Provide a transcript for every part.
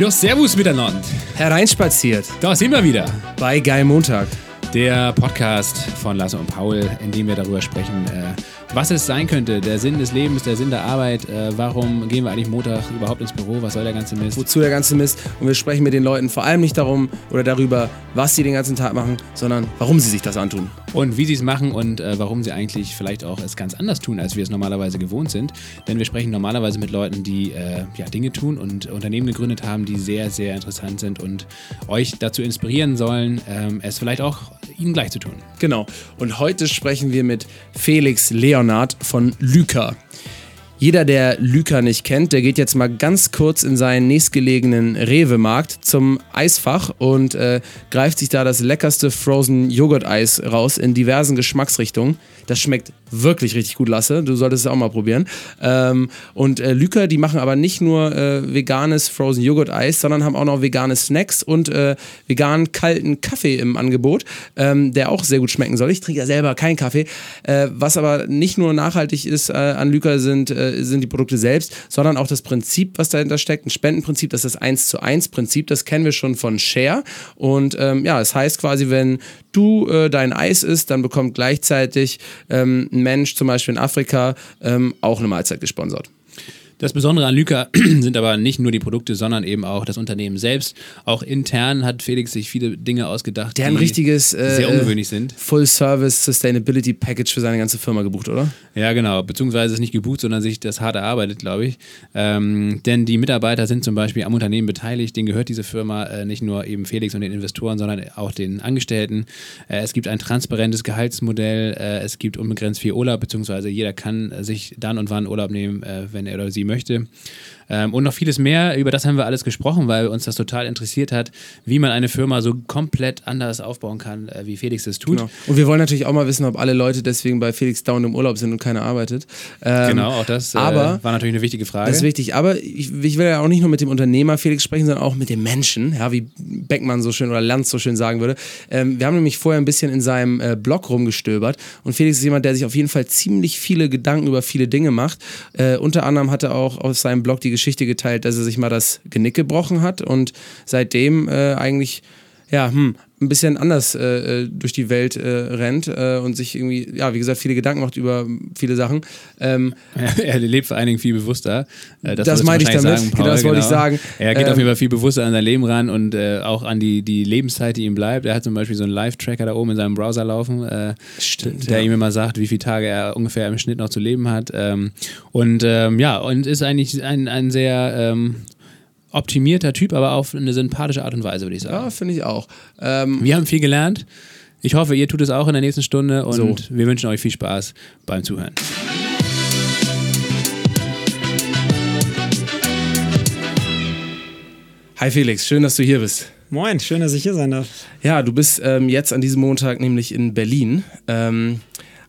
Ja, servus miteinander. Hereinspaziert Da sind wir wieder. bei Geil Montag. Der Podcast von Lasse und Paul, in dem wir darüber sprechen, äh, was es sein könnte, der Sinn des Lebens, der Sinn der Arbeit, äh, warum gehen wir eigentlich Montag überhaupt ins Büro, was soll der ganze Mist? Wozu der ganze Mist? Und wir sprechen mit den Leuten vor allem nicht darum oder darüber, was sie den ganzen Tag machen, sondern warum sie sich das antun. Und wie sie es machen und äh, warum sie eigentlich vielleicht auch es ganz anders tun, als wir es normalerweise gewohnt sind. Denn wir sprechen normalerweise mit Leuten, die äh, ja, Dinge tun und Unternehmen gegründet haben, die sehr, sehr interessant sind und euch dazu inspirieren sollen, ähm, es vielleicht auch ihnen gleich zu tun. Genau. Und heute sprechen wir mit Felix Leonard von Lyca. Jeder, der Lyca nicht kennt, der geht jetzt mal ganz kurz in seinen nächstgelegenen Rewe-Markt zum Eisfach und äh, greift sich da das leckerste Frozen Joghurt-Eis raus in diversen Geschmacksrichtungen. Das schmeckt wirklich richtig gut, Lasse. Du solltest es auch mal probieren. Ähm, und äh, Lyca, die machen aber nicht nur äh, veganes Frozen Joghurt-Eis, sondern haben auch noch vegane Snacks und äh, veganen kalten Kaffee im Angebot, ähm, der auch sehr gut schmecken soll. Ich trinke ja selber keinen Kaffee. Äh, was aber nicht nur nachhaltig ist äh, an Lyca sind, äh, sind die Produkte selbst, sondern auch das Prinzip, was dahinter steckt. Ein Spendenprinzip, das ist das 1 zu 1 Prinzip. Das kennen wir schon von Share. Und ähm, ja, es heißt quasi, wenn du äh, dein Eis isst, dann bekommt gleichzeitig ähm, ein Mensch, zum Beispiel in Afrika, ähm, auch eine Mahlzeit gesponsert. Das Besondere an Lyca sind aber nicht nur die Produkte, sondern eben auch das Unternehmen selbst. Auch intern hat Felix sich viele Dinge ausgedacht, Der ein richtiges äh, sehr ungewöhnlich sind. Full-Service Sustainability Package für seine ganze Firma gebucht, oder? Ja, genau. Beziehungsweise ist nicht gebucht, sondern sich das hart erarbeitet, glaube ich. Ähm, denn die Mitarbeiter sind zum Beispiel am Unternehmen beteiligt. Denen gehört diese Firma äh, nicht nur eben Felix und den Investoren, sondern auch den Angestellten. Äh, es gibt ein transparentes Gehaltsmodell. Äh, es gibt unbegrenzt viel Urlaub, beziehungsweise jeder kann sich dann und wann Urlaub nehmen, äh, wenn er oder sie möchte. Ähm, und noch vieles mehr. Über das haben wir alles gesprochen, weil uns das total interessiert hat, wie man eine Firma so komplett anders aufbauen kann, äh, wie Felix es tut. Genau. Und wir wollen natürlich auch mal wissen, ob alle Leute deswegen bei Felix Down im Urlaub sind und keiner arbeitet. Ähm, Genau, auch das äh, aber war natürlich eine wichtige Frage. Das ist wichtig. Aber ich, ich will ja auch nicht nur mit dem Unternehmer Felix sprechen, sondern auch mit dem Menschen, ja, wie Beckmann so schön oder Lanz so schön sagen würde. Ähm, wir haben nämlich vorher ein bisschen in seinem äh, Blog rumgestöbert und Felix ist jemand, der sich auf jeden Fall ziemlich viele Gedanken über viele Dinge macht. Äh, unter anderem hat er auch auf seinem Blog die Geschichte geteilt, dass er sich mal das Genick gebrochen hat und seitdem äh, eigentlich ja, hm, ein bisschen anders äh, äh, durch die Welt äh, rennt äh, und sich irgendwie, ja, wie gesagt, viele Gedanken macht über viele Sachen. Ähm, er lebt vor allen Dingen viel bewusster. Äh, Das du meinte ich damit. Genau, das wollte ich sagen. Er geht Ähm, auf jeden Fall viel bewusster an sein Leben ran und äh, auch an die, die Lebenszeit, die ihm bleibt. Er hat zum Beispiel so einen Live-Tracker da oben in seinem Browser laufen, Stimmt, der ja. ihm immer sagt, wie viele Tage er ungefähr im Schnitt noch zu leben hat. Ähm, und ähm, ja, und ist eigentlich ein, ein sehr ähm, optimierter Typ, aber auf eine sympathische Art und Weise, würde ich sagen. ja, finde ich auch. Ähm, Wir haben viel gelernt. Ich hoffe, ihr tut es auch in der nächsten Stunde und So. wir wünschen euch viel Spaß beim Zuhören. Hi Felix, schön, dass du hier bist. Moin, schön, dass ich hier sein darf. Ja, du bist ähm, jetzt an diesem Montag nämlich in Berlin. Ähm,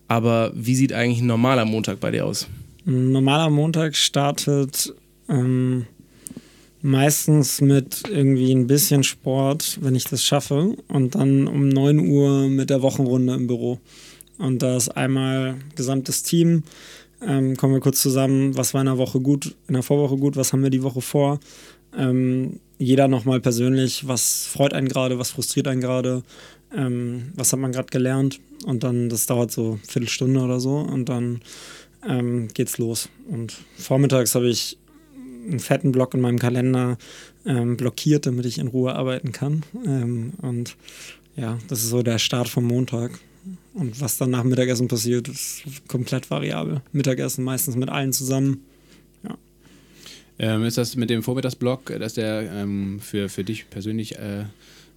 aber wie sieht eigentlich ein normaler Montag bei dir aus? Ein normaler Montag startet ähm, meistens mit irgendwie ein bisschen Sport, wenn ich das schaffe, und dann um 9 Uhr mit der Wochenrunde im Büro. Und da ist einmal gesamtes Team, ähm, kommen wir kurz zusammen, was war in der Woche gut, in der Vorwoche gut, was haben wir die Woche vor. Ähm, jeder nochmal persönlich, was freut einen gerade, was frustriert einen gerade, ähm, was hat man gerade gelernt. Und dann, das dauert so eine Viertelstunde oder so und dann ähm, geht's los. Und vormittags habe ich einen fetten Block in meinem Kalender ähm, blockiert, damit ich in Ruhe arbeiten kann. Ähm, und ja, das ist so der Start vom Montag. Und was dann nach Mittagessen passiert, ist komplett variabel. Mittagessen meistens mit allen zusammen. Ähm, ist das mit dem Vormittagsblock, äh, dass der ähm, für, für dich persönlich äh,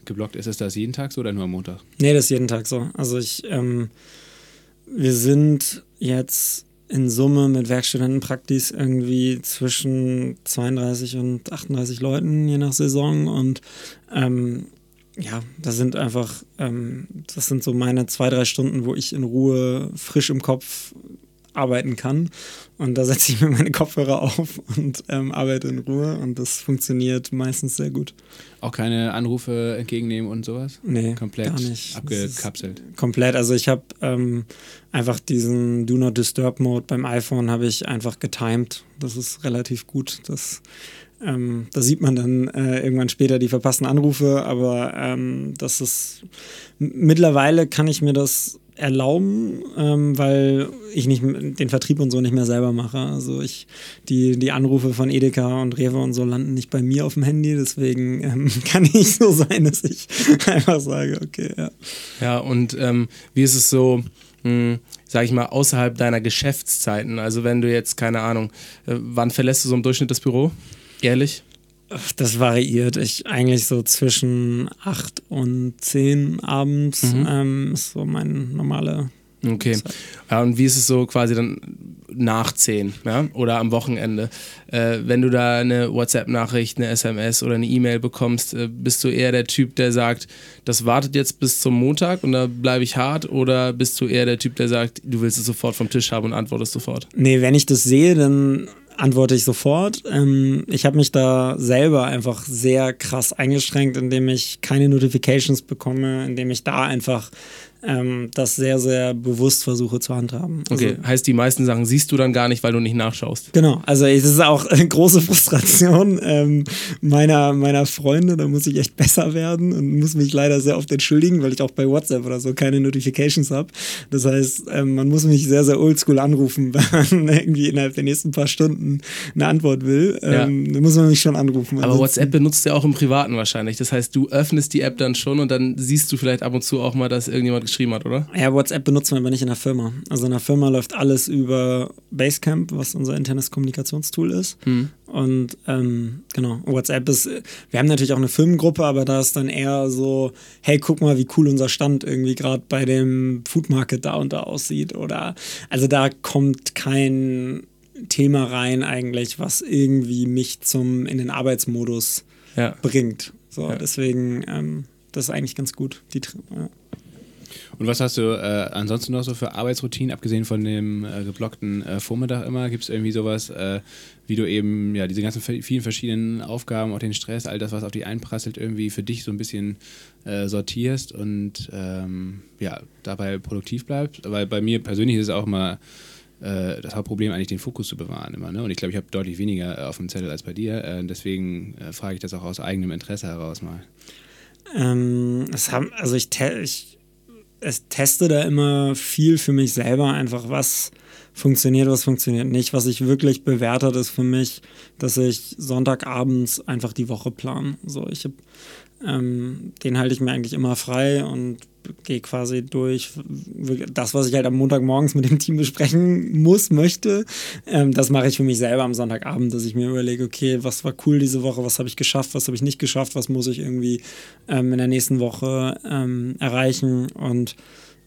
geblockt ist, ist das jeden Tag so oder nur am Montag? Nee, das ist jeden Tag so. Also ich, ähm, wir sind jetzt in Summe mit Werkstudentenpraktis irgendwie zwischen 32 und 38 Leuten, je nach Saison. Und ähm, ja, das sind einfach, ähm, das sind so meine zwei, drei Stunden, wo ich in Ruhe frisch im Kopf arbeiten kann. Und da setze ich mir meine Kopfhörer auf und ähm, arbeite in Ruhe und das funktioniert meistens sehr gut. Auch keine Anrufe entgegennehmen und sowas? Nee, Komplett gar nicht. abgekapselt. Komplett. Also ich habe ähm, einfach diesen Do Not Disturb Mode beim iPhone habe ich einfach getimed. Das ist relativ gut. Das ähm, da sieht man dann äh, irgendwann später die verpassten Anrufe, aber ähm, das ist mittlerweile kann ich mir das erlauben, ähm, weil ich nicht den Vertrieb und so nicht mehr selber mache. Also ich die die Anrufe von Edeka und Rewe und so landen nicht bei mir auf dem Handy, deswegen ähm, kann ich so sein, dass ich einfach sage, okay, ja. Ja und ähm, wie ist es so? Mh, sag ich mal, außerhalb deiner Geschäftszeiten. Also wenn du jetzt, keine Ahnung, äh, wann verlässt du so im Durchschnitt das Büro? Ehrlich? Das variiert. Ich eigentlich so zwischen 8 und 10 abends mhm. ähm, ist so mein normale. Okay. Ja, und wie ist es so quasi dann nach 10 ja? oder am Wochenende? Äh, wenn du da eine WhatsApp-Nachricht, eine SMS oder eine E-Mail bekommst, äh, bist du eher der Typ, der sagt, das wartet jetzt bis zum Montag und da bleibe ich hart? Oder bist du eher der Typ, der sagt, du willst es sofort vom Tisch haben und antwortest sofort? Nee, wenn ich das sehe, dann antworte ich sofort. Ähm, ich habe mich da selber einfach sehr krass eingeschränkt, indem ich keine Notifications bekomme, indem ich da einfach ähm, das sehr, sehr bewusst versuche zu handhaben. Also, okay, heißt, die meisten Sachen siehst du dann gar nicht, weil du nicht nachschaust. Genau, also es ist auch eine große Frustration ähm, meiner, meiner Freunde, da muss ich echt besser werden und muss mich leider sehr oft entschuldigen, weil ich auch bei WhatsApp oder so keine Notifications habe. Das heißt, ähm, man muss mich sehr, sehr oldschool anrufen, wenn man irgendwie innerhalb der nächsten paar Stunden eine Antwort will. Ja. Ähm, dann muss man mich schon anrufen. Aber WhatsApp benutzt ja auch im Privaten wahrscheinlich. Das heißt, du öffnest die App dann schon und dann siehst du vielleicht ab und zu auch mal, dass irgendjemand geschrieben hat, oder? Ja, WhatsApp benutzen wir aber nicht in der Firma. Also in der Firma läuft alles über Basecamp, was unser internes Kommunikationstool ist. Hm. Und ähm, genau, WhatsApp ist, wir haben natürlich auch eine Firmengruppe, aber da ist dann eher so, hey, guck mal, wie cool unser Stand irgendwie gerade bei dem Food Market da und da aussieht. Oder also da kommt kein Thema rein eigentlich, was irgendwie mich zum in den Arbeitsmodus ja. bringt. So, ja. deswegen, ähm, das ist eigentlich ganz gut. Die, ja. Und was hast du äh, ansonsten noch so für Arbeitsroutinen, abgesehen von dem äh, geblockten äh, Vormittag immer? Gibt es irgendwie sowas, äh, wie du eben ja diese ganzen vielen verschiedenen Aufgaben, auch den Stress, all das, was auf dich einprasselt, irgendwie für dich so ein bisschen äh, sortierst und ähm, ja, dabei produktiv bleibst? Weil bei mir persönlich ist es auch mal äh, das Hauptproblem eigentlich den Fokus zu bewahren immer. Ne? Und ich glaube, ich habe deutlich weniger auf dem Zettel als bei dir. deswegen frage ich das auch aus eigenem Interesse heraus mal. Ähm, haben, also ich ich teste da immer viel für mich selber, einfach was funktioniert, was funktioniert nicht. Was ich wirklich bewertet, ist für mich, dass ich Sonntagabends einfach die Woche plan. So, ich hab, ähm, den halte ich mir eigentlich immer frei und gehe quasi durch das, was ich halt am Montagmorgens mit dem Team besprechen muss, möchte. Ähm, das mache ich für mich selber am Sonntagabend, dass ich mir überlege, okay, was war cool diese Woche, was habe ich geschafft, was habe ich nicht geschafft, was muss ich irgendwie ähm, in der nächsten Woche ähm, erreichen und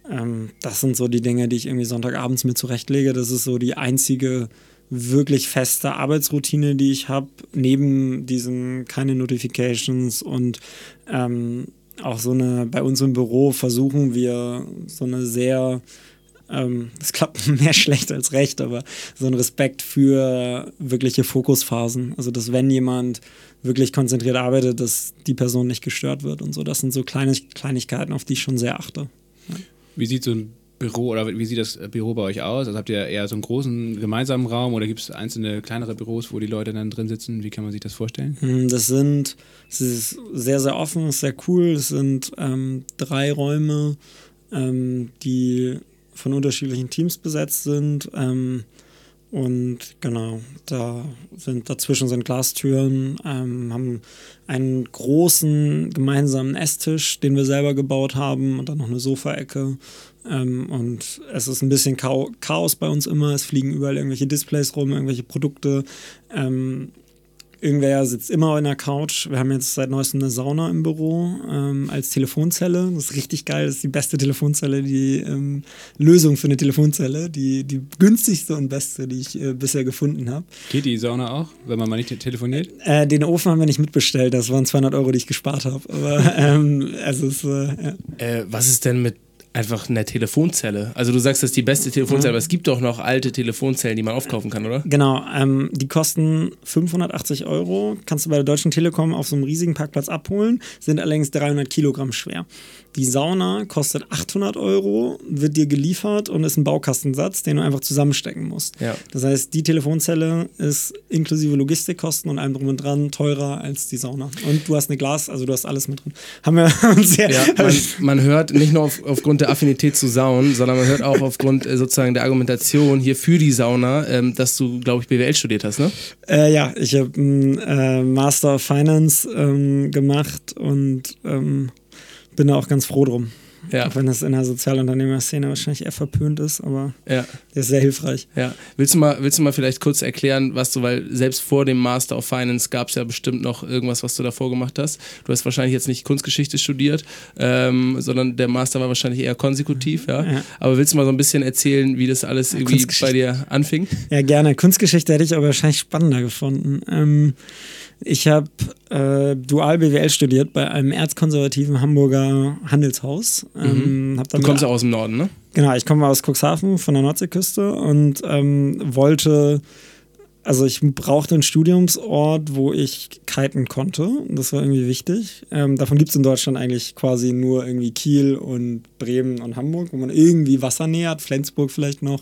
ähm, das sind so die Dinge, die ich irgendwie Sonntagabends mir zurechtlege. Das ist so die einzige wirklich feste Arbeitsroutine, die ich habe, neben diesen keine Notifications und ähm, auch so eine, bei uns im Büro versuchen wir so eine sehr, ähm, das klappt mehr schlecht als recht, aber so ein Respekt für wirkliche Fokusphasen. Also, dass wenn jemand wirklich konzentriert arbeitet, dass die Person nicht gestört wird und so. Das sind so kleine Kleinigkeiten, auf die ich schon sehr achte. Ja. Wie sieht so ein Büro oder wie sieht das Büro bei euch aus? Also habt ihr eher so einen großen gemeinsamen Raum oder gibt es einzelne kleinere Büros, wo die Leute dann drin sitzen? Wie kann man sich das vorstellen? Hm, das sind, es ist sehr, sehr offen, sehr cool. Es sind ähm, drei Räume, ähm, die von unterschiedlichen Teams besetzt sind. Ähm, und genau, da sind dazwischen sind Glastüren, ähm, haben einen großen gemeinsamen Esstisch, den wir selber gebaut haben, und dann noch eine Sofaecke ähm, und es ist ein bisschen Chaos bei uns immer. Es fliegen überall irgendwelche Displays rum, irgendwelche Produkte. Ähm, irgendwer sitzt immer in der Couch. Wir haben jetzt seit neuestem eine Sauna im Büro ähm, als Telefonzelle. Das ist richtig geil. Das ist die beste Telefonzelle, die ähm, Lösung für eine Telefonzelle, die, die günstigste und beste, die ich äh, bisher gefunden habe. Geht die Sauna auch, wenn man mal nicht telefoniert? Äh, den Ofen haben wir nicht mitbestellt. Das waren 200 Euro, die ich gespart habe. Aber ähm, also es, äh, ja. Äh, was ist denn mit einfach eine Telefonzelle. Also du sagst, das ist die beste Telefonzelle, mhm. aber es gibt doch noch alte Telefonzellen, die man aufkaufen kann, oder? Genau, ähm, die kosten 580 Euro, kannst du bei der Deutschen Telekom auf so einem riesigen Parkplatz abholen, sind allerdings 300 Kilogramm schwer. Die Sauna kostet 800 Euro, wird dir geliefert und ist ein Baukastensatz, den du einfach zusammenstecken musst. Ja. Das heißt, die Telefonzelle ist inklusive Logistikkosten und allem drum und dran teurer als die Sauna. Und du hast eine Glas, also du hast alles mit drin. Haben wir uns sehr. Ja, man, man hört nicht nur auf, aufgrund der Affinität zu Saunen, sondern man hört auch aufgrund äh, sozusagen der Argumentation hier für die Sauna, ähm, dass du, glaube ich, BWL studiert hast, ne? Äh, ja, ich habe einen äh, Master of Finance ähm, gemacht und ähm, bin da auch ganz froh drum. Ja. Auch wenn das in der Sozialunternehmer-Szene wahrscheinlich eher verpönt ist, aber Ja. der ist sehr hilfreich. Ja, willst du mal, willst du mal vielleicht kurz erklären, was du, weil selbst vor dem Master of Finance gab es ja bestimmt noch irgendwas, was du davor gemacht hast. Du hast wahrscheinlich jetzt nicht Kunstgeschichte studiert, ähm, sondern der Master war wahrscheinlich eher konsekutiv, ja? Ja. Aber willst du mal so ein bisschen erzählen, wie das alles irgendwie bei dir anfing? Ja, gerne. Kunstgeschichte hätte ich aber wahrscheinlich spannender gefunden. Ähm, ich habe äh, Dual BWL studiert bei einem erzkonservativen Hamburger Handelshaus. Ähm, hab Du kommst ja aus dem Norden, ne? Genau, ich komme aus Cuxhaven von der Nordseeküste und ähm, wollte, also ich brauchte einen Studiumsort, wo ich kiten konnte. Das war irgendwie wichtig. Ähm, davon gibt es in Deutschland eigentlich quasi nur irgendwie Kiel und Bremen und Hamburg, wo man irgendwie Wassernähe hat, Flensburg vielleicht noch.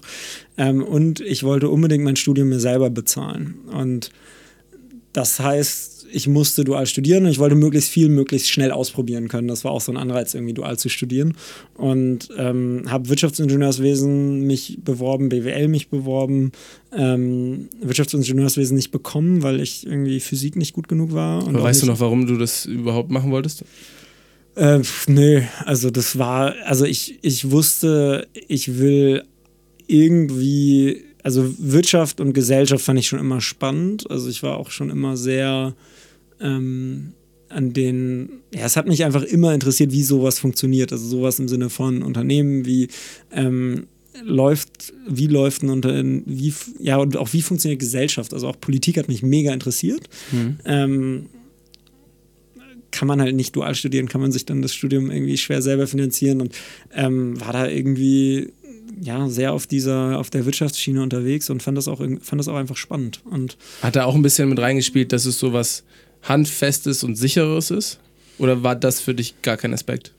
Ähm, und ich wollte unbedingt mein Studium mir selber bezahlen. Und das heißt, ich musste dual studieren und ich wollte möglichst viel, möglichst schnell ausprobieren können. Das war auch so ein Anreiz, irgendwie dual zu studieren. Und ähm, habe Wirtschaftsingenieurswesen mich beworben, BWL mich beworben, ähm, Wirtschaftsingenieurswesen nicht bekommen, weil ich irgendwie Physik nicht gut genug war. Aber weißt du noch, warum du das überhaupt machen wolltest? äh, nö, also das war, also ich, ich wusste, ich will irgendwie, also Wirtschaft und Gesellschaft fand ich schon immer spannend. Also ich war auch schon immer sehr ähm, an den, ja, es hat mich einfach immer interessiert, wie sowas funktioniert. Also sowas im Sinne von Unternehmen, wie ähm, läuft, wie läuft ein Unternehmen, wie, ja, und auch wie funktioniert Gesellschaft. Also auch Politik hat mich mega interessiert. Ähm, kann man halt nicht dual studieren, kann man sich dann das Studium irgendwie schwer selber finanzieren und ähm, war da irgendwie ja sehr auf dieser auf der Wirtschaftsschiene unterwegs und fand das auch fand das auch einfach spannend und Hat da auch ein bisschen mit reingespielt, dass es so was Handfestes und Sicheres ist? Oder war das für dich gar kein Aspekt?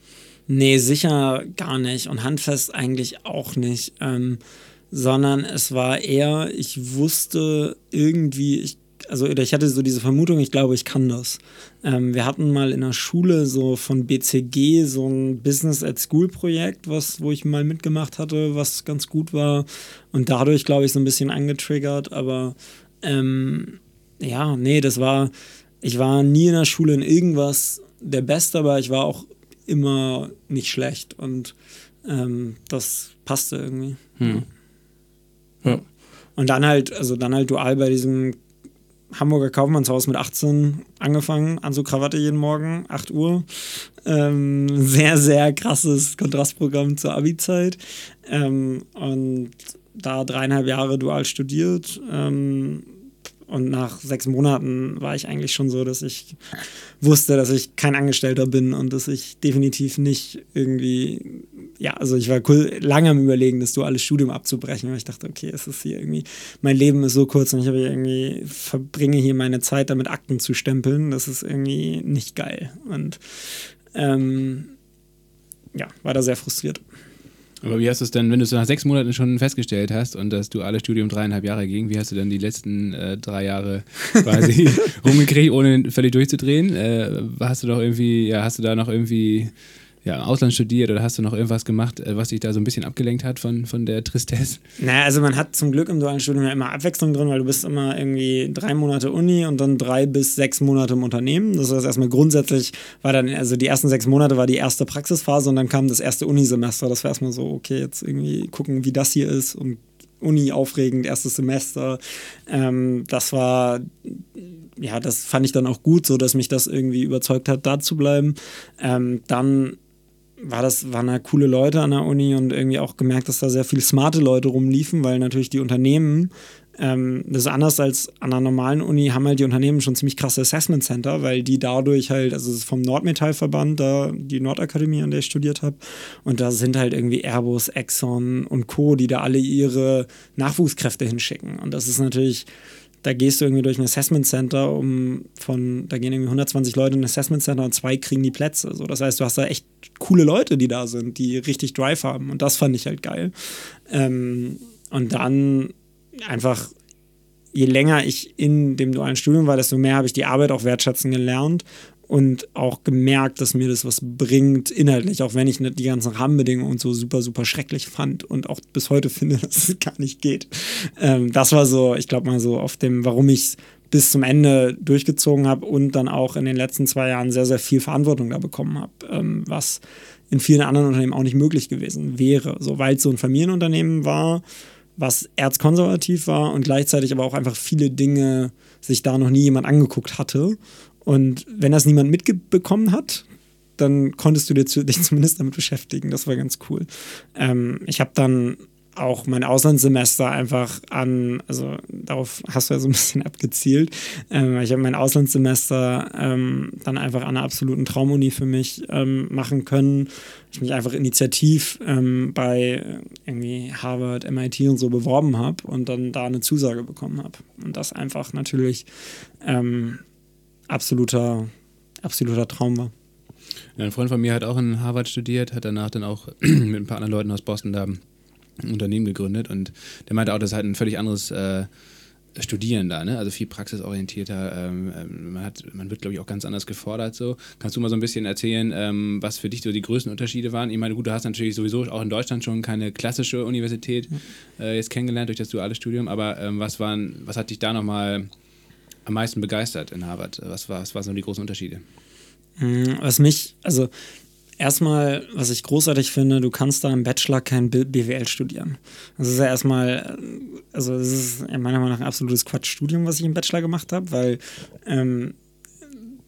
nee sicher gar nicht und handfest eigentlich auch nicht ähm, sondern es war eher ich wusste irgendwie ich also oder ich hatte so diese Vermutung, ich glaube, ich kann das. Ähm, wir hatten mal in der Schule so von BCG so ein Business at School Projekt, was, wo ich mal mitgemacht hatte, was ganz gut war und dadurch, glaube ich, so ein bisschen angetriggert, aber ähm, ja, nee, das war, ich war nie in der Schule in irgendwas der Beste, aber ich war auch immer nicht schlecht und ähm, das passte irgendwie. Ja. Und dann halt, also dann halt dual bei diesem Hamburger Kaufmannshaus mit 18 angefangen, an so Krawatte jeden Morgen, 8 Uhr. Ähm, sehr, sehr krasses Kontrastprogramm zur Abi-Zeit. Ähm, und da dreieinhalb Jahre dual studiert. Ähm, und nach sechs Monaten war ich eigentlich schon so, dass ich wusste, dass ich kein Angestellter bin und dass ich definitiv nicht irgendwie, ja, also ich war cool, lange am Überlegen, das duale Studium abzubrechen, weil ich dachte, okay, es ist hier irgendwie, mein Leben ist so kurz und ich habe irgendwie, verbringe hier meine Zeit damit, Akten zu stempeln. Das ist irgendwie nicht geil. Und ähm, ja, war da sehr frustriert. Aber wie hast du es denn, wenn du es nach sechs Monaten schon festgestellt hast und das duale Studium dreieinhalb Jahre ging, wie hast du dann die letzten äh, drei Jahre quasi rumgekriegt, ohne völlig durchzudrehen? Äh, hast du doch irgendwie, ja, hast du da noch irgendwie ja, im Ausland studiert oder hast du noch irgendwas gemacht, äh, was dich da so ein bisschen abgelenkt hat von, von der Tristesse? Naja, also man hat zum Glück im dualen Studium ja immer Abwechslung drin, weil du bist immer irgendwie drei Monate Uni und dann drei bis sechs Monate im Unternehmen. Das heißt erstmal grundsätzlich war dann, also die ersten sechs Monate war die erste Praxisphase und dann kam das erste Unisemester. Das war erstmal so, okay, jetzt irgendwie gucken, wie das hier ist und Uni aufregend, erstes Semester. Ähm, das war, ja, das fand ich dann auch gut, so dass mich das irgendwie überzeugt hat, da zu bleiben. Ähm, dann war das, waren da coole Leute an der Uni und irgendwie auch gemerkt, dass da sehr viele smarte Leute rumliefen, weil natürlich die Unternehmen, ähm, das ist anders als an einer normalen Uni, haben halt die Unternehmen schon ziemlich krasse Assessment Center, weil die dadurch halt, also vom Nordmetallverband, da die Nordakademie, an der ich studiert habe, und da sind halt irgendwie Airbus, Exxon und Co., die da alle ihre Nachwuchskräfte hinschicken. Und das ist natürlich da gehst du irgendwie durch ein Assessment Center, um von, da gehen irgendwie 120 Leute in ein Assessment Center und zwei kriegen die Plätze. So, das heißt, du hast da echt coole Leute, die da sind, die richtig Drive haben. Und das fand ich halt geil. Ähm, und dann einfach, je länger ich in dem dualen Studium war, desto mehr habe ich die Arbeit auch wertschätzen gelernt und auch gemerkt, dass mir das was bringt inhaltlich, auch wenn ich die ganzen Rahmenbedingungen so super, super schrecklich fand und auch bis heute finde, dass es gar nicht geht. Ähm, das war so, ich glaube mal so auf dem, warum ich es bis zum Ende durchgezogen habe und dann auch in den letzten zwei Jahren sehr, sehr viel Verantwortung da bekommen habe, ähm, was in vielen anderen Unternehmen auch nicht möglich gewesen wäre. So, weil es so ein Familienunternehmen war, was erzkonservativ war und gleichzeitig aber auch einfach viele Dinge sich da noch nie jemand angeguckt hatte und wenn das niemand mitbekommen hat, dann konntest du dich zumindest damit beschäftigen. Das war ganz cool. Ähm, ich habe dann auch mein Auslandssemester einfach an, also darauf hast du ja so ein bisschen abgezielt. Ähm, ich habe mein Auslandssemester ähm, dann einfach an einer absoluten Traumuni für mich ähm, machen können. Ich mich einfach initiativ ähm, bei irgendwie Harvard, MIT und so beworben habe und dann da eine Zusage bekommen habe. Und das einfach natürlich ähm, absoluter, absoluter Traum war. Ja, ein Freund von mir hat auch in Harvard studiert, hat danach dann auch mit ein paar anderen Leuten aus Boston da ein Unternehmen gegründet und der meinte auch, das ist halt ein völlig anderes äh, Studieren da, ne? also viel praxisorientierter. Ähm, ähm, man, hat, man wird, glaube ich, auch ganz anders gefordert. So. Kannst du mal so ein bisschen erzählen, ähm, was für dich so die größten Unterschiede waren? Ich meine, gut, du hast natürlich sowieso auch in Deutschland schon keine klassische Universität äh, jetzt kennengelernt durch das duale Studium, aber ähm, was, waren, was hat dich da nochmal am meisten begeistert in Harvard? Was, war, was waren so die großen Unterschiede? Mm, was mich, also erstmal, was ich großartig finde, du kannst da im Bachelor kein BWL studieren. Das ist ja erstmal, also das ist meiner Meinung nach ein absolutes Quatschstudium, was ich im Bachelor gemacht habe, weil ähm,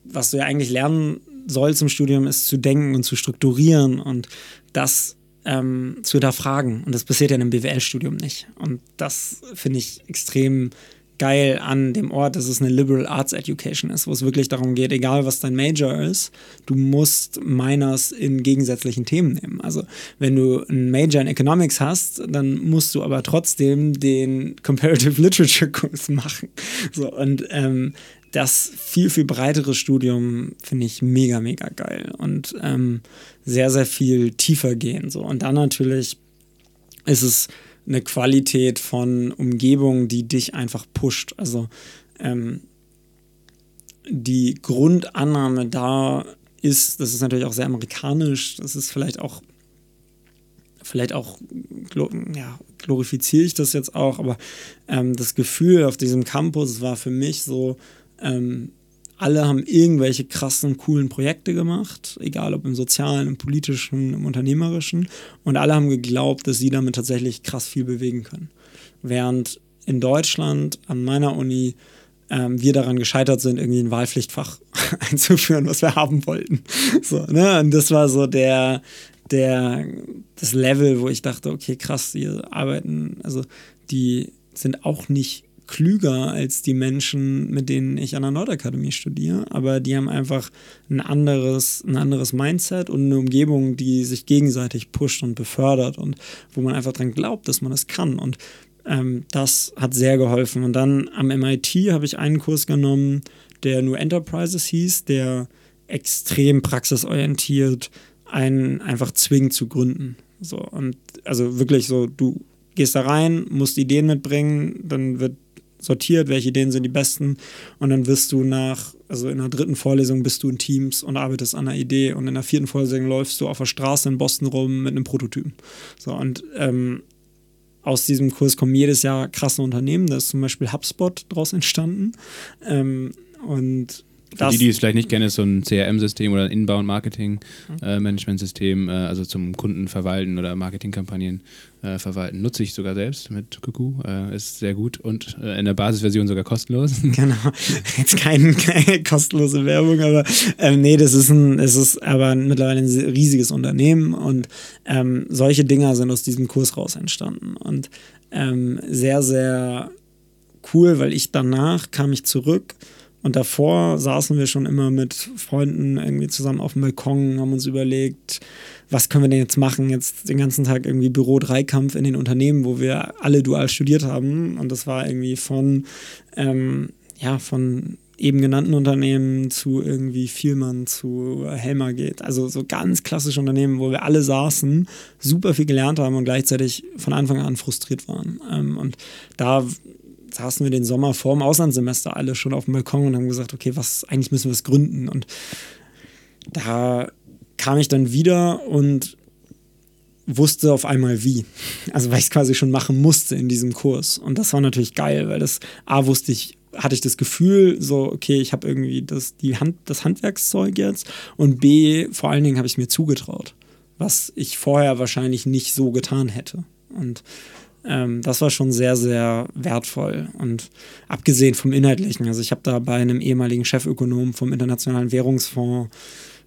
was du ja eigentlich lernen sollst im Studium, ist zu denken und zu strukturieren und das ähm, zu hinterfragen. Und das passiert ja in einem BWL-Studium nicht. Und das finde ich extrem geil an dem Ort, dass es eine Liberal Arts Education ist, wo es wirklich darum geht, egal was dein Major ist, du musst Minors in gegensätzlichen Themen nehmen. Also wenn du einen Major in Economics hast, dann musst du aber trotzdem den Comparative Literature Kurs machen. So, und ähm, das viel, viel breitere Studium finde ich mega, mega geil und ähm, sehr, sehr viel tiefer gehen. So. Und dann natürlich ist es eine Qualität von Umgebung, die dich einfach pusht. Also ähm, die Grundannahme da ist, das ist natürlich auch sehr amerikanisch, das ist vielleicht auch, vielleicht auch, ja, glorifiziere ich das jetzt auch, aber ähm, das Gefühl auf diesem Campus war für mich so, ähm, alle haben irgendwelche krassen, coolen Projekte gemacht, egal ob im sozialen, im politischen, im unternehmerischen. Und alle haben geglaubt, dass sie damit tatsächlich krass viel bewegen können. Während in Deutschland an meiner Uni ähm, wir daran gescheitert sind, irgendwie ein Wahlpflichtfach einzuführen, was wir haben wollten. So, ne? Und das war so der, der, das Level, wo ich dachte, okay, krass, die arbeiten, also die sind auch nicht klüger als die Menschen, mit denen ich an der Nordakademie studiere, aber die haben einfach ein anderes, ein anderes Mindset und eine Umgebung, die sich gegenseitig pusht und befördert und wo man einfach dran glaubt, dass man es kann. Und ähm, das hat sehr geholfen. Und dann am MIT habe ich einen Kurs genommen, der nur Enterprises hieß, der extrem praxisorientiert einen einfach zwingt zu gründen. So, und also wirklich so, du gehst da rein, musst Ideen mitbringen, dann wird sortiert, welche Ideen sind die besten. Und dann wirst du nach, also in der dritten Vorlesung bist du in Teams und arbeitest an einer Idee. Und in der vierten Vorlesung läufst du auf der Straße in Boston rum mit einem Prototypen. So und ähm, aus diesem Kurs kommen jedes Jahr krasse Unternehmen, da ist zum Beispiel HubSpot daraus entstanden. Ähm, und für die, die es vielleicht nicht kennen, ist so ein CRM-System oder ein Inbound-Marketing-Management-System, mhm. äh, äh, also zum Kunden verwalten oder Marketingkampagnen äh, verwalten. Nutze ich sogar selbst mit Kuku, äh, ist sehr gut und äh, in der Basisversion sogar kostenlos. Genau, jetzt kein, keine kostenlose Werbung, aber ähm, nee, das ist ein, es ist aber mittlerweile ein riesiges Unternehmen und ähm, solche Dinger sind aus diesem Kurs raus entstanden und ähm, sehr, sehr cool, weil ich danach kam ich zurück Und davor saßen wir schon immer mit Freunden irgendwie zusammen auf dem Balkon, haben uns überlegt, was können wir denn jetzt machen? Jetzt den ganzen Tag irgendwie Büro-Dreikampf in den Unternehmen, wo wir alle dual studiert haben. Und das war irgendwie von, ähm, ja, von eben genannten Unternehmen zu irgendwie Vielmann zu Helmer geht. Also so ganz klassische Unternehmen, wo wir alle saßen, super viel gelernt haben und gleichzeitig von Anfang an frustriert waren. Ähm, und da saßen wir den Sommer vor dem Auslandssemester alle schon auf dem Balkon und haben gesagt, okay, was eigentlich müssen wir es gründen. Und da kam ich dann wieder und wusste auf einmal wie. Also weil ich es quasi schon machen musste in diesem Kurs. Und das war natürlich geil, weil das A wusste ich, hatte ich das Gefühl, so, okay, ich habe irgendwie das, die Hand, das Handwerkszeug jetzt und B, vor allen Dingen habe ich mir zugetraut, was ich vorher wahrscheinlich nicht so getan hätte. Und ähm, das war schon sehr, sehr wertvoll. Und abgesehen vom Inhaltlichen, also ich habe da bei einem ehemaligen Chefökonom vom Internationalen Währungsfonds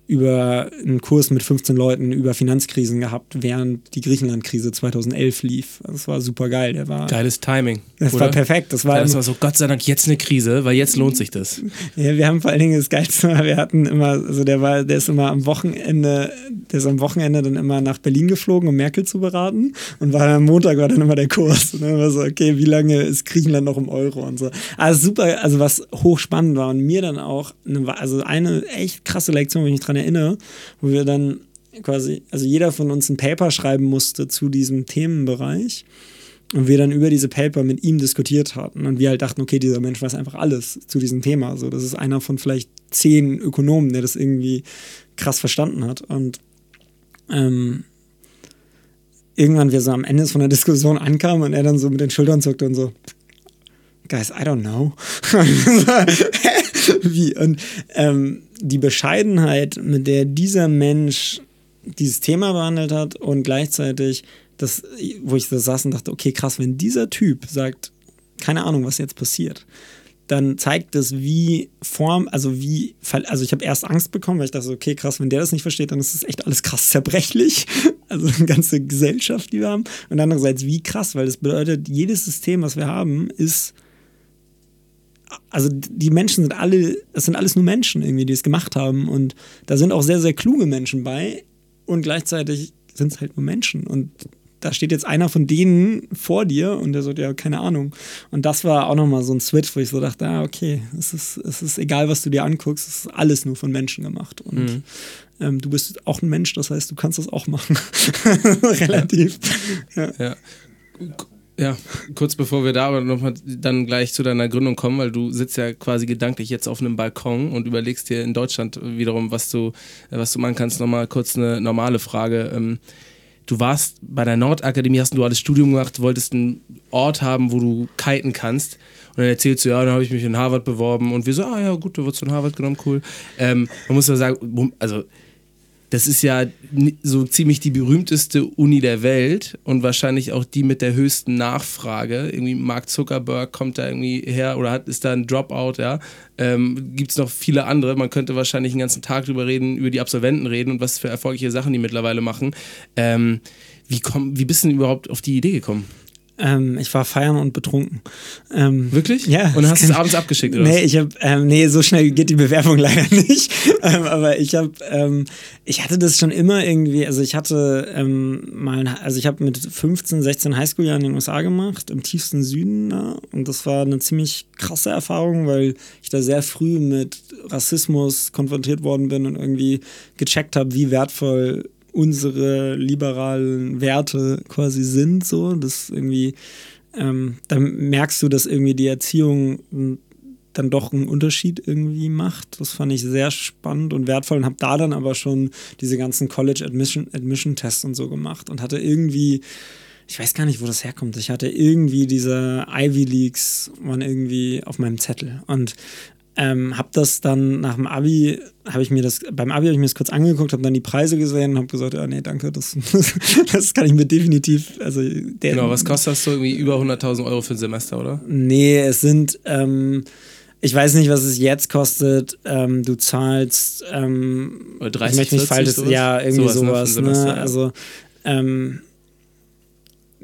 über einen Kurs mit 15 Leuten über Finanzkrisen gehabt, während die Griechenland-Krise 2011 lief. Das war super geil. Der war, Geiles Timing. Das oder? war perfekt. Das war, das war so, Gott sei Dank, jetzt eine Krise, weil jetzt lohnt sich das. Ja, wir haben vor allen Dingen das Geilste, wir hatten immer, also der war, der ist immer am Wochenende, der ist am Wochenende dann immer nach Berlin geflogen, um Merkel zu beraten. Und war am Montag war dann immer der Kurs. Und dann war so, okay, wie lange ist Griechenland noch im Euro und so. Also super, also was hochspannend war und mir dann auch, eine, also eine echt krasse Lektion, wenn ich mich dran erinnere, wo wir dann quasi, also jeder von uns ein Paper schreiben musste zu diesem Themenbereich und wir dann über diese Paper mit ihm diskutiert hatten und wir halt dachten, okay, dieser Mensch weiß einfach alles zu diesem Thema. So, das ist einer von vielleicht zehn Ökonomen, der das irgendwie krass verstanden hat und ähm, irgendwann wir so am Ende von der Diskussion ankamen und er dann so mit den Schultern zuckte und so, Guys, I don't know. Wie? Und ähm, die Bescheidenheit, mit der dieser Mensch dieses Thema behandelt hat und gleichzeitig das, wo ich da saß und dachte, okay, krass, wenn dieser Typ sagt, keine Ahnung, was jetzt passiert, dann zeigt das, wie Form, also wie, also ich habe erst Angst bekommen, weil ich dachte, okay, krass, wenn der das nicht versteht, dann ist das echt alles krass zerbrechlich. Also eine ganze Gesellschaft, die wir haben. Und andererseits, wie krass, weil das bedeutet, jedes System, was wir haben, ist also die Menschen sind alle, das sind alles nur Menschen irgendwie, die es gemacht haben. Und da sind auch sehr, sehr kluge Menschen bei. Und gleichzeitig sind es halt nur Menschen. Und da steht jetzt einer von denen vor dir und der sagt, ja, keine Ahnung. Und das war auch nochmal so ein Switch, wo ich so dachte, ah, okay, es ist, es ist egal, was du dir anguckst, es ist alles nur von Menschen gemacht. Und mhm. ähm, du bist auch ein Mensch, das heißt, du kannst das auch machen. Relativ. ja. ja. Ja, kurz bevor wir da aber nochmal dann gleich zu deiner Gründung kommen, weil du sitzt ja quasi gedanklich jetzt auf einem Balkon und überlegst dir in Deutschland wiederum, was du, was du machen kannst. Nochmal kurz eine normale Frage. Ähm, du warst bei der Nordakademie, hast ein duales Studium gemacht, wolltest einen Ort haben, wo du kiten kannst. Und dann erzählst du, ja, dann habe ich mich in Harvard beworben. Und wir so, ah ja, gut, du wirst von Harvard genommen, cool. Ähm, man muss aber sagen, also das ist ja so ziemlich die berühmteste Uni der Welt und wahrscheinlich auch die mit der höchsten Nachfrage. Irgendwie Mark Zuckerberg kommt da irgendwie her oder hat, ist da ein Dropout, ja. Ähm, Gibt es noch viele andere. Man könnte wahrscheinlich den ganzen Tag drüber reden, über die Absolventen reden und was für erfolgreiche Sachen die mittlerweile machen. Ähm, wie, komm, wie bist du denn überhaupt auf die Idee gekommen? Ähm, ich war feiern und betrunken. Ähm, Wirklich? Ja. Und hast es abends abgeschickt, oder? Nee, ich hab, ähm, nee, so schnell geht die Bewerbung leider nicht. Ähm, aber ich habe, ähm, ich hatte das schon immer irgendwie, also ich hatte ähm, mal, also ich habe mit 15, 16 Highschool-Jahren in den USA gemacht, im tiefsten Süden da. Und das war eine ziemlich krasse Erfahrung, weil ich da sehr früh mit Rassismus konfrontiert worden bin und irgendwie gecheckt habe, wie wertvoll unsere liberalen Werte quasi sind, so, das irgendwie, ähm, dann merkst du, dass irgendwie die Erziehung dann doch einen Unterschied irgendwie macht. Das fand ich sehr spannend und wertvoll und habe da dann aber schon diese ganzen College Admission, Admission Tests und so gemacht und hatte irgendwie, ich weiß gar nicht, wo das herkommt. Ich hatte irgendwie diese Ivy Leagues waren irgendwie auf meinem Zettel und ähm, habe das dann nach dem Abi, habe ich mir das, beim Abi habe ich mir das kurz angeguckt, habe dann die Preise gesehen und habe gesagt, ja, nee, danke, das, das kann ich mir definitiv, also der, Genau, was kostet das so irgendwie über 100.000 Euro für ein Semester, oder? Nee, es sind, ähm, ich weiß nicht, was es jetzt kostet, ähm, du zahlst, ähm, Oder 30, ich nicht falsch, ja, irgendwie sowas, sowas ne? ne? Also, ähm,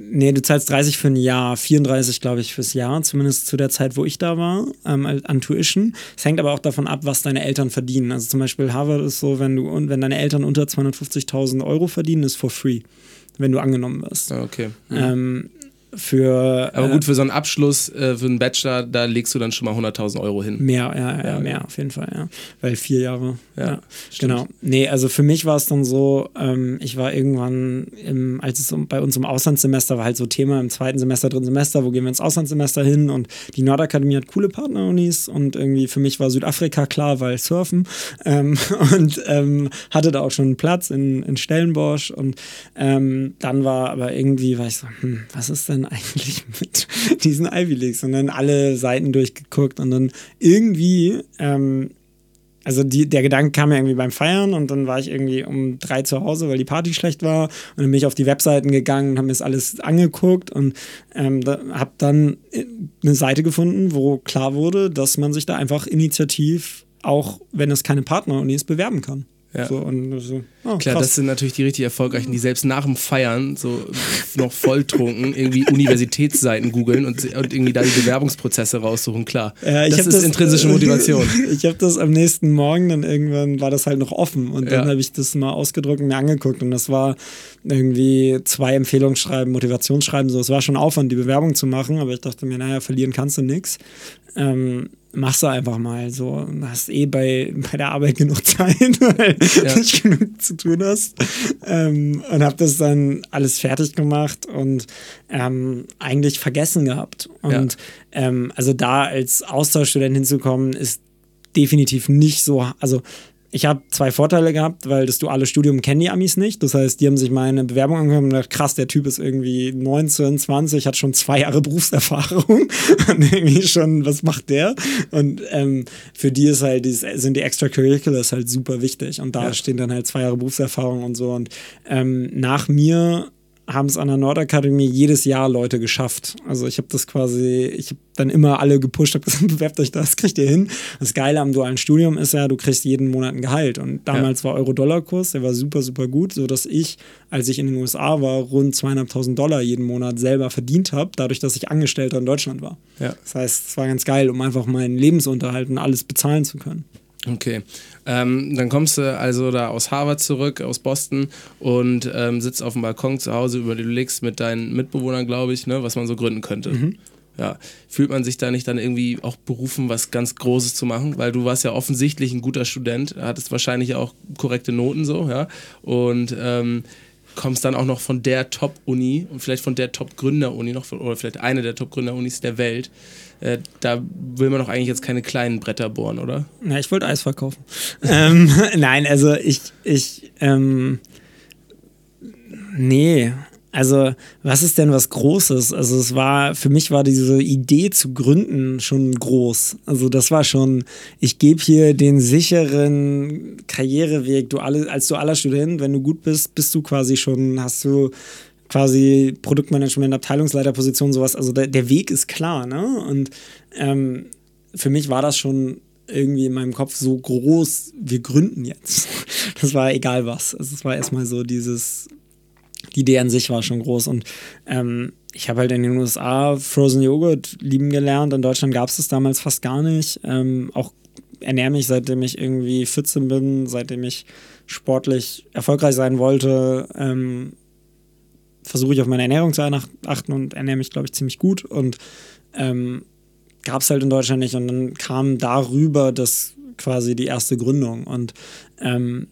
Nee, du zahlst 30 für ein Jahr, 34, glaube ich, fürs Jahr, zumindest zu der Zeit, wo ich da war, ähm, an Tuition. Es hängt aber auch davon ab, was deine Eltern verdienen. Also zum Beispiel Harvard ist so, wenn du wenn deine Eltern unter 250.000 Euro verdienen, ist for free, wenn du angenommen wirst. Ah, Okay. Ähm, für Aber äh, gut, für so einen Abschluss, äh, für einen Bachelor, da legst du dann schon mal 100.000 Euro hin. Mehr, ja, ja, Ja, mehr auf jeden Fall, ja. Weil vier Jahre. Ja, Ja, genau. Nee, also für mich war es dann so, ähm, ich war irgendwann, im, als es um, bei uns im Auslandssemester war halt so Thema im zweiten Semester, dritten Semester, wo gehen wir ins Auslandssemester hin und die Nordakademie hat coole Partnerunis und irgendwie für mich war Südafrika klar, weil Surfen ähm, und ähm, hatte da auch schon einen Platz in, in Stellenbosch und ähm, dann war aber irgendwie, war ich so, hm, was ist denn eigentlich mit diesen Ivy Leagues? Und dann alle Seiten durchgeguckt und dann irgendwie, ähm, also die, der Gedanke kam mir irgendwie beim Feiern und dann war ich irgendwie um drei zu Hause, weil die Party schlecht war. Und dann bin ich auf die Webseiten gegangen und habe mir das alles angeguckt und ähm, da, habe dann äh, eine Seite gefunden, wo klar wurde, dass man sich da einfach initiativ, auch wenn es keine Partneruni ist, bewerben kann. Ja. So, und so, oh, Klar, krass. das sind natürlich die richtig erfolgreichen, die selbst nach dem Feiern so noch volltrunken irgendwie Universitätsseiten googeln und, und irgendwie da die Bewerbungsprozesse raussuchen. Klar, Ja, das ist intrinsische Motivation. ich habe das am nächsten Morgen, dann irgendwann war das halt noch offen und dann Ja. habe ich das mal ausgedruckt und mir angeguckt und das war irgendwie zwei Empfehlungsschreiben, Motivationsschreiben, so. Es war schon Aufwand, die Bewerbung zu machen, aber ich dachte mir, naja, verlieren kannst du nix. Ähm, machst du einfach mal so. Du hast eh bei, bei der Arbeit genug Zeit, weil Ja. du nicht genug zu tun hast. Ähm, und habe das dann alles fertig gemacht und ähm, eigentlich vergessen gehabt. Und ähm, also da als Austauschstudent hinzukommen, ist definitiv nicht so. Also ich habe zwei Vorteile gehabt, weil das duale Studium kennen die Amis nicht. Das heißt, die haben sich meine Bewerbung angehört und gedacht, krass, der Typ ist irgendwie 19, 20, hat schon zwei Jahre Berufserfahrung und irgendwie schon, was macht der? Und ähm, für die ist halt, dieses, sind die Extracurriculars halt super wichtig und da Ja. stehen dann halt zwei Jahre Berufserfahrung und so. Und ähm, nach mir haben es an der Nordakademie jedes Jahr Leute geschafft. Also ich habe das quasi, ich habe dann immer alle gepusht, habe gesagt, bewerbt euch das, kriegt ihr hin. Das Geile am dualen Studium ist ja, du kriegst jeden Monat ein Gehalt. Und damals war Euro-Dollar-Kurs, der war super, super gut, sodass ich, als ich in den USA war, rund zweieinhalbtausend Dollar jeden Monat selber verdient habe, dadurch, dass ich Angestellter in Deutschland war. Ja. Das heißt, es war ganz geil, um einfach meinen Lebensunterhalt und alles bezahlen zu können. Okay. Ähm, dann kommst du also da aus Harvard zurück, aus Boston und ähm, sitzt auf dem Balkon zu Hause, überlegst mit deinen Mitbewohnern, glaube ich, ne, was man so gründen könnte. Ja. Fühlt man sich da nicht dann irgendwie auch berufen, was ganz Großes zu machen? Weil du warst ja offensichtlich ein guter Student, hattest wahrscheinlich auch korrekte Noten so, ja. Und ähm, kommst dann auch noch von der Top-Uni und vielleicht von der Top-Gründer-Uni noch, oder vielleicht eine der Top-Gründer-Unis der Welt. Äh, da will man doch eigentlich jetzt keine kleinen Bretter bohren, oder? Ja, ich wollte Eis verkaufen. ähm, nein, also ich, ich, ähm, nee. Also, was ist denn was Großes? Also, es war, für mich war diese Idee zu gründen schon groß. Also, das war schon, ich gebe hier den sicheren Karriereweg. Du alle, als dualer Student, wenn du gut bist, bist du quasi schon, hast du quasi Produktmanagement, Abteilungsleiterposition, sowas. Also, der, der Weg ist klar, ne? Und ähm, für mich war das schon irgendwie in meinem Kopf so groß, wir gründen jetzt. Das war egal was. Also es war erstmal so dieses, die Idee an sich war schon groß und ähm, ich habe halt in den USA Frozen Joghurt lieben gelernt. In Deutschland gab es das damals fast gar nicht. Ähm, auch ernähre mich, seitdem ich irgendwie 14 bin, seitdem ich sportlich erfolgreich sein wollte, ähm, versuche ich auf meine Ernährung zu achten und ernähre mich, glaube ich, ziemlich gut. Und ähm, gab es halt in Deutschland nicht. Und dann kam darüber das quasi die erste Gründung. Und ähm,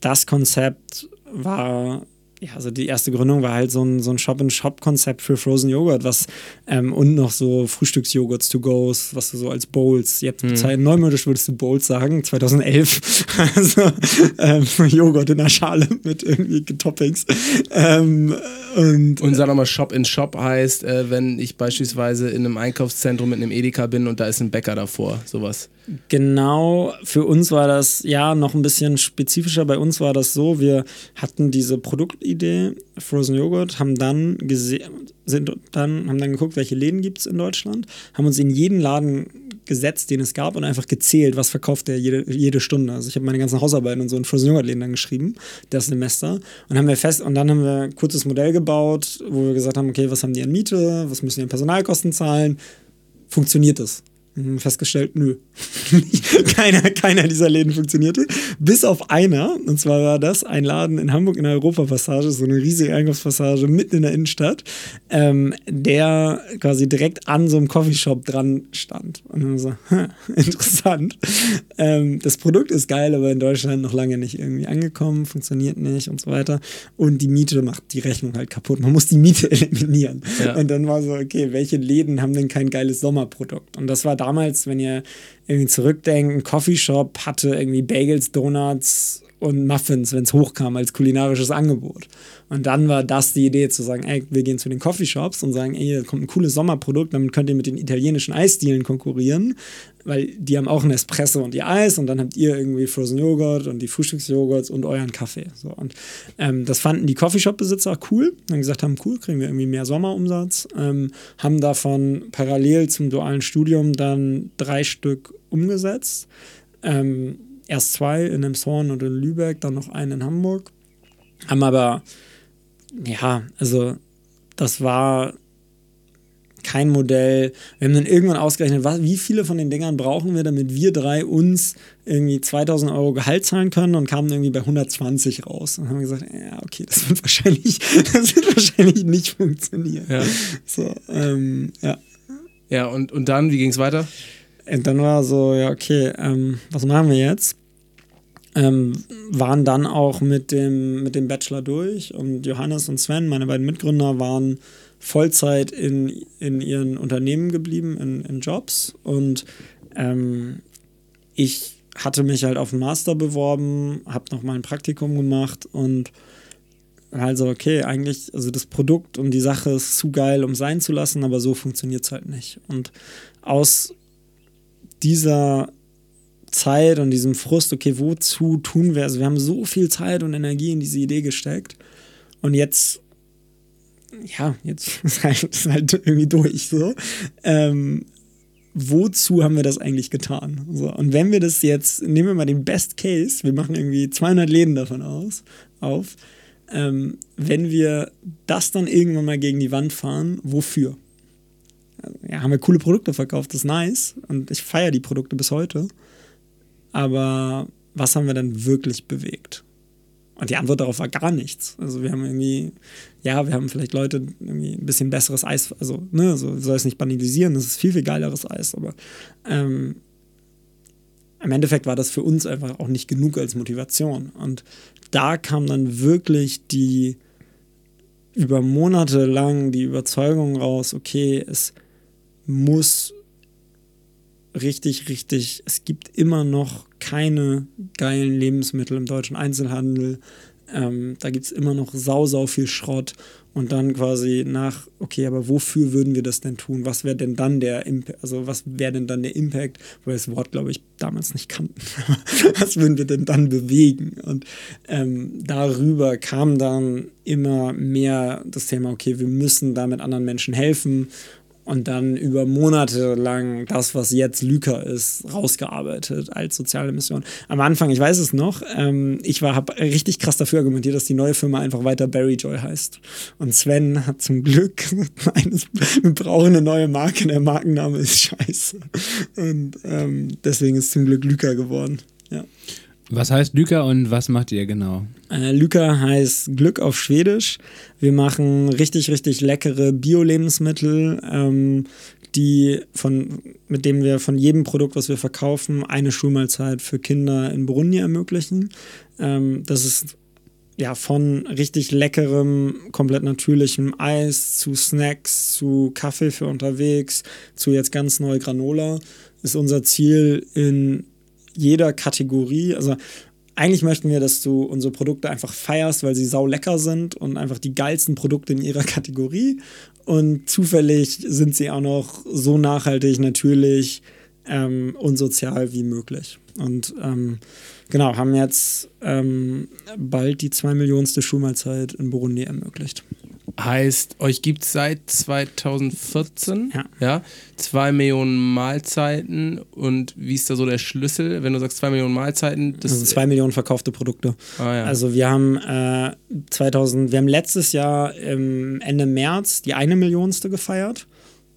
das Konzept war, ja, also die erste Gründung war halt so ein, so ein Shop-in-Shop-Konzept für Frozen Joghurt, was ähm, und noch so Frühstücksjoghurts to goes, was du so als Bowls, jetzt mhm. neumodisch würdest du Bowls sagen, 2011, also ähm, Joghurt in der Schale mit irgendwie Toppings. Ähm, und, und sag nochmal, Shop in Shop heißt, äh, wenn ich beispielsweise in einem Einkaufszentrum mit einem Edeka bin und da ist ein Bäcker davor, sowas. Genau, für uns war das ja noch ein bisschen spezifischer. Bei uns war das so, wir hatten diese Produktidee, Frozen Joghurt, haben dann gesehen, sind dann, haben dann geguckt, welche Läden gibt es in Deutschland, haben uns in jeden Laden gesetzt, den es gab und einfach gezählt, was verkauft der jede, jede Stunde. Also ich habe meine ganzen Hausarbeiten und so in Frozen Joghurt Läden dann geschrieben, das Semester. Und haben wir fest, und dann haben wir ein kurzes Modell gebaut, wo wir gesagt haben, okay, was haben die an Miete, was müssen die an Personalkosten zahlen? Funktioniert das? Hm, festgestellt, nö. keiner, keiner dieser Läden funktionierte. Bis auf einer, und zwar war das ein Laden in Hamburg in der Europapassage, so eine riesige Einkaufspassage mitten in der Innenstadt, ähm, der quasi direkt an so einem Coffeeshop dran stand. Und dann so, interessant. Ähm, das Produkt ist geil, aber in Deutschland noch lange nicht irgendwie angekommen, funktioniert nicht und so weiter. Und die Miete macht die Rechnung halt kaputt. Man muss die Miete eliminieren. Ja. Und dann war so, okay, welche Läden haben denn kein geiles Sommerprodukt? Und das war damals, wenn ihr irgendwie zurückdenkt, ein Coffeeshop hatte irgendwie Bagels, Donuts und Muffins, wenn es hochkam, als kulinarisches Angebot. Und dann war das die Idee zu sagen, ey, wir gehen zu den Coffeeshops und sagen, ey, hier kommt ein cooles Sommerprodukt, damit könnt ihr mit den italienischen Eisdielen konkurrieren, weil die haben auch einen Espresso und ihr Eis und dann habt ihr irgendwie Frozen Joghurt und die Frühstücksjoghurts und euren Kaffee. So, und ähm, das fanden die Coffeeshop-Besitzer cool, haben gesagt haben, cool, kriegen wir irgendwie mehr Sommerumsatz, ähm, haben davon parallel zum dualen Studium dann drei Stück umgesetzt. Ähm, erst zwei in Emshorn und in Lübeck, dann noch einen in Hamburg. Haben aber, ja, also das war kein Modell. Wir haben dann irgendwann ausgerechnet, was, wie viele von den Dingern brauchen wir, damit wir drei uns irgendwie 2000 Euro Gehalt zahlen können und kamen irgendwie bei 120 raus. Und haben gesagt, ja, okay, das wird wahrscheinlich, das wird wahrscheinlich nicht funktionieren. Ja. So, ähm, ja. Ja, und, und dann, wie ging es weiter? Und dann war so, ja, okay, ähm, was machen wir jetzt? Ähm, waren dann auch mit dem, mit dem Bachelor durch und Johannes und Sven, meine beiden Mitgründer, waren Vollzeit in, in ihren Unternehmen geblieben, in, in Jobs. Und ähm, ich hatte mich halt auf den Master beworben, habe noch mal ein Praktikum gemacht und also okay, eigentlich, also das Produkt und die Sache ist zu geil, um sein zu lassen, aber so funktioniert es halt nicht. Und aus dieser Zeit und diesem Frust, okay, wozu tun wir? Also wir haben so viel Zeit und Energie in diese Idee gesteckt und jetzt, ja, jetzt ist halt, ist halt irgendwie durch so. Ähm, wozu haben wir das eigentlich getan? So, und wenn wir das jetzt, nehmen wir mal den Best Case, wir machen irgendwie 200 Läden davon aus, auf, ähm, wenn wir das dann irgendwann mal gegen die Wand fahren, wofür? Ja, haben wir coole Produkte verkauft, das ist nice und ich feiere die Produkte bis heute. Aber was haben wir denn wirklich bewegt? Und die Antwort darauf war gar nichts. Also wir haben irgendwie, ja, wir haben vielleicht Leute irgendwie ein bisschen besseres Eis, also, ne, so soll es nicht banalisieren, das ist viel, viel geileres Eis, aber ähm, im Endeffekt war das für uns einfach auch nicht genug als Motivation. Und da kam dann wirklich die über Monate lang die Überzeugung raus, okay, es muss richtig, richtig, es gibt immer noch keine geilen Lebensmittel im deutschen Einzelhandel. Ähm, da gibt es immer noch sau, sau viel Schrott. Und dann quasi nach, okay, aber wofür würden wir das denn tun? Was wäre denn dann der Impact, also was wäre denn dann der Impact, wir das Wort, glaube ich, damals nicht kannten. was würden wir denn dann bewegen? Und ähm, darüber kam dann immer mehr das Thema, okay, wir müssen damit anderen Menschen helfen und dann über Monate lang das, was jetzt Lyca ist, rausgearbeitet als soziale Mission. Am Anfang, ich weiß es noch, ähm, ich habe richtig krass dafür argumentiert, dass die neue Firma einfach weiter Barry Joy heißt. Und Sven hat zum Glück, eines, wir brauchen eine neue Marke, der Markenname ist scheiße. Und ähm, deswegen ist zum Glück Lyca geworden. Ja. Was heißt Lyka und was macht ihr genau? Äh, Lyka heißt Glück auf Schwedisch. Wir machen richtig, richtig leckere Bio-Lebensmittel, ähm, die von, mit denen wir von jedem Produkt, was wir verkaufen, eine Schulmahlzeit für Kinder in Burundi ermöglichen. Ähm, das ist ja von richtig leckerem, komplett natürlichem Eis zu Snacks, zu Kaffee für unterwegs, zu jetzt ganz neu Granola. Ist unser Ziel in jeder Kategorie, also eigentlich möchten wir, dass du unsere Produkte einfach feierst, weil sie sau lecker sind und einfach die geilsten Produkte in ihrer Kategorie. Und zufällig sind sie auch noch so nachhaltig, natürlich ähm, und sozial wie möglich. Und ähm, genau, haben jetzt ähm, bald die zwei Millionste Schulmahlzeit in Burundi ermöglicht. Heißt, euch gibt es seit 2014, Ja. ja, zwei Millionen Mahlzeiten und wie ist da so der Schlüssel, wenn du sagst zwei Millionen Mahlzeiten? Das, Also zwei Millionen verkaufte Produkte. Ah, ja. Also wir haben äh, 2000, wir haben letztes Jahr im Ende März die eine Millionste gefeiert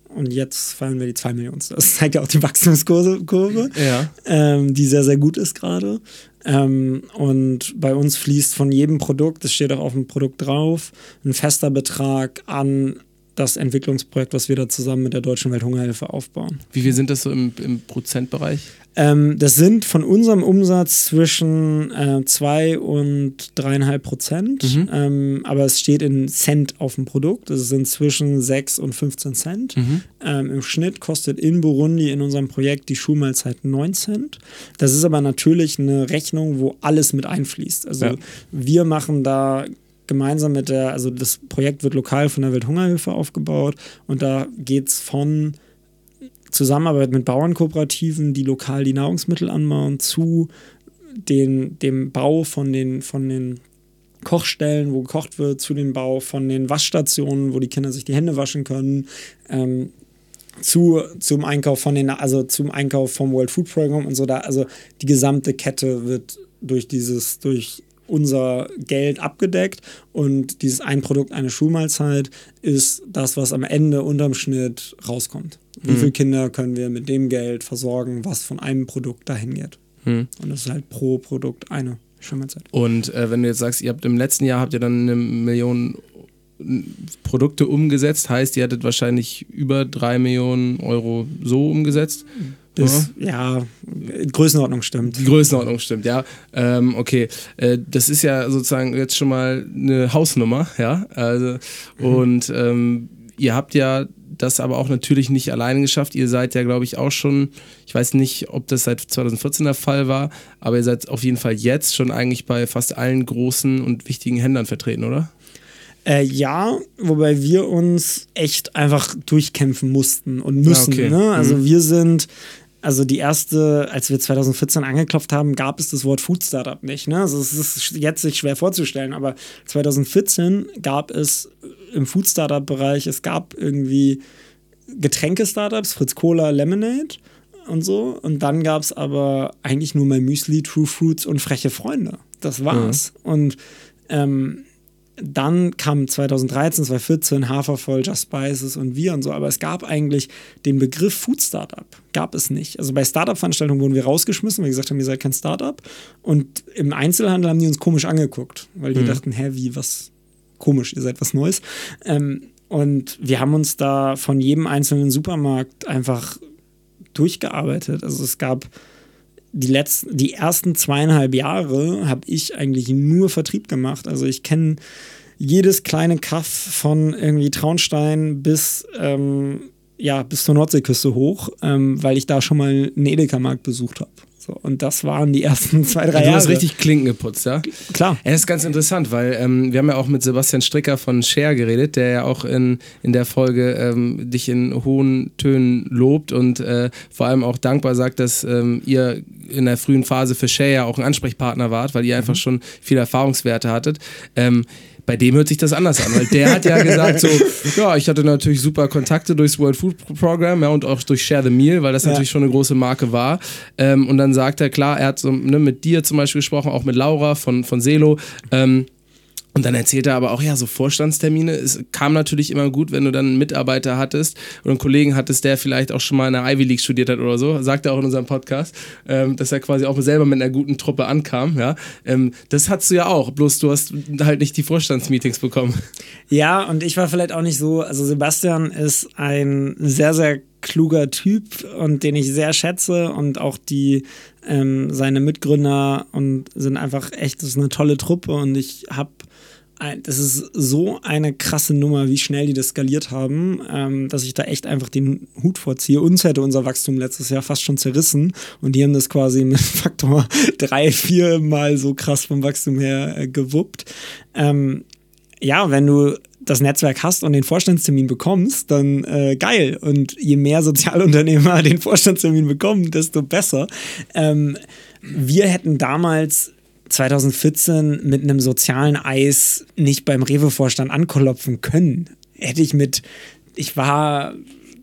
und jetzt feiern wir die zwei Millionste. Das zeigt ja auch die Wachstumskurve, Kurve, Ja. ähm, die sehr, sehr gut ist gerade. Ähm, und bei uns fließt von jedem Produkt, das steht auch auf dem Produkt drauf, ein fester Betrag an das Entwicklungsprojekt, was wir da zusammen mit der Deutschen Welthungerhilfe aufbauen. Wie viel sind das so im, im Prozentbereich? Ähm, das sind von unserem Umsatz zwischen äh, 2 und 3,5 Prozent. Mhm. Ähm, aber es steht in Cent auf dem Produkt. Es sind zwischen 6 und 15 Cent. Mhm. Ähm, Im Schnitt kostet in Burundi in unserem Projekt die Schulmahlzeit 9 Cent. Das ist aber natürlich eine Rechnung, wo alles mit einfließt. Also Ja. wir machen da gemeinsam mit der, also das Projekt wird lokal von der Welthungerhilfe aufgebaut und da geht es von Zusammenarbeit mit Bauernkooperativen, die lokal die Nahrungsmittel anbauen, zu den, dem Bau von den, von den Kochstellen, wo gekocht wird, zu dem Bau von den Waschstationen, wo die Kinder sich die Hände waschen können, ähm, zu, zum Einkauf von den, also zum Einkauf vom World Food Program und so da, also die gesamte Kette wird durch dieses, durch unser Geld abgedeckt und dieses ein Produkt, eine Schulmahlzeit ist das, was am Ende unterm Schnitt rauskommt. Wie viele Kinder können wir mit dem Geld versorgen, was von einem Produkt dahin geht? Hm. Und das ist halt pro Produkt eine Schulmahlzeit. Und äh, wenn du jetzt sagst, ihr habt im letzten Jahr habt ihr dann eine Million Produkte umgesetzt, heißt, ihr hattet wahrscheinlich über drei Millionen Euro so umgesetzt. Das, ja, Größenordnung stimmt. Die Größenordnung stimmt, ja. Ähm, okay, äh, das ist ja sozusagen jetzt schon mal eine Hausnummer, ja. Also, Und ähm, ihr habt ja das aber auch natürlich nicht alleine geschafft. Ihr seid ja, glaube ich, auch schon, ich weiß nicht, ob das seit 2014 der Fall war, aber ihr seid auf jeden Fall jetzt schon eigentlich bei fast allen großen und wichtigen Händlern vertreten, oder? Äh, ja, wobei wir uns echt einfach durchkämpfen mussten und müssen. Ah, okay. Ne? Also Mhm. wir sind, also die erste, als wir 2014 angeklopft haben, gab es das Wort Food Startup nicht. Ne? Also es ist jetzt sich schwer vorzustellen, aber 2014 gab es im Food Startup Bereich, es gab irgendwie Getränke-Startups, Fritz Cola, Lemonade und so. Und dann gab es aber eigentlich nur mal Müsli, True Fruits und freche Freunde. Das war's. Und ähm, dann kam 2013, 2014 Hafervoll, Just Spices und wir und so, aber es gab eigentlich den Begriff Food Startup, gab es nicht. Also bei Startup-Veranstaltungen wurden wir rausgeschmissen, weil wir gesagt haben, ihr seid kein Startup. Und im Einzelhandel haben die uns komisch angeguckt, weil die dachten, hä, wie, was komisch, ihr seid was Neues. Ähm, und wir haben uns da von jedem einzelnen Supermarkt einfach durchgearbeitet. Also es gab die letzten, die ersten zweieinhalb Jahre habe ich eigentlich nur Vertrieb gemacht. Also ich kenne jedes kleine Kaff von irgendwie Traunstein bis ähm, ja bis zur Nordseeküste hoch, ähm, weil ich da schon mal einen Edeka-Markt besucht habe. So, und das waren die ersten zwei, drei du Jahre. hast richtig Klinken geputzt, ja? klar. Das ist ganz interessant, weil ähm, wir haben ja auch mit Sebastian Stricker von Share geredet, der ja auch in, in der Folge ähm, dich in hohen Tönen lobt und äh, vor allem auch dankbar sagt, dass ähm, ihr in der frühen Phase für Share ja auch ein Ansprechpartner wart, weil ihr einfach schon viele Erfahrungswerte hattet. Ähm, bei dem hört sich das anders an, weil der hat ja gesagt so, ja, ich hatte natürlich super Kontakte durchs World Food Program ja, und auch durch Share the Meal, weil das Ja. natürlich schon eine große Marke war. Ähm, und dann sagt er, klar, er hat so, ne, mit dir zum Beispiel gesprochen, auch mit Laura von, von Selo. Ähm, und dann erzählt er aber auch, ja, so Vorstandstermine, es kam natürlich immer gut, wenn du dann einen Mitarbeiter hattest oder einen Kollegen hattest, der vielleicht auch schon mal in der Ivy League studiert hat oder so, sagt er auch in unserem Podcast, ähm, dass er quasi auch selber mit einer guten Truppe ankam, ja. Ähm, das hattest du ja auch, bloß du hast halt nicht die Vorstandsmeetings bekommen. Ja, und ich war vielleicht auch nicht so, also Sebastian ist ein sehr, sehr kluger Typ und den ich sehr schätze und auch die ähm, seine Mitgründer und sind einfach echt, das ist eine tolle Truppe und ich habe das ist so eine krasse Nummer, wie schnell die das skaliert haben, ähm, dass ich da echt einfach den Hut vorziehe. Uns hätte unser Wachstum letztes Jahr fast schon zerrissen und die haben das quasi mit Faktor drei, vier Mal so krass vom Wachstum her äh, gewuppt. Ähm, ja, wenn du das Netzwerk hast und den Vorstandstermin bekommst, dann äh, geil. Und je mehr Sozialunternehmer den Vorstandstermin bekommen, desto besser. Ähm, wir hätten damals 2014 mit einem sozialen Eis nicht beim Rewe-Vorstand anklopfen können. Hätte ich mit, ich war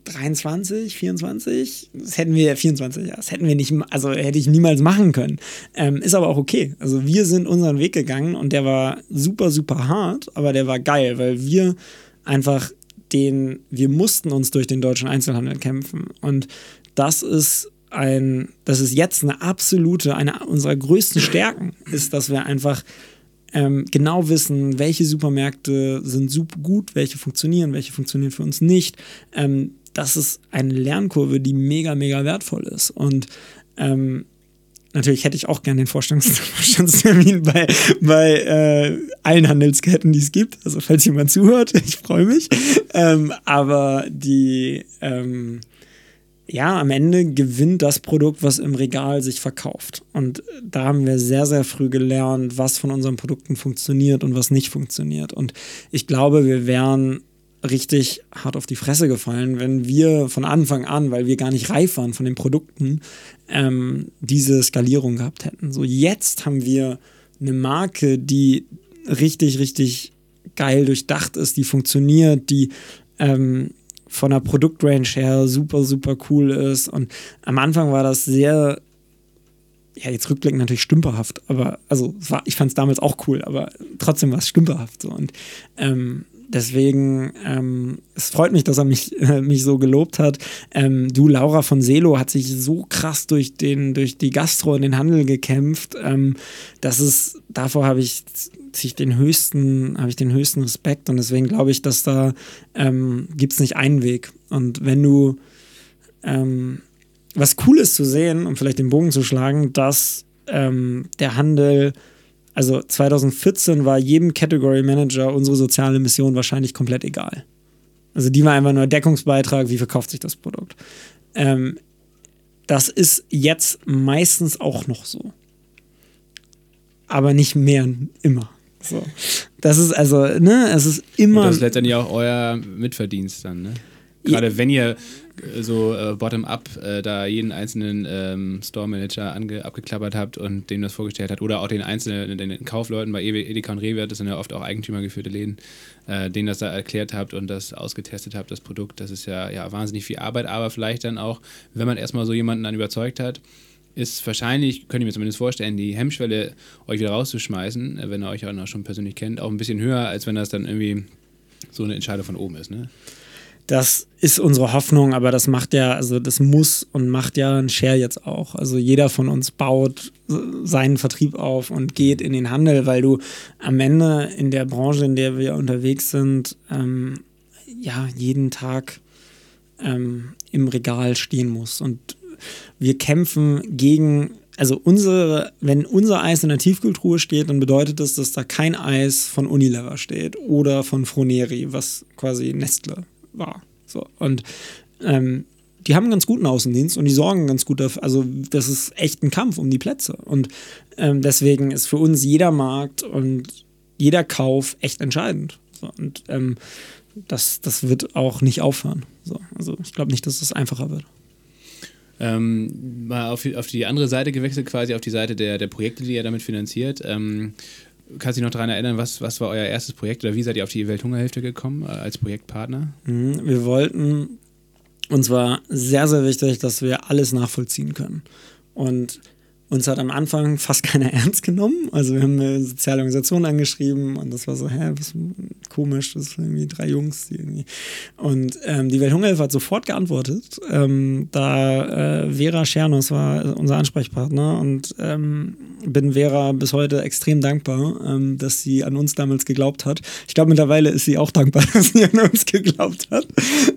23, 24, das hätten wir 24, ja, das hätten wir nicht, also hätte ich niemals machen können. Ähm, ist aber auch okay. Also wir sind unseren Weg gegangen und der war super, super hart, aber der war geil, weil wir einfach den, wir mussten uns durch den deutschen Einzelhandel kämpfen. Und das ist ein, das ist jetzt eine absolute, eine unserer größten Stärken, ist, dass wir einfach ähm, genau wissen, welche Supermärkte sind super gut, welche funktionieren, welche funktionieren für uns nicht. Ähm, das ist eine Lernkurve, die mega, mega wertvoll ist. Und ähm, natürlich hätte ich auch gerne den Vorstandstermin bei, bei äh, allen Handelsketten, die es gibt. Also falls jemand zuhört, ich freue mich. Ähm, aber die, ähm, ja, am Ende gewinnt das Produkt, was im Regal sich verkauft. Und da haben wir sehr, sehr früh gelernt, was von unseren Produkten funktioniert und was nicht funktioniert. Und ich glaube, wir wären richtig hart auf die Fresse gefallen, wenn wir von Anfang an, weil wir gar nicht reif waren von den Produkten, ähm, diese Skalierung gehabt hätten. So jetzt haben wir eine Marke, die richtig, richtig geil durchdacht ist, die funktioniert, die ähm, von der Produktrange her super, super cool ist. Und am Anfang war das sehr, ja, jetzt rückblickend natürlich stümperhaft, aber also war, ich fand es damals auch cool, aber trotzdem war es stümperhaft so. Und ähm, deswegen, ähm, es freut mich, dass er mich, äh, mich so gelobt hat. Ähm, du, Laura von Selo, hat sich so krass durch, den, durch die Gastro und den Handel gekämpft. Ähm, das ist, davor habe ich sich den höchsten, habe ich den höchsten Respekt und deswegen glaube ich, dass da ähm, gibt es nicht einen Weg. Und wenn du ähm, was cool ist zu sehen, um vielleicht den Bogen zu schlagen, dass ähm, der Handel, also 2014 war jedem Category Manager unsere soziale Mission wahrscheinlich komplett egal. Also die war einfach nur Deckungsbeitrag, wie verkauft sich das Produkt. Ähm, das ist jetzt meistens auch noch so. Aber nicht mehr immer. So. Das ist also, ne, es ist immer. Und das ist letztendlich auch euer Mitverdienst dann, ne? Gerade ja. wenn ihr äh, so äh, bottom-up äh, da jeden einzelnen ähm, Store-Manager abgeklappert habt und dem das vorgestellt hat oder auch den einzelnen den Kaufleuten bei Edeka und Rewe, das sind ja oft auch eigentümergeführte Läden, äh, denen das da erklärt habt und das ausgetestet habt, das Produkt, das ist ja, ja wahnsinnig viel Arbeit, aber vielleicht dann auch, wenn man erstmal so jemanden dann überzeugt hat, ist wahrscheinlich, könnte ich mir zumindest vorstellen, die Hemmschwelle, euch wieder rauszuschmeißen, äh, wenn ihr euch auch noch schon persönlich kennt, auch ein bisschen höher, als wenn das dann irgendwie so eine Entscheidung von oben ist. Ne? Das ist unsere Hoffnung, aber das macht ja, also das muss und macht ja ein Share jetzt auch. Also jeder von uns baut seinen Vertrieb auf und geht in den Handel, weil du am Ende in der Branche, in der wir unterwegs sind, ähm, ja, jeden Tag ähm, im Regal stehen musst. Und wir kämpfen gegen, also unsere, wenn unser Eis in der Tiefkühltruhe steht, dann bedeutet das, dass da kein Eis von Unilever steht oder von Froneri, was quasi Nestle war. So. Und ähm, die haben einen ganz guten Außendienst und die sorgen ganz gut dafür. Also, das ist echt ein Kampf um die Plätze. Und ähm, deswegen ist für uns jeder Markt und jeder Kauf echt entscheidend. So. Und ähm, das, das wird auch nicht aufhören. So. Also, ich glaube nicht, dass es das einfacher wird ähm, mal auf, auf, die andere Seite gewechselt, quasi auf die Seite der, der Projekte, die ihr damit finanziert. Ähm, kannst du dich noch daran erinnern, was, was war euer erstes Projekt oder wie seid ihr auf die Welthungerhilfe gekommen äh, als Projektpartner? Mhm, wir wollten, uns war sehr, sehr wichtig, dass wir alles nachvollziehen können. Und uns hat am Anfang fast keiner ernst genommen. Also wir haben eine soziale Organisation angeschrieben und das war so, hä, was komisch, das sind irgendwie drei Jungs, die irgendwie. Und ähm, die Welthungerhilfe hat sofort geantwortet. Ähm, da äh, Vera Schernos war unser Ansprechpartner und ähm, bin Vera bis heute extrem dankbar, ähm, dass sie an uns damals geglaubt hat. Ich glaube, mittlerweile ist sie auch dankbar, dass sie an uns geglaubt hat.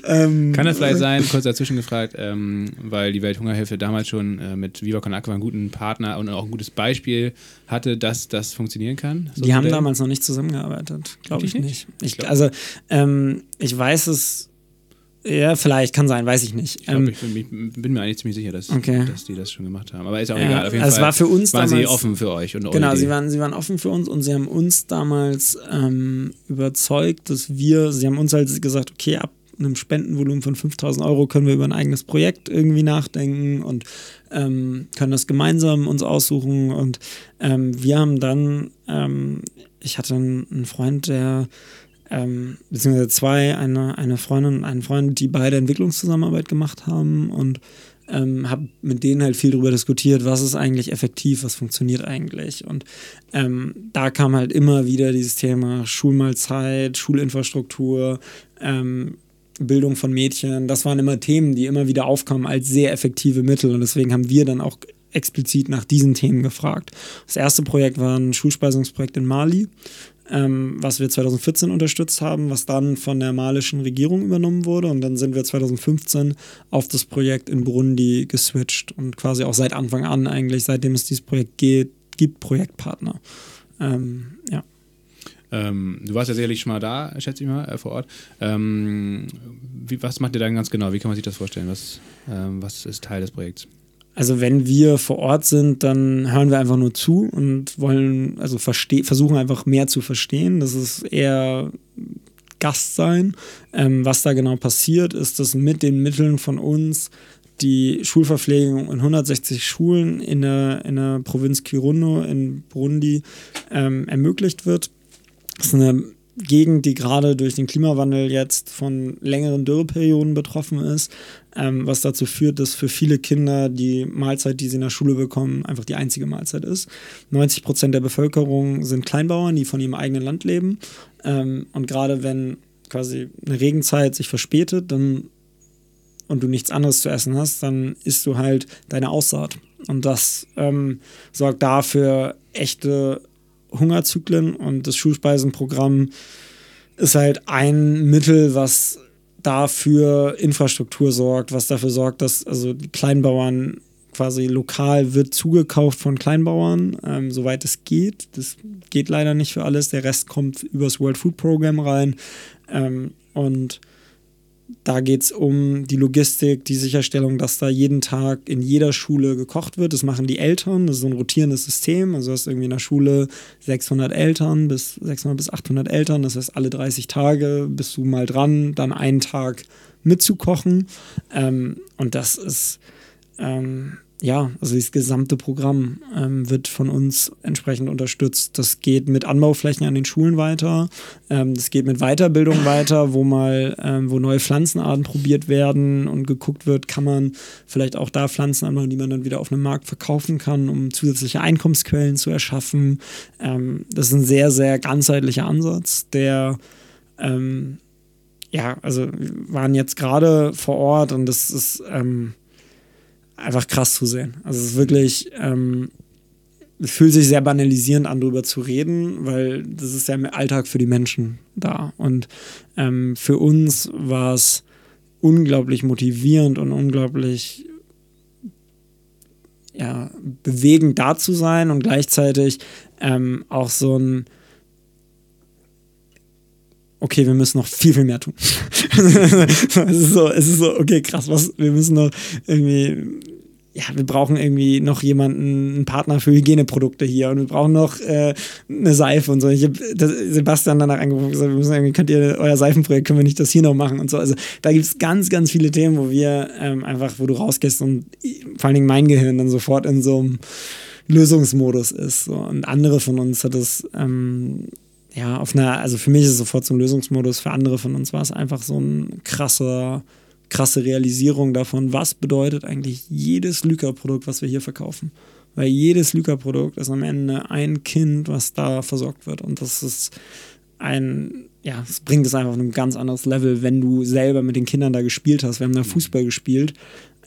Ähm, Kann das vielleicht sein, kurz dazwischen gefragt, ähm, weil die Welthungerhilfe damals schon äh, mit Viva Con Aqua einen guten Partner und auch ein gutes Beispiel hatte, dass das funktionieren kann? So die haben damals noch nicht zusammengearbeitet, glaube ich nicht. Ich, glaub. Also ähm, ich weiß es ja, vielleicht, kann sein, weiß ich nicht. Ich, glaub, ähm, ich bin, bin, mir eigentlich ziemlich sicher, dass, okay. dass die das schon gemacht haben. Aber ist auch ja, egal. Auf jeden also Fall war für uns waren damals, sie offen für euch. Und genau, sie waren, sie waren offen für uns und sie haben uns damals ähm, überzeugt, dass wir, sie haben uns halt gesagt, okay, ab einem Spendenvolumen von 5000 Euro können wir über ein eigenes Projekt irgendwie nachdenken und ähm, können das gemeinsam uns aussuchen. Und ähm, wir haben dann, ähm, ich hatte einen Freund, der ähm, beziehungsweise zwei, eine, eine Freundin und einen Freund, die beide Entwicklungszusammenarbeit gemacht haben und ähm, habe mit denen halt viel darüber diskutiert, was ist eigentlich effektiv, was funktioniert eigentlich. Und ähm, da kam halt immer wieder dieses Thema Schulmahlzeit, Schulinfrastruktur, ähm, Bildung von Mädchen. Das waren immer Themen, die immer wieder aufkamen als sehr effektive Mittel. Und deswegen haben wir dann auch explizit nach diesen Themen gefragt. Das erste Projekt war ein Schulspeisungsprojekt in Mali ähm, was wir 2014 unterstützt haben, was dann von der malischen Regierung übernommen wurde. Und dann sind wir 2015 auf das Projekt in Burundi geswitcht und quasi auch seit Anfang an eigentlich, seitdem es dieses Projekt geht, gibt, Projektpartner. Ähm, ja. Ähm, du warst ja sicherlich schon mal da, schätze ich mal, äh, vor Ort. Ähm, wie, was macht ihr dann ganz genau? Wie kann man sich das vorstellen? Was, ähm, was ist Teil des Projekts? Also wenn wir vor Ort sind, dann hören wir einfach nur zu und wollen, also versuchen einfach mehr zu verstehen. Das ist eher Gast sein. Ähm, was da genau passiert, ist, dass mit den Mitteln von uns die Schulverpflegung in 160 Schulen in der, in der Provinz Kirundo in Burundi ähm, ermöglicht wird. Das ist eine Gegend, die gerade durch den Klimawandel jetzt von längeren Dürreperioden betroffen ist, ähm, was dazu führt, dass für viele Kinder die Mahlzeit, die sie in der Schule bekommen, einfach die einzige Mahlzeit ist. 90 Prozent der Bevölkerung sind Kleinbauern, die von ihrem eigenen Land leben. Ähm, und gerade wenn quasi eine Regenzeit sich verspätet, dann und du nichts anderes zu essen hast, dann isst du halt deine Aussaat. Und das ähm, sorgt dafür echte Hungerzyklen und das Schulspeisenprogramm ist halt ein Mittel, was dafür Infrastruktur sorgt, was dafür sorgt, dass also die Kleinbauern quasi lokal wird zugekauft von Kleinbauern, ähm, soweit es geht. Das geht leider nicht für alles. Der Rest kommt übers World Food Program rein. Ähm, und da geht es um die Logistik, die Sicherstellung, dass da jeden Tag in jeder Schule gekocht wird. Das machen die Eltern. Das ist so ein rotierendes System. Also hast irgendwie in der Schule 600 Eltern bis 600 bis 800 Eltern. Das heißt, alle 30 Tage bist du mal dran, dann einen Tag mitzukochen. Ähm, und das ist ähm, ja, also das gesamte Programm ähm, wird von uns entsprechend unterstützt. Das geht mit Anbauflächen an den Schulen weiter. Ähm, das geht mit Weiterbildung weiter, wo mal, ähm, wo neue Pflanzenarten probiert werden und geguckt wird, kann man vielleicht auch da Pflanzen anbauen, die man dann wieder auf einem Markt verkaufen kann, um zusätzliche Einkommensquellen zu erschaffen. Ähm, das ist ein sehr, sehr ganzheitlicher Ansatz, der ähm, ja, also wir waren jetzt gerade vor Ort und das ist ähm, einfach krass zu sehen. Also es ist wirklich, ähm, es fühlt sich sehr banalisierend an, darüber zu reden, weil das ist ja im Alltag für die Menschen da. Und ähm, für uns war es unglaublich motivierend und unglaublich ja, bewegend da zu sein und gleichzeitig ähm, auch so ein okay, wir müssen noch viel, viel mehr tun. es, ist so, es ist so, okay, krass, was, wir müssen noch irgendwie, ja, wir brauchen irgendwie noch jemanden, einen Partner für Hygieneprodukte hier und wir brauchen noch äh, eine Seife und so. Ich habe Sebastian danach angerufen und gesagt, wir müssen irgendwie, könnt ihr euer Seifenprojekt, können wir nicht das hier noch machen und so. Also da gibt es ganz, ganz viele Themen, wo wir ähm, einfach, wo du rausgehst und vor allen Dingen mein Gehirn dann sofort in so einem Lösungsmodus ist. So. Und andere von uns hat es ähm, ja, auf einer, also für mich ist es sofort so ein Lösungsmodus, für andere von uns war es einfach so ein krasser, krasse Realisierung davon, was bedeutet eigentlich jedes Lyca-Produkt, was wir hier verkaufen. Weil jedes Lyca-Produkt ist am Ende ein Kind, was da versorgt wird. Und das ist ein, ja, es bringt es einfach auf ein ganz anderes Level, wenn du selber mit den Kindern da gespielt hast. Wir haben da Fußball gespielt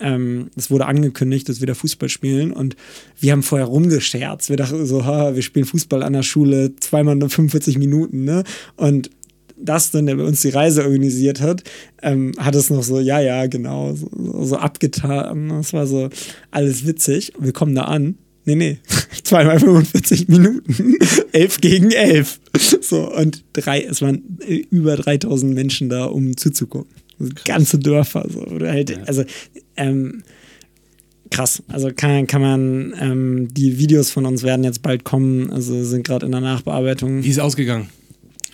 ähm, es wurde angekündigt, dass wir da Fußball spielen und wir haben vorher rumgescherzt. Wir dachten so, ha, wir spielen Fußball an der Schule zweimal nur 45 Minuten, ne? Und Dustin, der bei uns die Reise organisiert hat, ähm, hat es noch so, ja, ja, genau, so, so abgetan. Das war so alles witzig. Wir kommen da an. Nee, nee, zweimal 45 Minuten, elf gegen elf. So, und drei, es waren über 3000 Menschen da, um zuzugucken. Ganze Dörfer. So. Oder halt, ja. Also, ähm, krass. Also kann, kann man, ähm, die Videos von uns werden jetzt bald kommen, also sind gerade in der Nachbearbeitung. Wie ist ausgegangen?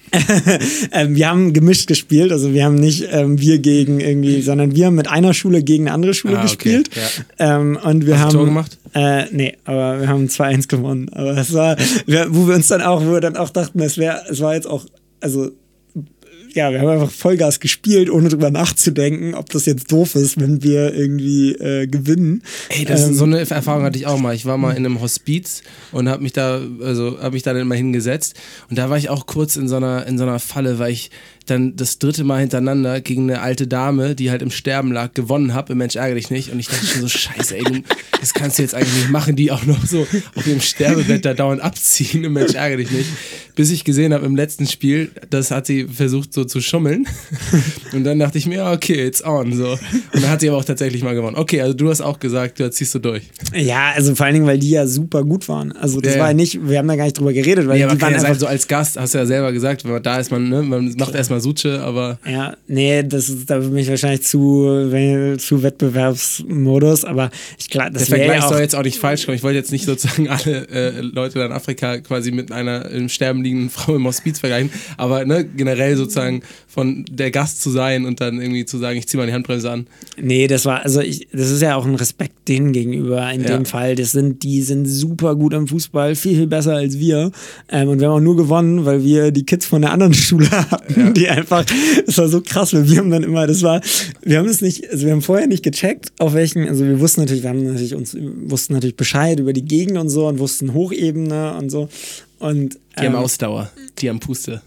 ähm, wir haben gemischt gespielt, also wir haben nicht ähm, wir gegen irgendwie, sondern wir haben mit einer Schule gegen eine andere Schule Ah, okay, gespielt. ja. Ähm, und wir Hast du haben Tor gemacht? Äh, nee, aber wir haben 2-1 gewonnen. Aber es war, wo wir uns dann auch, wo wir dann auch dachten, es wäre, es war jetzt auch, also ja, wir haben einfach Vollgas gespielt, ohne drüber nachzudenken, ob das jetzt doof ist, wenn wir irgendwie äh, gewinnen. Ey, das Ähm, so eine Erfahrung hatte ich auch mal. Ich war mal in einem Hospiz und habe mich da, also habe mich da dann immer hingesetzt und da war ich auch kurz in so einer, in so einer Falle, weil ich dann das dritte Mal hintereinander gegen eine alte Dame, die halt im Sterben lag, gewonnen habe. Im Mensch ärgere dich nicht. Und ich dachte schon so, scheiße, ey, du, das kannst du jetzt eigentlich nicht machen, die auch noch so auf ihrem Sterbebett da dauernd abziehen. Im Mensch ärgere dich nicht. Bis ich gesehen habe im letzten Spiel, das hat sie versucht so zu schummeln. Und dann dachte ich mir, okay, it's on. So. Und dann hat sie aber auch tatsächlich mal gewonnen. Okay, also du hast auch gesagt, du ziehst du durch. Ja, also vor allen Dingen, weil die ja super gut waren. Also das Ja, war ja nicht, wir haben da gar nicht drüber geredet, weil Ja, die waren ja einfach so als Gast, hast du ja selber gesagt, wenn man da ist, man, ne, man macht erstmal Suche, aber Ja, nee, das ist da bin ich wahrscheinlich zu, zu Wettbewerbsmodus, aber ich glaube, das der wäre Vergleich ja soll jetzt auch nicht falsch kommen. Ich wollte jetzt nicht sozusagen alle äh, Leute in Afrika quasi mit einer im Sterben liegenden Frau im Hospiz vergleichen, aber ne, generell sozusagen von der Gast zu sein und dann irgendwie zu sagen, ich zieh mal die Handbremse an. nee, das war, also ich, das ist ja auch ein Respekt denen gegenüber in Ja. dem Fall. Das sind, die sind super gut im Fußball, viel, viel besser als wir. Ähm, und wir haben auch nur gewonnen, weil wir die Kids von der anderen Schule hatten, die einfach, das war so krass, weil wir haben dann immer, das war, wir haben es nicht, also wir haben vorher nicht gecheckt, auf welchen, also wir wussten natürlich, wir haben natürlich uns, wussten natürlich Bescheid über die Gegend und so und wussten Hochebene und so. Und Die haben ähm, Ausdauer, die haben Puste.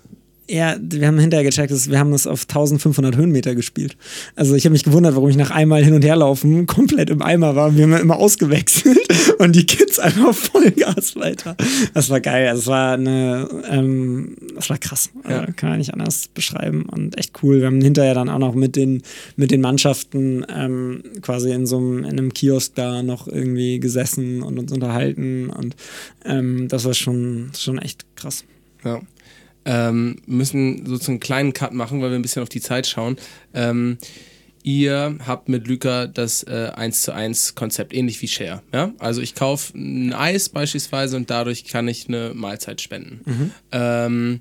Ja, wir haben hinterher gecheckt, wir haben das auf 1500 Höhenmeter gespielt. Also ich habe mich gewundert, warum ich nach einmal hin und her laufen komplett im Eimer war. Wir haben immer ausgewechselt und die Kids einfach Vollgas weiter. Das war geil. Es war eine, ähm, das war krass. Ja. Also, kann man nicht anders beschreiben und echt cool. Wir haben hinterher dann auch noch mit den mit den Mannschaften ähm, quasi in so einem in einem Kiosk da noch irgendwie gesessen und uns unterhalten und ähm, das war schon schon echt krass. Ja. Ähm, müssen sozusagen einen kleinen Cut machen, weil wir ein bisschen auf die Zeit schauen. Ähm, ihr habt mit Luca das äh, 1 zu 1 Konzept, ähnlich wie Share. Ja? Also ich kaufe ein Eis beispielsweise und dadurch kann ich eine Mahlzeit spenden. Ähm,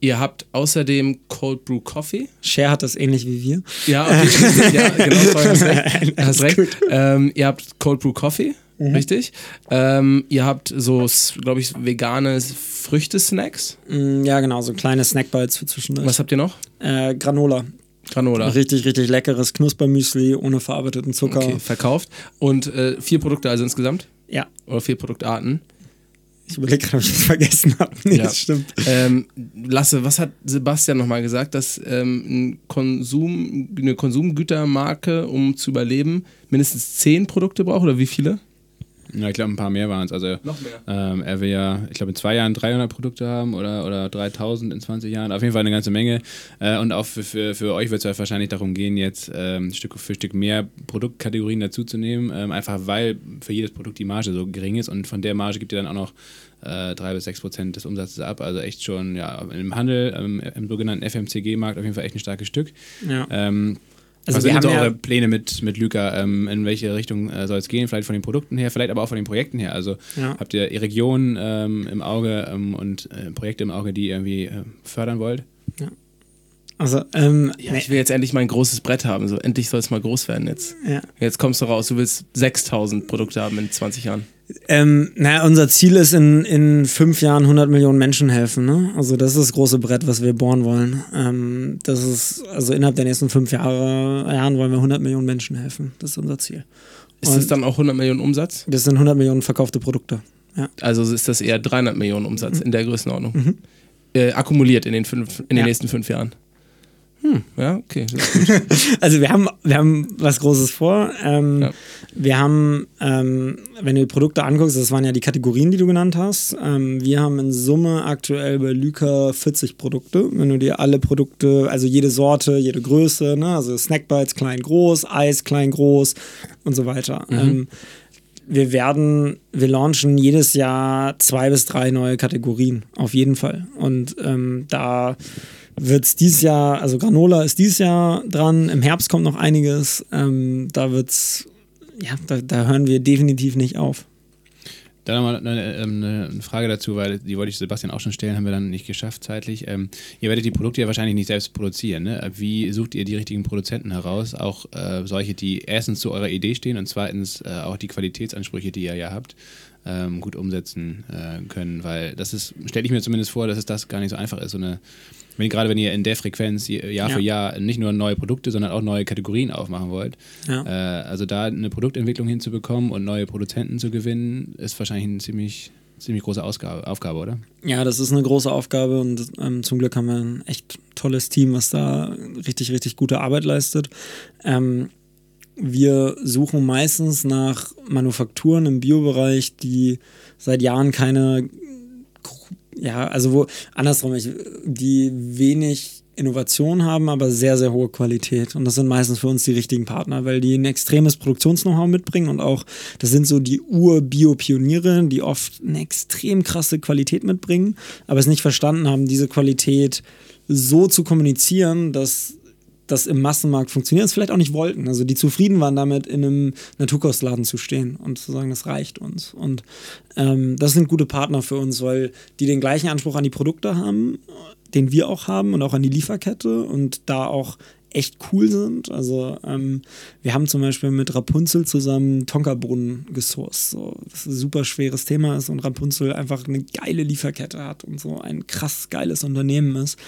ihr habt außerdem Cold Brew Coffee. Share hat das ähnlich wie wir. Ja, okay, ja, genau, sorry, hast recht. Hast recht. Ähm, ihr habt Cold Brew Coffee, richtig. Ähm, ihr habt so, glaube ich, vegane Früchte-Snacks. Mm, Ja, genau, so kleine Snackbites für zwischendurch. Was habt ihr noch? Äh, Granola. Granola. Richtig, richtig leckeres Knuspermüsli ohne verarbeiteten Zucker. Okay, verkauft. Und äh, vier Produkte also insgesamt? Ja, Oder vier Produktarten? ich überlege gerade, ob ich das vergessen habe. Nee, Ja. das stimmt. Ähm, Lasse, was hat Sebastian nochmal gesagt, dass ähm, ein Konsum, eine Konsumgütermarke, um zu überleben, mindestens zehn Produkte braucht oder wie viele? Ja, ich glaube, ein paar mehr waren es. Also, Noch mehr. Ähm, er will ja, ich glaube, in zwei Jahren 300 Produkte haben oder, oder 3000 in 20 Jahren. Auf jeden Fall eine ganze Menge. Äh, und auch für, für, für euch wird es wahrscheinlich darum gehen, jetzt ähm, Stück für Stück mehr Produktkategorien dazuzunehmen. Ähm, einfach weil für jedes Produkt die Marge so gering ist. Und von der Marge gibt ihr dann auch noch äh, 3 bis 6 Prozent des Umsatzes ab. Also echt schon ja, im Handel, ähm, im sogenannten FMCG-Markt auf jeden Fall echt ein starkes Stück. Ja. Ähm, Also was wir sind so haben ja- eure Pläne mit, mit Luca? Ähm, in welche Richtung äh, soll es gehen? Vielleicht von den Produkten her, vielleicht aber auch von den Projekten her. Also Ja. habt ihr Regionen ähm, im Auge ähm, und äh, Projekte im Auge, die ihr irgendwie äh, fördern wollt? Also, ähm, Ja, nee, ich will jetzt endlich mal ein großes Brett haben. So, endlich soll es mal groß werden jetzt. ja. Jetzt kommst du raus, du willst 6000 Produkte haben in 20 Jahren. Ähm, naja, unser Ziel ist in, in fünf Jahren 100 Millionen Menschen helfen. Ne? Also das ist das große Brett, was wir bohren wollen. Ähm, das ist, also innerhalb der nächsten fünf Jahre, Jahren wollen wir 100 Millionen Menschen helfen. Das ist unser Ziel. Ist Und- das dann auch 100 Millionen Umsatz? Das sind 100 Millionen verkaufte Produkte. Ja. Also ist das eher 300 Millionen Umsatz in der Größenordnung. Äh, akkumuliert in den, fünf, in den Ja. nächsten fünf Jahren. Hm, ja, okay. Also wir haben, wir haben was Großes vor. Ähm, Ja. Wir haben, ähm, wenn du die Produkte anguckst, das waren ja die Kategorien, die du genannt hast. Ähm, wir haben in Summe aktuell bei Lyca 40 Produkte. Wenn du dir alle Produkte, also jede Sorte, jede Größe, ne? also Snackbites klein, groß, Eis klein, groß und so weiter. Ähm, wir werden, wir launchen jedes Jahr zwei bis drei neue Kategorien, auf jeden Fall. Und ähm, da wird es dieses Jahr, also Granola ist dieses Jahr dran, im Herbst kommt noch einiges. Ähm, da wird's, ja, da, da hören wir definitiv nicht auf. Dann nochmal eine, ähm, eine, Frage dazu, weil die wollte ich Sebastian auch schon stellen, haben wir dann nicht geschafft zeitlich. Ähm, ihr werdet die Produkte ja wahrscheinlich nicht selbst produzieren. Ne? Wie sucht ihr die richtigen Produzenten heraus? Auch äh, solche, die erstens zu eurer Idee stehen und zweitens äh, auch die Qualitätsansprüche, die ihr ja habt, ähm, gut umsetzen äh, können. Weil das ist, stelle ich mir zumindest vor, dass es das gar nicht so einfach ist, so eine wenn, gerade wenn ihr in der Frequenz Jahr ja. für Jahr nicht nur neue Produkte, sondern auch neue Kategorien aufmachen wollt, ja. äh, also da eine Produktentwicklung hinzubekommen und neue Produzenten zu gewinnen, ist wahrscheinlich eine ziemlich, ziemlich große Ausgabe, Aufgabe, oder? Ja, das ist eine große Aufgabe und ähm, zum Glück haben wir ein echt tolles Team, was da richtig, richtig gute Arbeit leistet. Ähm, wir suchen meistens nach Manufakturen im Biobereich, die seit Jahren keine ja, also wo, andersrum, ich, die wenig Innovation haben, aber sehr, sehr hohe Qualität. Und das sind meistens für uns die richtigen Partner, weil die ein extremes Produktions-Know-how mitbringen und auch, das sind so die Ur-Bio-Pioniere, die oft eine extrem krasse Qualität mitbringen, aber es nicht verstanden haben, diese Qualität so zu kommunizieren, dass das im Massenmarkt funktioniert, es vielleicht auch nicht wollten. Also die zufrieden waren damit, in einem Naturkostladen zu stehen und zu sagen, das reicht uns. Und ähm, das sind gute Partner für uns, weil die den gleichen Anspruch an die Produkte haben, den wir auch haben und auch an die Lieferkette und da auch echt cool sind. Also ähm, wir haben zum Beispiel mit Rapunzel zusammen Tonka-Brunnen gesourced, so, was ein super schweres Thema ist und Rapunzel einfach eine geile Lieferkette hat und so ein krass geiles Unternehmen ist.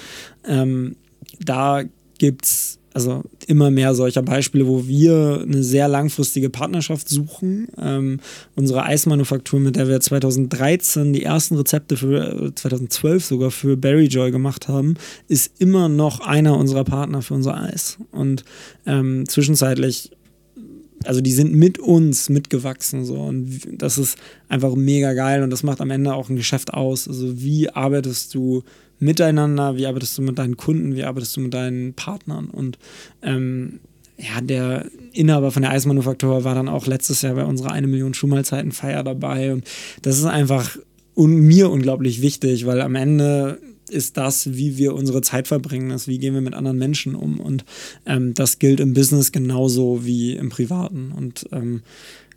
Ähm, da gibt es also immer mehr solcher Beispiele, wo wir eine sehr langfristige Partnerschaft suchen. Ähm, unsere Eismanufaktur, mit der wir 2013 die ersten Rezepte für 2012 sogar für Berry Joy gemacht haben, ist immer noch einer unserer Partner für unser Eis. Und ähm, zwischenzeitlich also die sind mit uns mitgewachsen so und das ist einfach mega geil und das macht am Ende auch ein Geschäft aus. Also wie arbeitest du miteinander, wie arbeitest du mit deinen Kunden, wie arbeitest du mit deinen Partnern? Und ähm, ja, der Inhaber von der Eismanufaktur war dann auch letztes Jahr bei unserer eine Million Schuhmahlzeiten-Feier dabei. Und das ist einfach un mir unglaublich wichtig, weil am Ende ist das, wie wir unsere Zeit verbringen, das, wie gehen wir mit anderen Menschen um. Und ähm, das gilt im Business genauso wie im Privaten. Und ähm,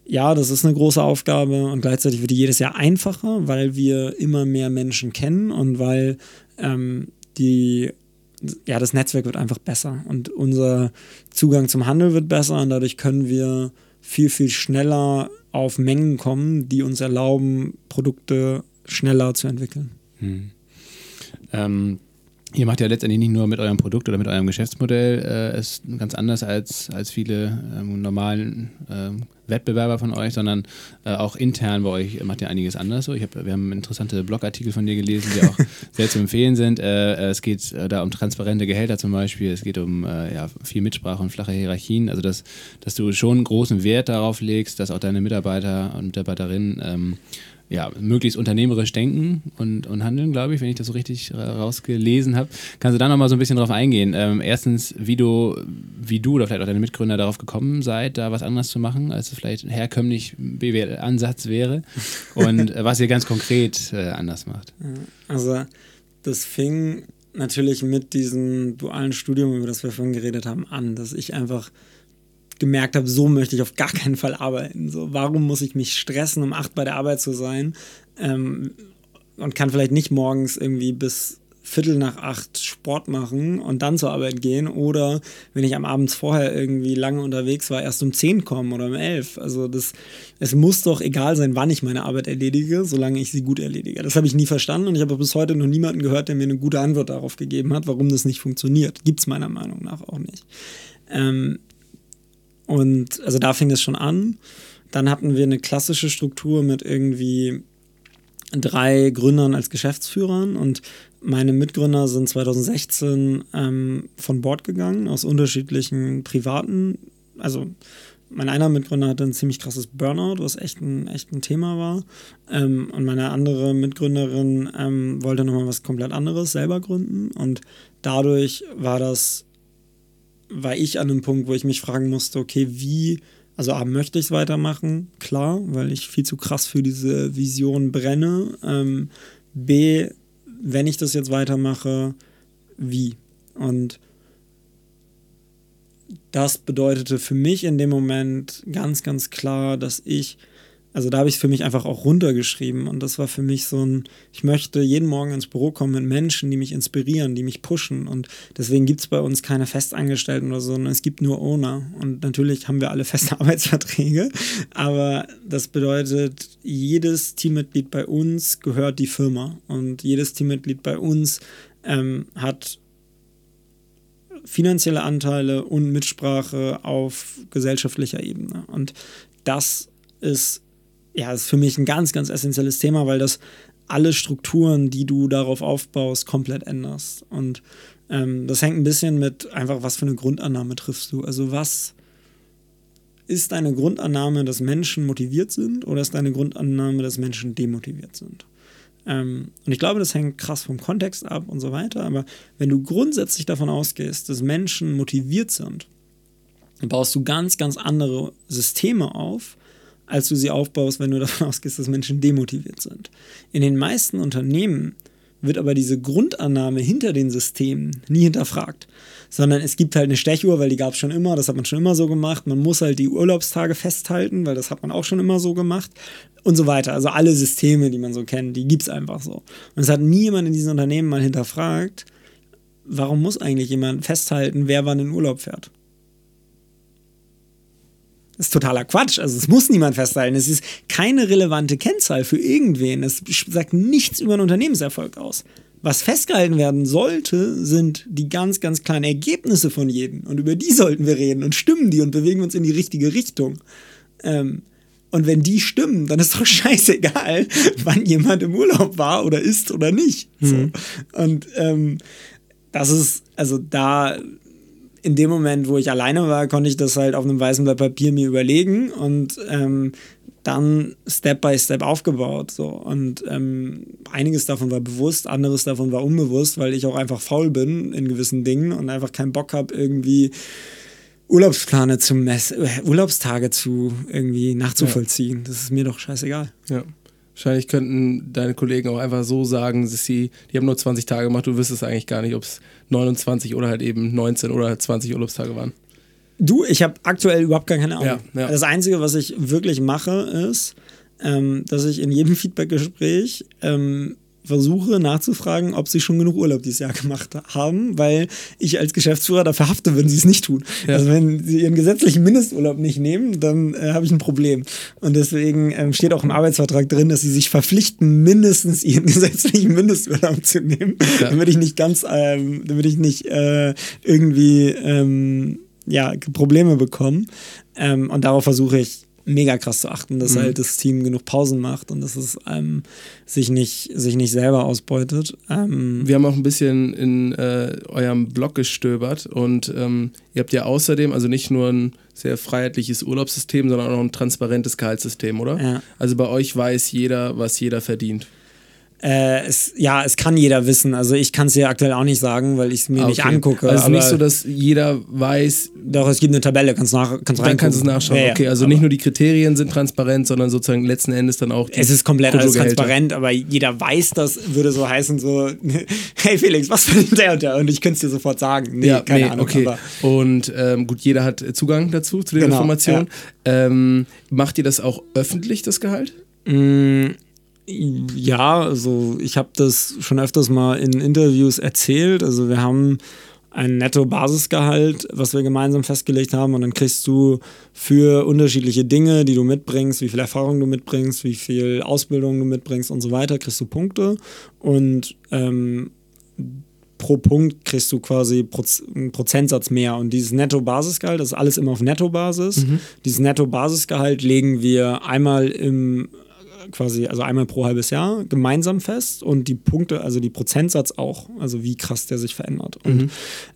ja, das ist eine große Aufgabe und gleichzeitig wird die jedes Jahr einfacher, weil wir immer mehr Menschen kennen und weil ähm, die, ja, das Netzwerk wird einfach besser und unser Zugang zum Handel wird besser und dadurch können wir viel, viel schneller auf Mengen kommen, die uns erlauben, Produkte schneller zu entwickeln. Hm. Ähm, Ihr macht ja letztendlich nicht nur mit eurem Produkt oder mit eurem Geschäftsmodell äh, es ganz anders als, als viele ähm, normalen ähm, Wettbewerber von euch, sondern äh, auch intern bei euch macht ihr einiges anders. So. Ich hab, wir haben interessante Blogartikel von dir gelesen, die auch sehr zu empfehlen sind. Äh, äh, es geht äh, da um transparente Gehälter zum Beispiel, es geht um äh, ja, viel Mitsprache und flache Hierarchien. Also dass, dass du schon großen Wert darauf legst, dass auch deine Mitarbeiter und Mitarbeiterinnen ähm, ja, möglichst unternehmerisch denken und, und handeln, glaube ich, wenn ich das so richtig rausgelesen habe. Kannst du da nochmal so ein bisschen drauf eingehen? Ähm, erstens, wie du, wie du oder vielleicht auch deine Mitgründer darauf gekommen seid, da was anderes zu machen, als es vielleicht ein herkömmlich BWL-Ansatz wäre und äh, was ihr ganz konkret äh, anders macht. Also, das fing natürlich mit diesem dualen Studium, über das wir vorhin geredet haben, an, dass ich einfach gemerkt habe, so möchte ich auf gar keinen Fall arbeiten. So, warum muss ich mich stressen, um acht bei der Arbeit zu sein ähm, und kann vielleicht nicht morgens irgendwie bis Viertel nach acht Sport machen und dann zur Arbeit gehen oder wenn ich am Abend vorher irgendwie lange unterwegs war, erst um zehn kommen oder um elf. Also das, es muss doch egal sein, wann ich meine Arbeit erledige, solange ich sie gut erledige. Das habe ich nie verstanden und ich habe bis heute noch niemanden gehört, der mir eine gute Antwort darauf gegeben hat, warum das nicht funktioniert. Gibt es meiner Meinung nach auch nicht. Ähm, und also da fing es schon an. Dann hatten wir eine klassische Struktur mit irgendwie drei Gründern als Geschäftsführern und meine Mitgründer sind 2016 ähm, von Bord gegangen aus unterschiedlichen privaten, also mein einer Mitgründer hatte ein ziemlich krasses Burnout, was echt ein, echt ein Thema war. Ähm, und meine andere Mitgründerin ähm, wollte nochmal was komplett anderes selber gründen. Und dadurch war das war ich an einem Punkt, wo ich mich fragen musste, okay, wie, also A, möchte ich es weitermachen? Klar, weil ich viel zu krass für diese Vision brenne. Ähm, B, wenn ich das jetzt weitermache, wie? Und das bedeutete für mich in dem Moment ganz, ganz klar, dass ich also da habe ich es für mich einfach auch runtergeschrieben und das war für mich so ein, ich möchte jeden Morgen ins Büro kommen mit Menschen, die mich inspirieren, die mich pushen und deswegen gibt es bei uns keine Festangestellten oder so, sondern es gibt nur Owner und natürlich haben wir alle feste Arbeitsverträge, aber das bedeutet, jedes Teammitglied bei uns gehört die Firma und jedes Teammitglied bei uns ähm, hat finanzielle Anteile und Mitsprache auf gesellschaftlicher Ebene und das ist ja, ist für mich ein ganz, ganz essentielles Thema, weil das alle Strukturen, die du darauf aufbaust, komplett änderst. Und ähm, das hängt ein bisschen mit einfach, was für eine Grundannahme triffst du. Also was ist deine Grundannahme, dass Menschen motiviert sind oder ist deine Grundannahme, dass Menschen demotiviert sind? Ähm, und ich glaube, das hängt krass vom Kontext ab und so weiter. Aber wenn du grundsätzlich davon ausgehst, dass Menschen motiviert sind, dann baust du ganz, ganz andere Systeme auf, als du sie aufbaust, wenn du davon ausgehst, dass Menschen demotiviert sind. In den meisten Unternehmen wird aber diese Grundannahme hinter den Systemen nie hinterfragt, sondern es gibt halt eine Stechuhr, weil die gab es schon immer, das hat man schon immer so gemacht. Man muss halt die Urlaubstage festhalten, weil das hat man auch schon immer so gemacht und so weiter. Also alle Systeme, die man so kennt, die gibt es einfach so. Und es hat nie jemand in diesen Unternehmen mal hinterfragt, warum muss eigentlich jemand festhalten, wer wann in Urlaub fährt. Das ist totaler Quatsch. Also es muss niemand festhalten. Es ist keine relevante Kennzahl für irgendwen. Es sagt nichts über einen Unternehmenserfolg aus. Was festgehalten werden sollte, sind die ganz, ganz kleinen Ergebnisse von jedem. Und über die sollten wir reden und stimmen die und bewegen uns in die richtige Richtung. Ähm, und wenn die stimmen, dann ist doch scheißegal, wann jemand im Urlaub war oder ist oder nicht. Mhm. So. Und ähm, das ist, also da in dem Moment, wo ich alleine war, konnte ich das halt auf einem weißen Blatt Papier mir überlegen und ähm, dann Step by Step aufgebaut. So. Und ähm, einiges davon war bewusst, anderes davon war unbewusst, weil ich auch einfach faul bin in gewissen Dingen und einfach keinen Bock habe, irgendwie Urlaubsplane zu messen, äh, Urlaubstage zu irgendwie nachzuvollziehen. Ja. Das ist mir doch scheißegal. Ja. Wahrscheinlich könnten deine Kollegen auch einfach so sagen, dass sie, die haben nur 20 Tage gemacht, du wüsstest eigentlich gar nicht, ob es 29 oder halt eben 19 oder 20 Urlaubstage waren. Du, ich habe aktuell überhaupt gar keine Ahnung. Ja, ja. Das Einzige, was ich wirklich mache, ist, ähm, dass ich in jedem Feedbackgespräch ähm, versuche nachzufragen, ob sie schon genug Urlaub dieses Jahr gemacht haben, weil ich als Geschäftsführer dafür hafte, wenn sie es nicht tun. Ja. Also wenn sie ihren gesetzlichen Mindesturlaub nicht nehmen, dann äh, habe ich ein Problem. Und deswegen ähm, steht auch im Arbeitsvertrag drin, dass sie sich verpflichten, mindestens ihren gesetzlichen Mindesturlaub zu nehmen, ja. damit ich nicht ganz, ähm, damit ich nicht äh, irgendwie ähm, ja, Probleme bekomme. Ähm, und darauf versuche ich mega krass zu achten, dass mhm. halt das Team genug Pausen macht und dass es ähm, sich, nicht, sich nicht selber ausbeutet. Ähm Wir haben auch ein bisschen in äh, eurem Blog gestöbert und ähm, ihr habt ja außerdem, also nicht nur ein sehr freiheitliches Urlaubssystem, sondern auch ein transparentes Gehaltssystem, oder? Ja. Also bei euch weiß jeder, was jeder verdient. Äh, es, ja, es kann jeder wissen. Also ich kann es dir aktuell auch nicht sagen, weil ich es mir okay. nicht angucke. Also es ist nicht so, dass jeder weiß. Doch, es gibt eine Tabelle, kannst nach, kannst Dann kannst du es nachschauen. Ja, okay, also nicht nur die Kriterien sind transparent, sondern sozusagen letzten Endes dann auch. es ist komplett alles transparent, aber jeder weiß das, würde so heißen, so, hey Felix, was verdient der und der? Und ich könnte es dir sofort sagen. Nee, ja, keine nee, Ahnung. Okay. Und ähm, gut, jeder hat Zugang dazu, zu den genau, Informationen. Ja. Ähm, macht ihr das auch öffentlich, das Gehalt? Ja, also ich habe das schon öfters mal in Interviews erzählt. Also wir haben ein Netto-Basisgehalt, was wir gemeinsam festgelegt haben. Und dann kriegst du für unterschiedliche Dinge, die du mitbringst, wie viel Erfahrung du mitbringst, wie viel Ausbildung du mitbringst und so weiter, kriegst du Punkte. Und ähm, pro Punkt kriegst du quasi einen Prozentsatz mehr. Und dieses Netto-Basisgehalt, das ist alles immer auf Netto-Basis. Mhm. Dieses Netto-Basisgehalt legen wir einmal im quasi, also einmal pro halbes Jahr gemeinsam fest und die Punkte, also die Prozentsatz auch, also wie krass der sich verändert. Und mhm.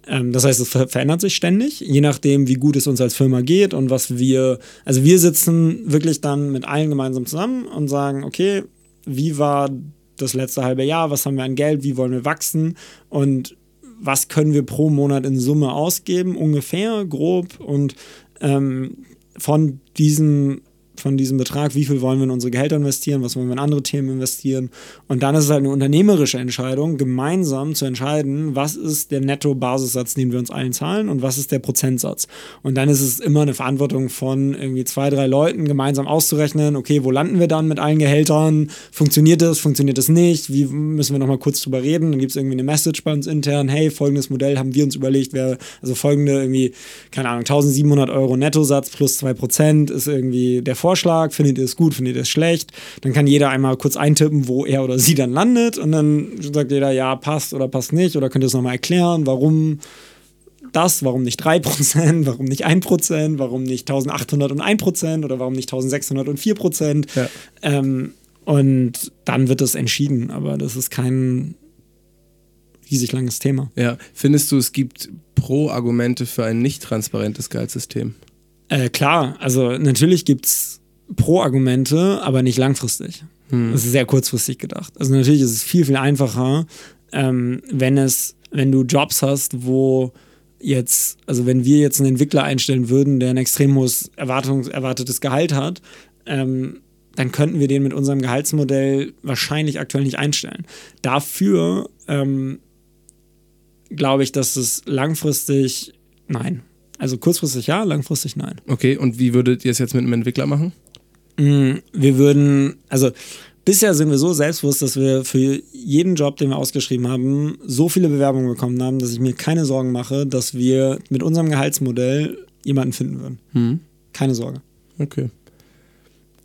ähm, das heißt, es ver verändert sich ständig, je nachdem, wie gut es uns als Firma geht und was wir, also wir sitzen wirklich dann mit allen gemeinsam zusammen und sagen, okay, wie war das letzte halbe Jahr, was haben wir an Geld, wie wollen wir wachsen? Und was können wir pro Monat in Summe ausgeben, ungefähr, grob. Und ähm, von diesen von diesem Betrag, wie viel wollen wir in unsere Gehälter investieren, was wollen wir in andere Themen investieren. Und dann ist es halt eine unternehmerische Entscheidung, gemeinsam zu entscheiden, was ist der Netto-Basissatz, den wir uns allen zahlen und was ist der Prozentsatz. Und dann ist es immer eine Verantwortung von irgendwie zwei, drei Leuten, gemeinsam auszurechnen, okay, wo landen wir dann mit allen Gehältern? Funktioniert das, funktioniert das nicht? Wie müssen wir nochmal kurz drüber reden? Dann gibt es irgendwie eine Message bei uns intern, hey, folgendes Modell haben wir uns überlegt, wer, also folgende irgendwie, keine Ahnung, 1700 Euro Nettosatz plus 2% ist irgendwie der Vorschlag, findet ihr es gut, findet ihr es schlecht? Dann kann jeder einmal kurz eintippen, wo er oder sie dann landet und dann sagt jeder, ja, passt oder passt nicht oder könnt ihr es nochmal erklären, warum das, warum nicht 3%, warum nicht 1%, warum nicht 1801% oder warum nicht 1604%. Ja. Ähm, und dann wird es entschieden, aber das ist kein riesig langes Thema. Ja, findest du, es gibt Pro-Argumente für ein nicht transparentes Gehaltssystem? Äh, klar, also natürlich gibt es Pro-Argumente, aber nicht langfristig. Hm. Das ist sehr kurzfristig gedacht. Also natürlich ist es viel, viel einfacher, ähm, wenn es, wenn du Jobs hast, wo jetzt, also wenn wir jetzt einen Entwickler einstellen würden, der ein extrem hohes Erwartungs erwartetes Gehalt hat, ähm, dann könnten wir den mit unserem Gehaltsmodell wahrscheinlich aktuell nicht einstellen. Dafür ähm, glaube ich, dass es langfristig nein. Also kurzfristig ja, langfristig nein. Okay, und wie würdet ihr es jetzt mit einem Entwickler machen? Mm, wir würden, also bisher sind wir so selbstbewusst, dass wir für jeden Job, den wir ausgeschrieben haben, so viele Bewerbungen bekommen haben, dass ich mir keine Sorgen mache, dass wir mit unserem Gehaltsmodell jemanden finden würden. Hm. Keine Sorge. Okay.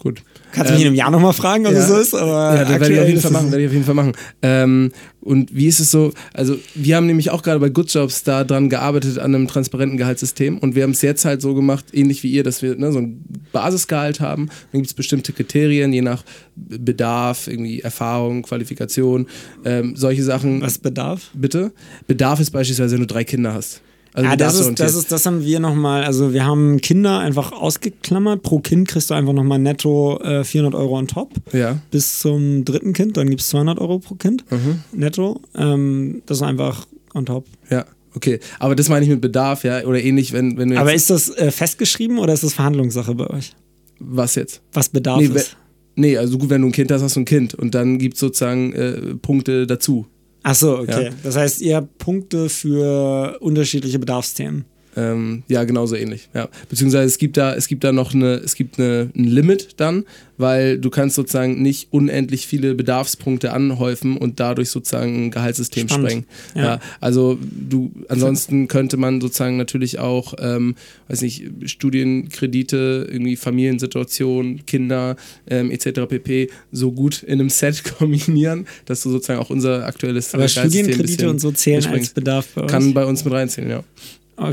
Gut. Kannst du mich ähm, in einem Jahr nochmal fragen, ob ja, es so ist? Aber ja, werde ich auf jeden Fall machen. Werde ich auf jeden Fall machen. Ähm, und wie ist es so? Also, wir haben nämlich auch gerade bei Good Jobs da dran gearbeitet an einem transparenten Gehaltssystem und wir haben es jetzt halt so gemacht, ähnlich wie ihr, dass wir ne, so ein Basisgehalt haben. Dann gibt es bestimmte Kriterien, je nach Bedarf, irgendwie Erfahrung, Qualifikation, ähm, solche Sachen. Was Bedarf? Bitte? Bedarf ist beispielsweise, wenn du drei Kinder hast. Also ja, das ist, das ist, das haben wir nochmal, also wir haben Kinder einfach ausgeklammert. Pro Kind kriegst du einfach nochmal netto äh, 400 Euro on top. Ja. Bis zum dritten Kind, dann gibt es 200 Euro pro Kind mhm. netto. Ähm, das ist einfach on top. Ja. Okay, aber das meine ich mit Bedarf, ja, oder ähnlich, wenn, wenn Aber ist das äh, festgeschrieben oder ist das Verhandlungssache bei euch? Was jetzt? Was Bedarf nee, ist? Nee, also gut, wenn du ein Kind hast, hast du ein Kind und dann gibt es sozusagen äh, Punkte dazu. Ach so, okay. Ja. Das heißt, ihr habt Punkte für unterschiedliche Bedarfsthemen. Ähm, ja, genauso ähnlich. Ja. Beziehungsweise es gibt da, es gibt da noch eine, es gibt eine, ein Limit dann, weil du kannst sozusagen nicht unendlich viele Bedarfspunkte anhäufen und dadurch sozusagen ein Gehaltssystem Spannend. sprengen. Ja. ja. also du, ansonsten könnte man sozusagen natürlich auch, ähm, weiß nicht, Studienkredite, irgendwie Familiensituation, Kinder ähm, etc. pp. so gut in einem Set kombinieren, dass du sozusagen auch unser aktuelles Aber Studienkredite und so zählen als Bedarf bei uns? Kann bei uns mit reinzählen, ja.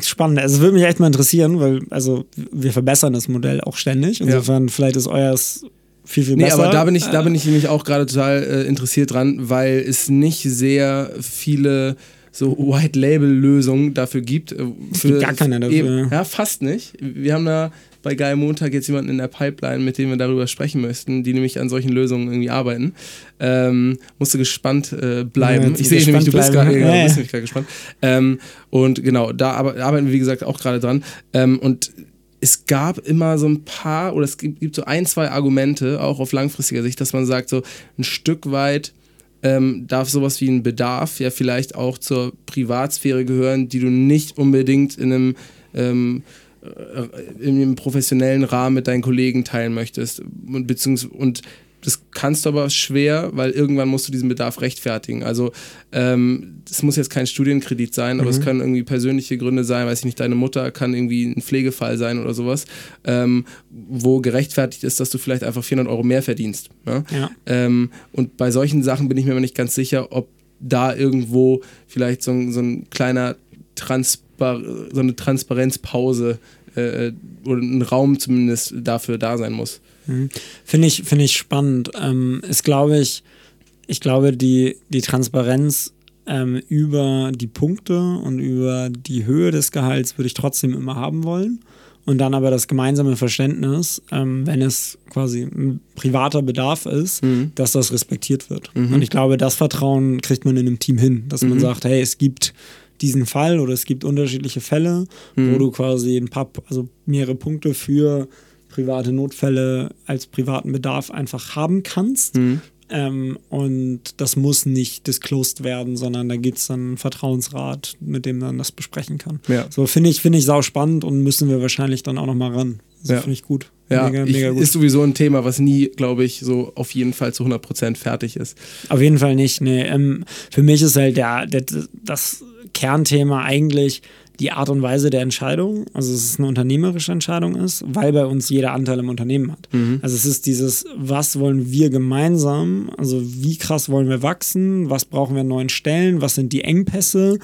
Spannend. Also würde mich echt mal interessieren, weil also wir verbessern das Modell auch ständig. Insofern ja. vielleicht ist euers viel, viel besser. Nee, aber da bin ich, da bin ich nämlich auch gerade total äh, interessiert dran, weil es nicht sehr viele so White-Label-Lösungen dafür gibt. Äh, es gibt gar keine dafür. Eben, ja, fast nicht. Wir haben da bei Geil Montag jetzt jemanden in der Pipeline, mit dem wir darüber sprechen möchten, die nämlich an solchen Lösungen irgendwie arbeiten. Ähm, musste gespannt äh, bleiben. Ja, ich sehe nämlich, du bist gerade ja, ja. gespannt. Ähm, und genau, da arbeiten wir, wie gesagt, auch gerade dran. Ähm, und es gab immer so ein paar, oder es gibt, gibt, so ein, zwei Argumente, auch auf langfristiger Sicht, dass man sagt, so ein Stück weit ähm, darf sowas wie ein Bedarf ja vielleicht auch zur Privatsphäre gehören, die du nicht unbedingt in einem ähm, äh, in einem professionellen Rahmen mit deinen Kollegen teilen möchtest. Und, beziehungsweise, und das kannst du aber schwer, weil irgendwann musst du diesen Bedarf rechtfertigen. Also ähm, das muss jetzt kein Studienkredit sein, aber mhm. es können irgendwie persönliche Gründe sein, weiß ich nicht, deine Mutter kann irgendwie ein Pflegefall sein oder sowas, ähm, wo gerechtfertigt ist, dass du vielleicht einfach 400 Euro mehr verdienst. Ne? Ja. Ähm, und bei solchen Sachen bin ich mir aber nicht ganz sicher, ob da irgendwo vielleicht so ein, so ein kleiner Transport so eine Transparenzpause äh, oder ein Raum zumindest dafür da sein muss. Mhm. Finde ich, find ich spannend. Ähm, ist, glaube ich, ich glaube, die, die Transparenz ähm, über die Punkte und über die Höhe des Gehalts würde ich trotzdem immer haben wollen. Und dann aber das gemeinsame Verständnis, ähm, wenn es quasi ein privater Bedarf ist, mhm. dass das respektiert wird. Mhm. Und ich glaube, das Vertrauen kriegt man in einem Team hin, dass mhm. man sagt, hey, es gibt diesen Fall oder es gibt unterschiedliche Fälle, mhm. wo du quasi ein paar, also mehrere Punkte für private Notfälle als privaten Bedarf einfach haben kannst. Mhm. Ähm, und das muss nicht disclosed werden, sondern da gibt es dann einen Vertrauensrat, mit dem man das besprechen kann. Ja. So finde ich, finde ich sau spannend und müssen wir wahrscheinlich dann auch noch mal ran. So Ja. finde ich gut. Ja, mega, ich, mega gut. ist sowieso ein Thema, was nie, glaube ich, so auf jeden Fall zu 100% fertig ist. Auf jeden Fall nicht. Nee, ähm, für mich ist halt der, der, das Kernthema eigentlich die Art und Weise der Entscheidung. Also, dass es eine unternehmerische Entscheidung ist, weil bei uns jeder Anteil im Unternehmen hat. Also, es ist dieses, was wollen wir gemeinsam, also wie krass wollen wir wachsen, was brauchen wir an neuen Stellen, was sind die Engpässe,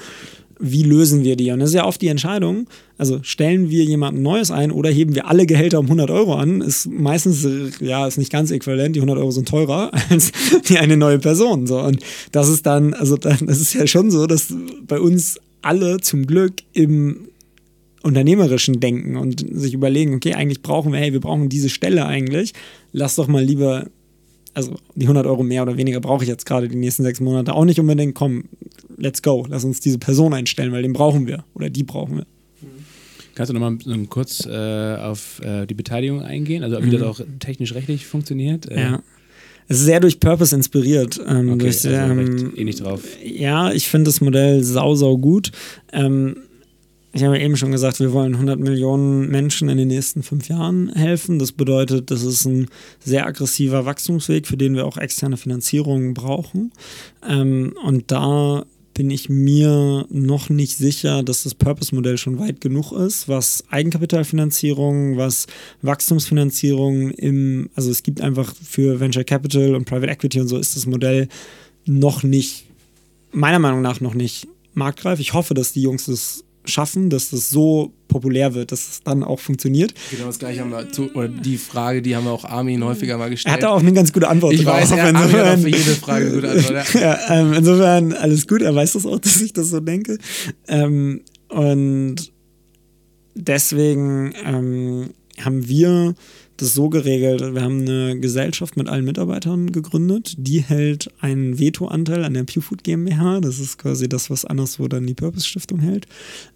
wie lösen wir die? Und das ist ja oft die Entscheidung. Also stellen wir jemanden Neues ein oder heben wir alle Gehälter um 100 Euro an, ist meistens, ja, ist nicht ganz äquivalent. Die 100 Euro sind teurer als die eine neue Person. So. Und das ist dann, also dann, das ist ja schon so, dass bei uns alle zum Glück im unternehmerischen Denken und sich überlegen, okay, eigentlich brauchen wir, hey, wir brauchen diese Stelle eigentlich. Lass doch mal lieber, also die 100 Euro mehr oder weniger brauche ich jetzt gerade die nächsten sechs Monate auch nicht unbedingt. Komm, let's go, lass uns diese Person einstellen, weil den brauchen wir oder die brauchen wir. Kannst du nochmal kurz äh, auf äh, die Beteiligung eingehen? Also wie das auch technisch-rechtlich funktioniert? Äh, Mhm. Ja. Es ist sehr durch Purpose inspiriert. Ähm, Okay, durch, also ähm, recht ähnlich drauf. Ja, ich finde das Modell sau, sau gut. Ähm, ich habe eben schon gesagt, wir wollen 100 Millionen Menschen in den nächsten fünf Jahren helfen. Das bedeutet, das ist ein sehr aggressiver Wachstumsweg, für den wir auch externe Finanzierungen brauchen. Ähm, und da bin ich mir noch nicht sicher, dass das Purpose-Modell schon weit genug ist, was Eigenkapitalfinanzierung, was Wachstumsfinanzierung im, also es gibt einfach für Venture Capital und Private Equity und so ist das Modell noch nicht, meiner Meinung nach noch nicht marktreif. Ich hoffe, dass die Jungs das schaffen, dass das so populär wird, dass es dann auch funktioniert. Genau das gleiche haben wir zu, oder die Frage, die haben wir auch Armin häufiger mal Er gestellt. hat da auch eine ganz gute Antwort ich weiß, er, Armin hat auch Insofern- für jede Frage eine gute Antwort. Ja. ja, ähm, insofern alles gut. Er weiß das auch, dass ich das so denke. Ähm, und deswegen ähm, haben wir das so geregelt. Wir haben eine Gesellschaft mit allen Mitarbeitern gegründet. Die hält einen Vetoanteil an der PureFood GmbH. Das ist quasi das, was anderswo dann die Purpose Stiftung hält.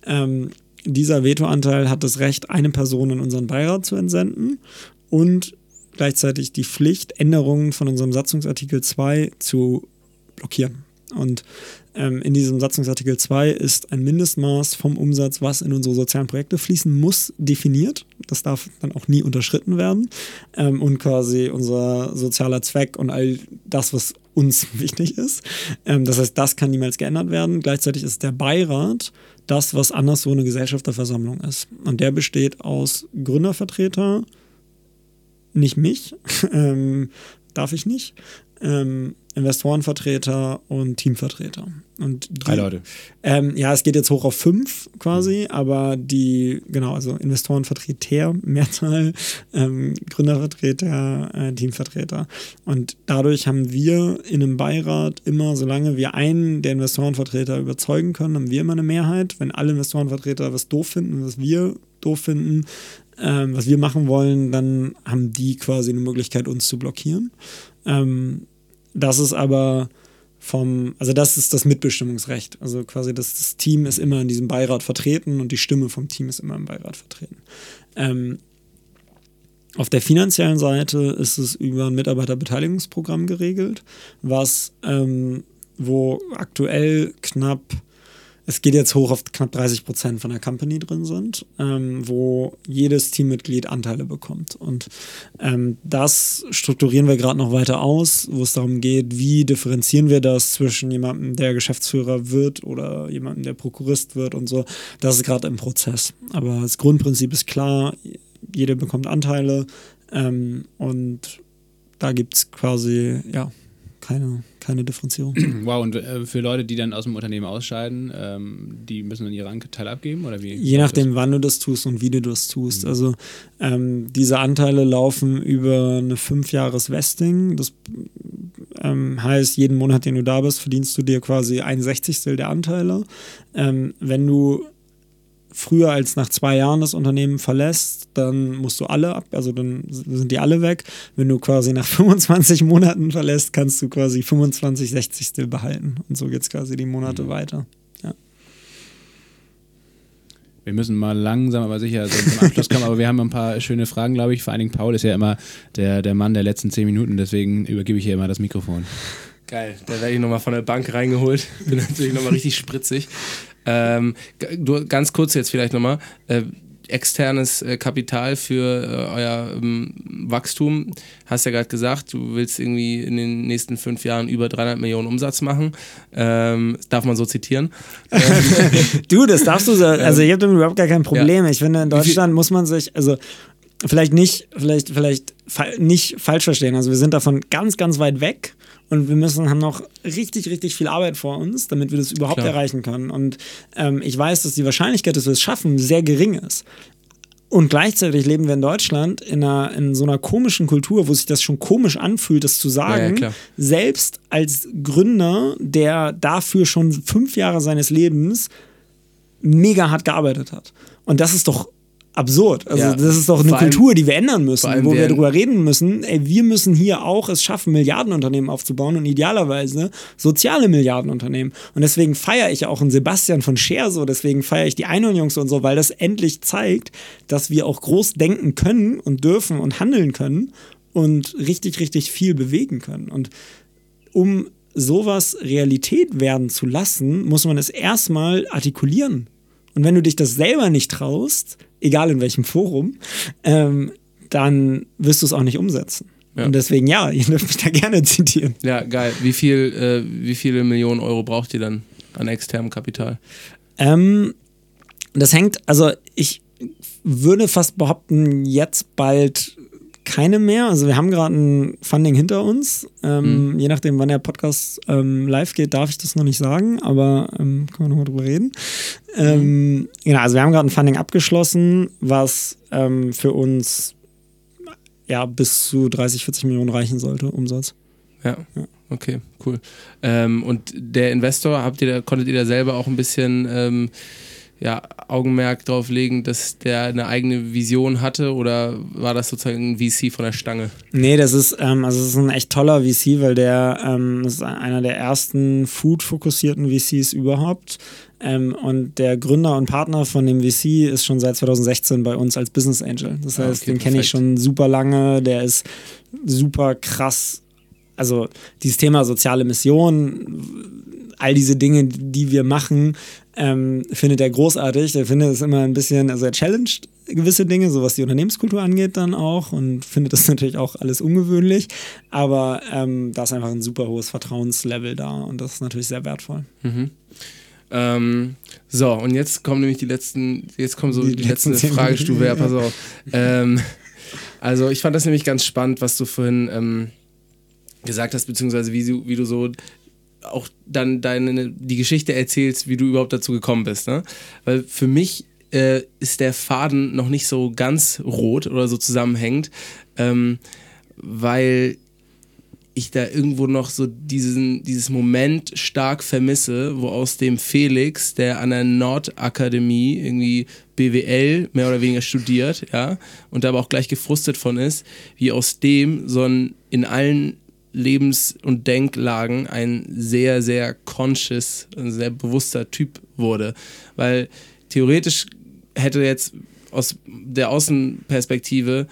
Ähm, dieser Vetoanteil hat das Recht, eine Person in unseren Beirat zu entsenden und gleichzeitig die Pflicht, Änderungen von unserem Satzungsartikel 2 zu blockieren. Und ähm, in diesem Satzungsartikel 2 ist ein Mindestmaß vom Umsatz, was in unsere sozialen Projekte fließen muss, definiert. Das darf dann auch nie unterschritten werden. Ähm, und quasi unser sozialer Zweck und all das, was uns wichtig ist. Ähm, das heißt, das kann niemals geändert werden. Gleichzeitig ist der Beirat das, was anderswo eine Gesellschafterversammlung ist. Und der besteht aus Gründervertreter, nicht mich, ähm, darf ich nicht, ähm, Investorenvertreter und Teamvertreter. Und die, Drei Leute. Ähm, ja, es geht jetzt hoch auf fünf quasi, aber die, genau, also Investorenvertreter, Mehrzahl, ähm, Gründervertreter, äh, Teamvertreter. Und dadurch haben wir in einem Beirat immer, solange wir einen der Investorenvertreter überzeugen können, haben wir immer eine Mehrheit. Wenn alle Investorenvertreter was doof finden, was wir doof finden, ähm, was wir machen wollen, dann haben die quasi eine Möglichkeit, uns zu blockieren. Ähm, das ist aber vom, also das ist das Mitbestimmungsrecht. Also quasi das, das Team ist immer in diesem Beirat vertreten und die Stimme vom Team ist immer im Beirat vertreten. Ähm, auf der finanziellen Seite ist es über ein Mitarbeiterbeteiligungsprogramm geregelt, was ähm, wo aktuell knapp es geht jetzt hoch auf knapp 30 Prozent von der Company drin sind, ähm, wo jedes Teammitglied Anteile bekommt. Und ähm, das strukturieren wir gerade noch weiter aus, wo es darum geht, wie differenzieren wir das zwischen jemandem, der Geschäftsführer wird oder jemandem, der Prokurist wird und so. Das ist gerade im Prozess. Aber das Grundprinzip ist klar, jeder bekommt Anteile ähm, und da gibt es quasi, ja, keine, keine Differenzierung. Wow, und äh, für Leute, die dann aus dem Unternehmen ausscheiden, ähm, die müssen dann ihre Anteile abgeben oder wie? Je nachdem, wann du das tust und wie du das tust. Also ähm, diese Anteile laufen über eine fünf Jahres Vesting. Das ähm, heißt, jeden Monat, den du da bist, verdienst du dir quasi ein Sechzigstel der Anteile. Ähm, wenn du früher als nach zwei Jahren das Unternehmen verlässt, dann musst du alle ab, also dann sind die alle weg. Wenn du quasi nach 25 Monaten verlässt, kannst du quasi 25 Sechzigstel behalten. Und so geht es quasi die Monate weiter. Ja. Wir müssen mal langsam, aber sicher so zum Abschluss kommen, aber wir haben ein paar schöne Fragen, glaube ich. Vor allen Dingen Paul ist ja immer der, der Mann der letzten zehn Minuten, deswegen übergebe ich hier immer das Mikrofon. Geil, da werde ich nochmal von der Bank reingeholt. Bin natürlich nochmal richtig spritzig. Ähm, du, ganz kurz jetzt vielleicht nochmal. Äh, externes äh, Kapital für äh, euer ähm, Wachstum. Hast ja gerade gesagt, du willst irgendwie in den nächsten fünf Jahren über 300 Millionen Umsatz machen. Ähm, darf man so zitieren. du, das darfst du so. Also ich habe damit überhaupt gar kein Problem. Ja. Ich finde, in Deutschland muss man sich, also vielleicht nicht, vielleicht, vielleicht nicht falsch verstehen. Also wir sind davon ganz, ganz weit weg. Und wir müssen, haben noch richtig, richtig viel Arbeit vor uns, damit wir das überhaupt Klar. erreichen können. Und ähm, ich weiß, dass die Wahrscheinlichkeit, dass wir es schaffen, sehr gering ist. Und gleichzeitig leben wir in Deutschland in, einer, in so einer komischen Kultur, wo sich das schon komisch anfühlt, das zu sagen. Ja, ja, selbst als Gründer, der dafür schon fünf Jahre seines Lebens mega hart gearbeitet hat. Und das ist doch absurd. Also ja, das ist doch eine Kultur, die wir ändern müssen, wo wir darüber reden müssen. Ey, wir müssen hier auch es schaffen, Milliardenunternehmen aufzubauen und idealerweise soziale Milliardenunternehmen. Und deswegen feiere ich auch einen Sebastian von Scher so, deswegen feiere ich die Einhorn-Jungs und so, weil das endlich zeigt, dass wir auch groß denken können und dürfen und handeln können und richtig, richtig viel bewegen können. Und um sowas Realität werden zu lassen, muss man es erstmal artikulieren. Und wenn du dich das selber nicht traust, egal in welchem Forum, ähm, dann wirst du es auch nicht umsetzen. Ja. Und deswegen, ja, ihr dürft mich da gerne zitieren. Ja, geil. Wie, viel, äh, wie viele Millionen Euro braucht ihr dann an externem Kapital? Ähm, das hängt, also ich würde fast behaupten, jetzt bald keine mehr. Also wir haben gerade ein Funding hinter uns. Ähm, mhm. Je nachdem, wann der Podcast ähm, live geht, darf ich das noch nicht sagen, aber ähm, können wir nochmal drüber reden. Mhm. Genau, also wir haben gerade ein Funding abgeschlossen, was ähm, für uns ja bis zu 30, 40 Millionen reichen sollte, Umsatz. Ja. ja. Okay, cool. Ähm, und der Investor, habt ihr da, konntet ihr da selber auch ein bisschen ähm, ja, Augenmerk darauf legen, dass der eine eigene Vision hatte oder war das sozusagen ein VC von der Stange? Nee, das ist, ähm, also das ist ein echt toller VC, weil der ähm, ist einer der ersten Food-fokussierten VCs überhaupt. Ähm, und der Gründer und Partner von dem VC ist schon seit 2016 bei uns als Business Angel. Das ah, heißt, ah, okay, den kenne ich schon super lange, der ist super krass. Also dieses Thema soziale Mission, all diese Dinge, die wir machen, ähm, findet er großartig. Er findet es immer ein bisschen, also er challenged gewisse Dinge, so was die Unternehmenskultur angeht, dann auch und findet das natürlich auch alles ungewöhnlich. Aber ähm, da ist einfach ein super hohes Vertrauenslevel da und das ist natürlich sehr wertvoll. Mhm. Ähm, so, und jetzt kommen nämlich die letzten, jetzt kommen so die, die letzte Fragestufe, ja, pass auf. Ähm, also ich fand das nämlich ganz spannend, was du vorhin ähm, gesagt hast, beziehungsweise wie du, wie du so auch dann deine, die Geschichte erzählst, wie du überhaupt dazu gekommen bist. Ne? Weil für mich äh, ist der Faden noch nicht so ganz rot oder so zusammenhängend, ähm, weil ich da irgendwo noch so diesen, dieses Moment stark vermisse, wo aus dem Felix, der an der Nordakademie irgendwie BWL mehr oder weniger studiert, ja, und da aber auch gleich gefrustet von ist, wie aus dem so ein in allen Lebens- und Denklagen ein sehr, sehr conscious, ein sehr bewusster Typ wurde. Weil theoretisch hätte jetzt aus der Außenperspektive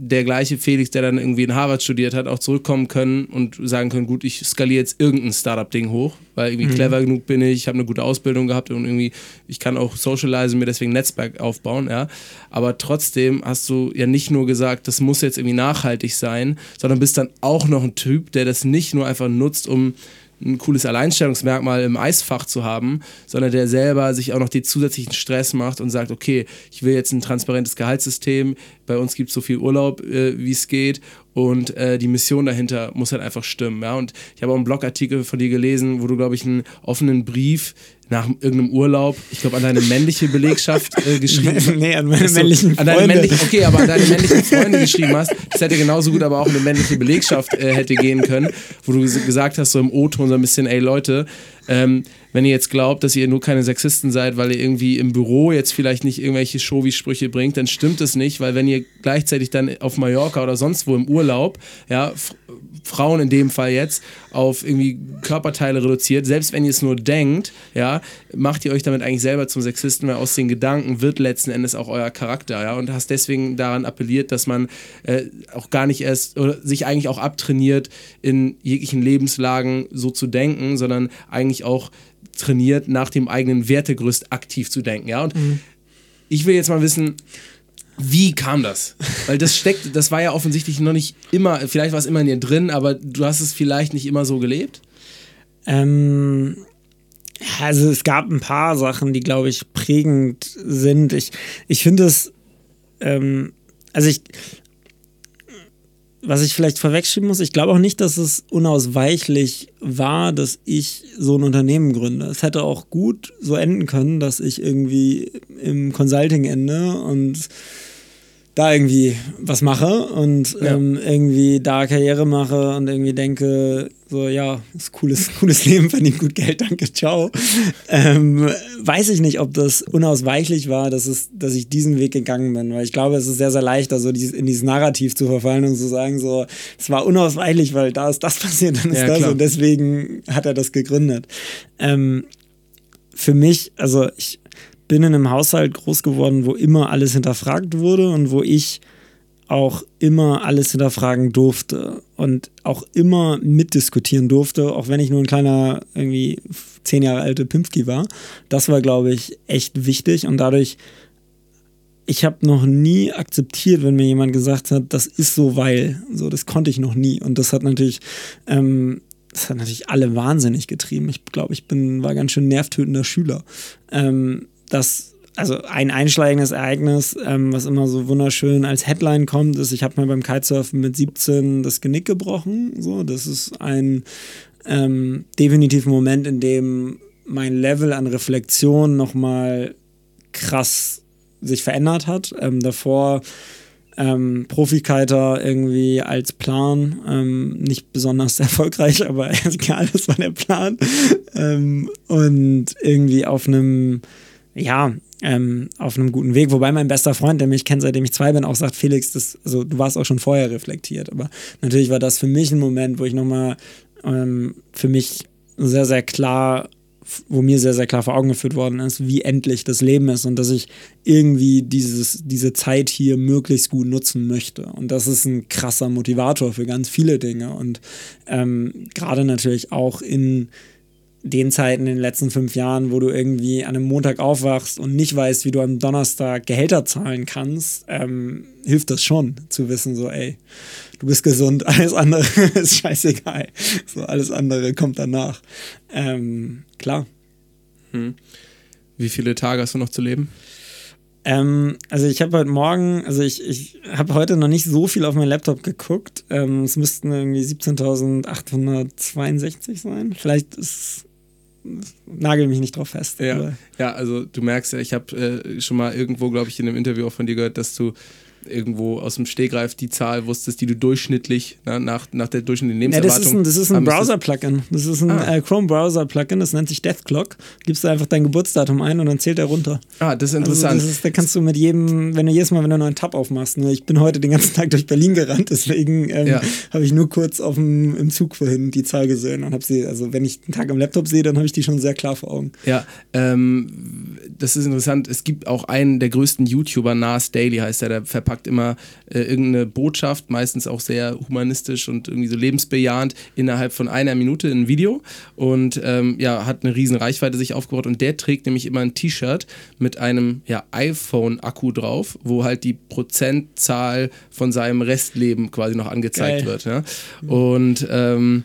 der gleiche Felix, der dann irgendwie in Harvard studiert hat, auch zurückkommen können und sagen können, gut, ich skaliere jetzt irgendein Startup-Ding hoch, weil irgendwie mhm. clever genug bin ich, ich habe eine gute Ausbildung gehabt und irgendwie, ich kann auch socialisen, mir deswegen ein Netzwerk aufbauen, ja. Aber trotzdem hast du ja nicht nur gesagt, das muss jetzt irgendwie nachhaltig sein, sondern bist dann auch noch ein Typ, der das nicht nur einfach nutzt, um ein cooles Alleinstellungsmerkmal im Eisfach zu haben, sondern der selber sich auch noch den zusätzlichen Stress macht und sagt, okay, ich will jetzt ein transparentes Gehaltssystem, bei uns gibt es so viel Urlaub, äh, wie es geht und äh, die Mission dahinter muss halt einfach stimmen. Ja? Und ich habe auch einen Blogartikel von dir gelesen, wo du, glaube ich, einen offenen Brief nach irgendeinem Urlaub, ich glaube, an deine männliche Belegschaft äh, geschrieben hast. nee, an meine männlichen Freunde. An deine okay, aber an deine männlichen Freunde geschrieben hast. Das hätte genauso gut aber auch eine männliche Belegschaft äh, hätte gehen können, wo du gesagt hast, so im O-Ton so ein bisschen, ey Leute, ähm, wenn ihr jetzt glaubt, dass ihr nur keine Sexisten seid, weil ihr irgendwie im Büro jetzt vielleicht nicht irgendwelche Showy-Sprüche bringt, dann stimmt es nicht, weil wenn ihr gleichzeitig dann auf Mallorca oder sonst wo im Urlaub, ja, Frauen in dem Fall jetzt, auf irgendwie Körperteile reduziert, selbst wenn ihr es nur denkt, ja, macht ihr euch damit eigentlich selber zum Sexisten, weil aus den Gedanken wird letzten Endes auch euer Charakter, ja, und hast deswegen daran appelliert, dass man äh, auch gar nicht erst oder sich eigentlich auch abtrainiert, in jeglichen Lebenslagen so zu denken, sondern eigentlich auch trainiert, nach dem eigenen Wertegerüst aktiv zu denken, ja, und mhm. ich will jetzt mal wissen, wie kam das? Weil das steckt, das war ja offensichtlich noch nicht immer, vielleicht war es immer in dir drin, aber du hast es vielleicht nicht immer so gelebt? Ähm, also es gab ein paar Sachen, die, glaube ich, prägend sind. Ich, ich finde es, ähm, also ich, was ich vielleicht vorwegschieben muss, ich glaube auch nicht, dass es unausweichlich war, dass ich so ein Unternehmen gründe. Es hätte auch gut so enden können, dass ich irgendwie im Consulting ende und da irgendwie was mache und ja. ähm, irgendwie da Karriere mache und irgendwie denke, so, ja, ist cooles, cooles Leben, verdient gut Geld, danke, ciao. Ähm, weiß ich nicht, ob das unausweichlich war, dass, es, dass ich diesen Weg gegangen bin, weil ich glaube, es ist sehr, sehr leicht, also in dieses Narrativ zu verfallen und zu sagen, so, es war unausweichlich, weil da ist das passiert, dann ist ja, das klar. und deswegen hat er das gegründet. Ähm, für mich, also ich bin in einem Haushalt groß geworden, wo immer alles hinterfragt wurde und wo ich auch immer alles hinterfragen durfte und auch immer mitdiskutieren durfte, auch wenn ich nur ein kleiner, irgendwie zehn Jahre alte Pimpski war. Das war, glaube ich, echt wichtig und dadurch, ich habe noch nie akzeptiert, wenn mir jemand gesagt hat, das ist so, weil, so, das konnte ich noch nie und das hat natürlich, ähm, das hat natürlich alle wahnsinnig getrieben. Ich glaube, ich bin, war ganz schön nervtötender Schüler. Ähm, das also ein einschlagendes Ereignis, ähm, was immer so wunderschön als Headline kommt, ist, ich habe mir beim Kitesurfen mit 17 das Genick gebrochen. So, das ist ein ähm, definitiv Moment, in dem mein Level an Reflexion nochmal krass sich verändert hat. Ähm, davor ähm, Profikiter irgendwie als Plan, ähm, nicht besonders erfolgreich, aber egal, das war der Plan. Ähm, und irgendwie auf einem ja, ähm, auf einem guten Weg. Wobei mein bester Freund, der mich kennt, seitdem ich zwei bin, auch sagt, Felix, das, also du warst auch schon vorher reflektiert. Aber natürlich war das für mich ein Moment, wo ich nochmal ähm, für mich sehr, sehr klar, wo mir sehr, sehr klar vor Augen geführt worden ist, wie endlich das Leben ist und dass ich irgendwie dieses, diese Zeit hier möglichst gut nutzen möchte. Und das ist ein krasser Motivator für ganz viele Dinge. Und ähm, gerade natürlich auch in den Zeiten in den letzten fünf Jahren, wo du irgendwie an einem Montag aufwachst und nicht weißt, wie du am Donnerstag Gehälter zahlen kannst, ähm, hilft das schon zu wissen, so, ey, du bist gesund, alles andere ist scheißegal. So, alles andere kommt danach. Ähm, klar. Hm. Wie viele Tage hast du noch zu leben? Ähm, also ich habe heute Morgen, also ich, ich habe heute noch nicht so viel auf meinen Laptop geguckt. Ähm, es müssten irgendwie 17.862 sein. Vielleicht ist nagel mich nicht drauf fest. Ja, ja also du merkst ja, ich habe äh, schon mal irgendwo, glaube ich, in einem Interview auch von dir gehört, dass du irgendwo aus dem Stegreif die Zahl wusstest, die du durchschnittlich na, nach, nach der durchschnittlichen Lebenserwartung... Ja, das ist ein, ein Browser-Plugin. Das ist ein ah. äh, Chrome-Browser-Plugin, das nennt sich Death Clock. Gibst du einfach dein Geburtsdatum ein und dann zählt er runter. Ah, das ist also interessant. Also das ist, da kannst du mit jedem, wenn du jedes Mal, wenn du einen neuen Tab aufmachst, ne, ich bin heute den ganzen Tag durch Berlin gerannt, deswegen ähm, ja. habe ich nur kurz auf dem, im Zug vorhin die Zahl gesehen und habe sie, also wenn ich einen Tag am Laptop sehe, dann habe ich die schon sehr klar vor Augen. Ja, ähm, das ist interessant. Es gibt auch einen der größten YouTuber, Nas Daily heißt er, der verpackt immer äh, irgendeine Botschaft, meistens auch sehr humanistisch und irgendwie so lebensbejahend, innerhalb von einer Minute in ein Video und ähm, ja, hat eine riesen Reichweite sich aufgebaut und der trägt nämlich immer ein T-Shirt mit einem ja, iPhone-Akku drauf, wo halt die Prozentzahl von seinem Restleben quasi noch angezeigt Geil. wird. Ja? Und ähm,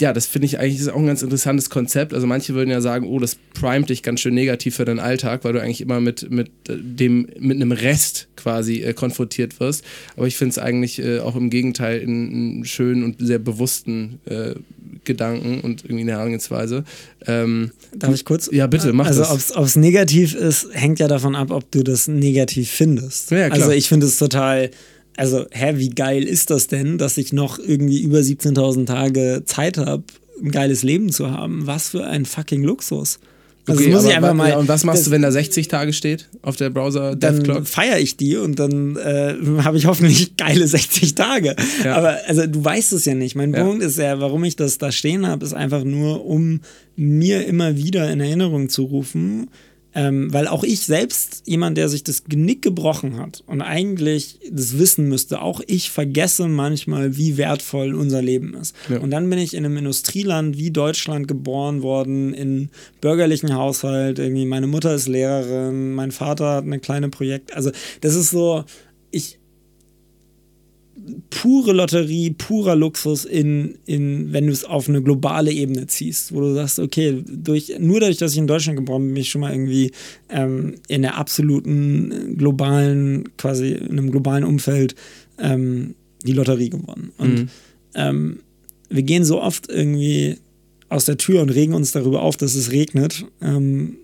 ja, das finde ich eigentlich ist auch ein ganz interessantes Konzept. Also manche würden ja sagen, oh, das primet dich ganz schön negativ für deinen Alltag, weil du eigentlich immer mit, mit äh, dem, mit einem Rest quasi äh, konfrontiert wirst. Aber ich finde es eigentlich äh, auch im Gegenteil einen schönen und sehr bewussten äh, Gedanken und irgendwie eine Herangehensweise. Ähm, Darf ich kurz? Ja, bitte, mach also, das. Also, ob es negativ ist, hängt ja davon ab, ob du das negativ findest. Ja, klar. Also, ich finde es total also, hä, wie geil ist das denn, dass ich noch irgendwie über 17.000 Tage Zeit habe, ein geiles Leben zu haben. Was für ein fucking Luxus. Also Okay, muss ich einfach mal. ja, und was machst das- du, wenn da 60 Tage steht auf der Browser Death dann Clock? feiere ich die und dann äh, habe ich hoffentlich geile 60 Tage. Ja. Aber also du weißt es ja nicht. Mein Ja. Punkt ist ja, warum ich das da stehen habe, ist einfach nur, um mir immer wieder in Erinnerung zu rufen, ähm, weil auch ich selbst, jemand, der sich das Genick gebrochen hat und eigentlich das wissen müsste, auch ich vergesse manchmal, wie wertvoll unser Leben ist. Ja. Und dann bin ich in einem Industrieland wie Deutschland geboren worden, in bürgerlichen Haushalt. Irgendwie meine Mutter ist Lehrerin, mein Vater hat eine kleine Projekt. Also das ist so, ich pure Lotterie, purer Luxus in, in wenn du es auf eine globale Ebene ziehst, wo du sagst, okay, durch, nur dadurch, dass ich in Deutschland geboren bin, bin ich schon mal irgendwie ähm, in der absoluten globalen, quasi in einem globalen Umfeld ähm, die Lotterie gewonnen. Und Mhm. ähm, wir gehen so oft irgendwie aus der Tür und regen uns darüber auf, dass es regnet. Ähm,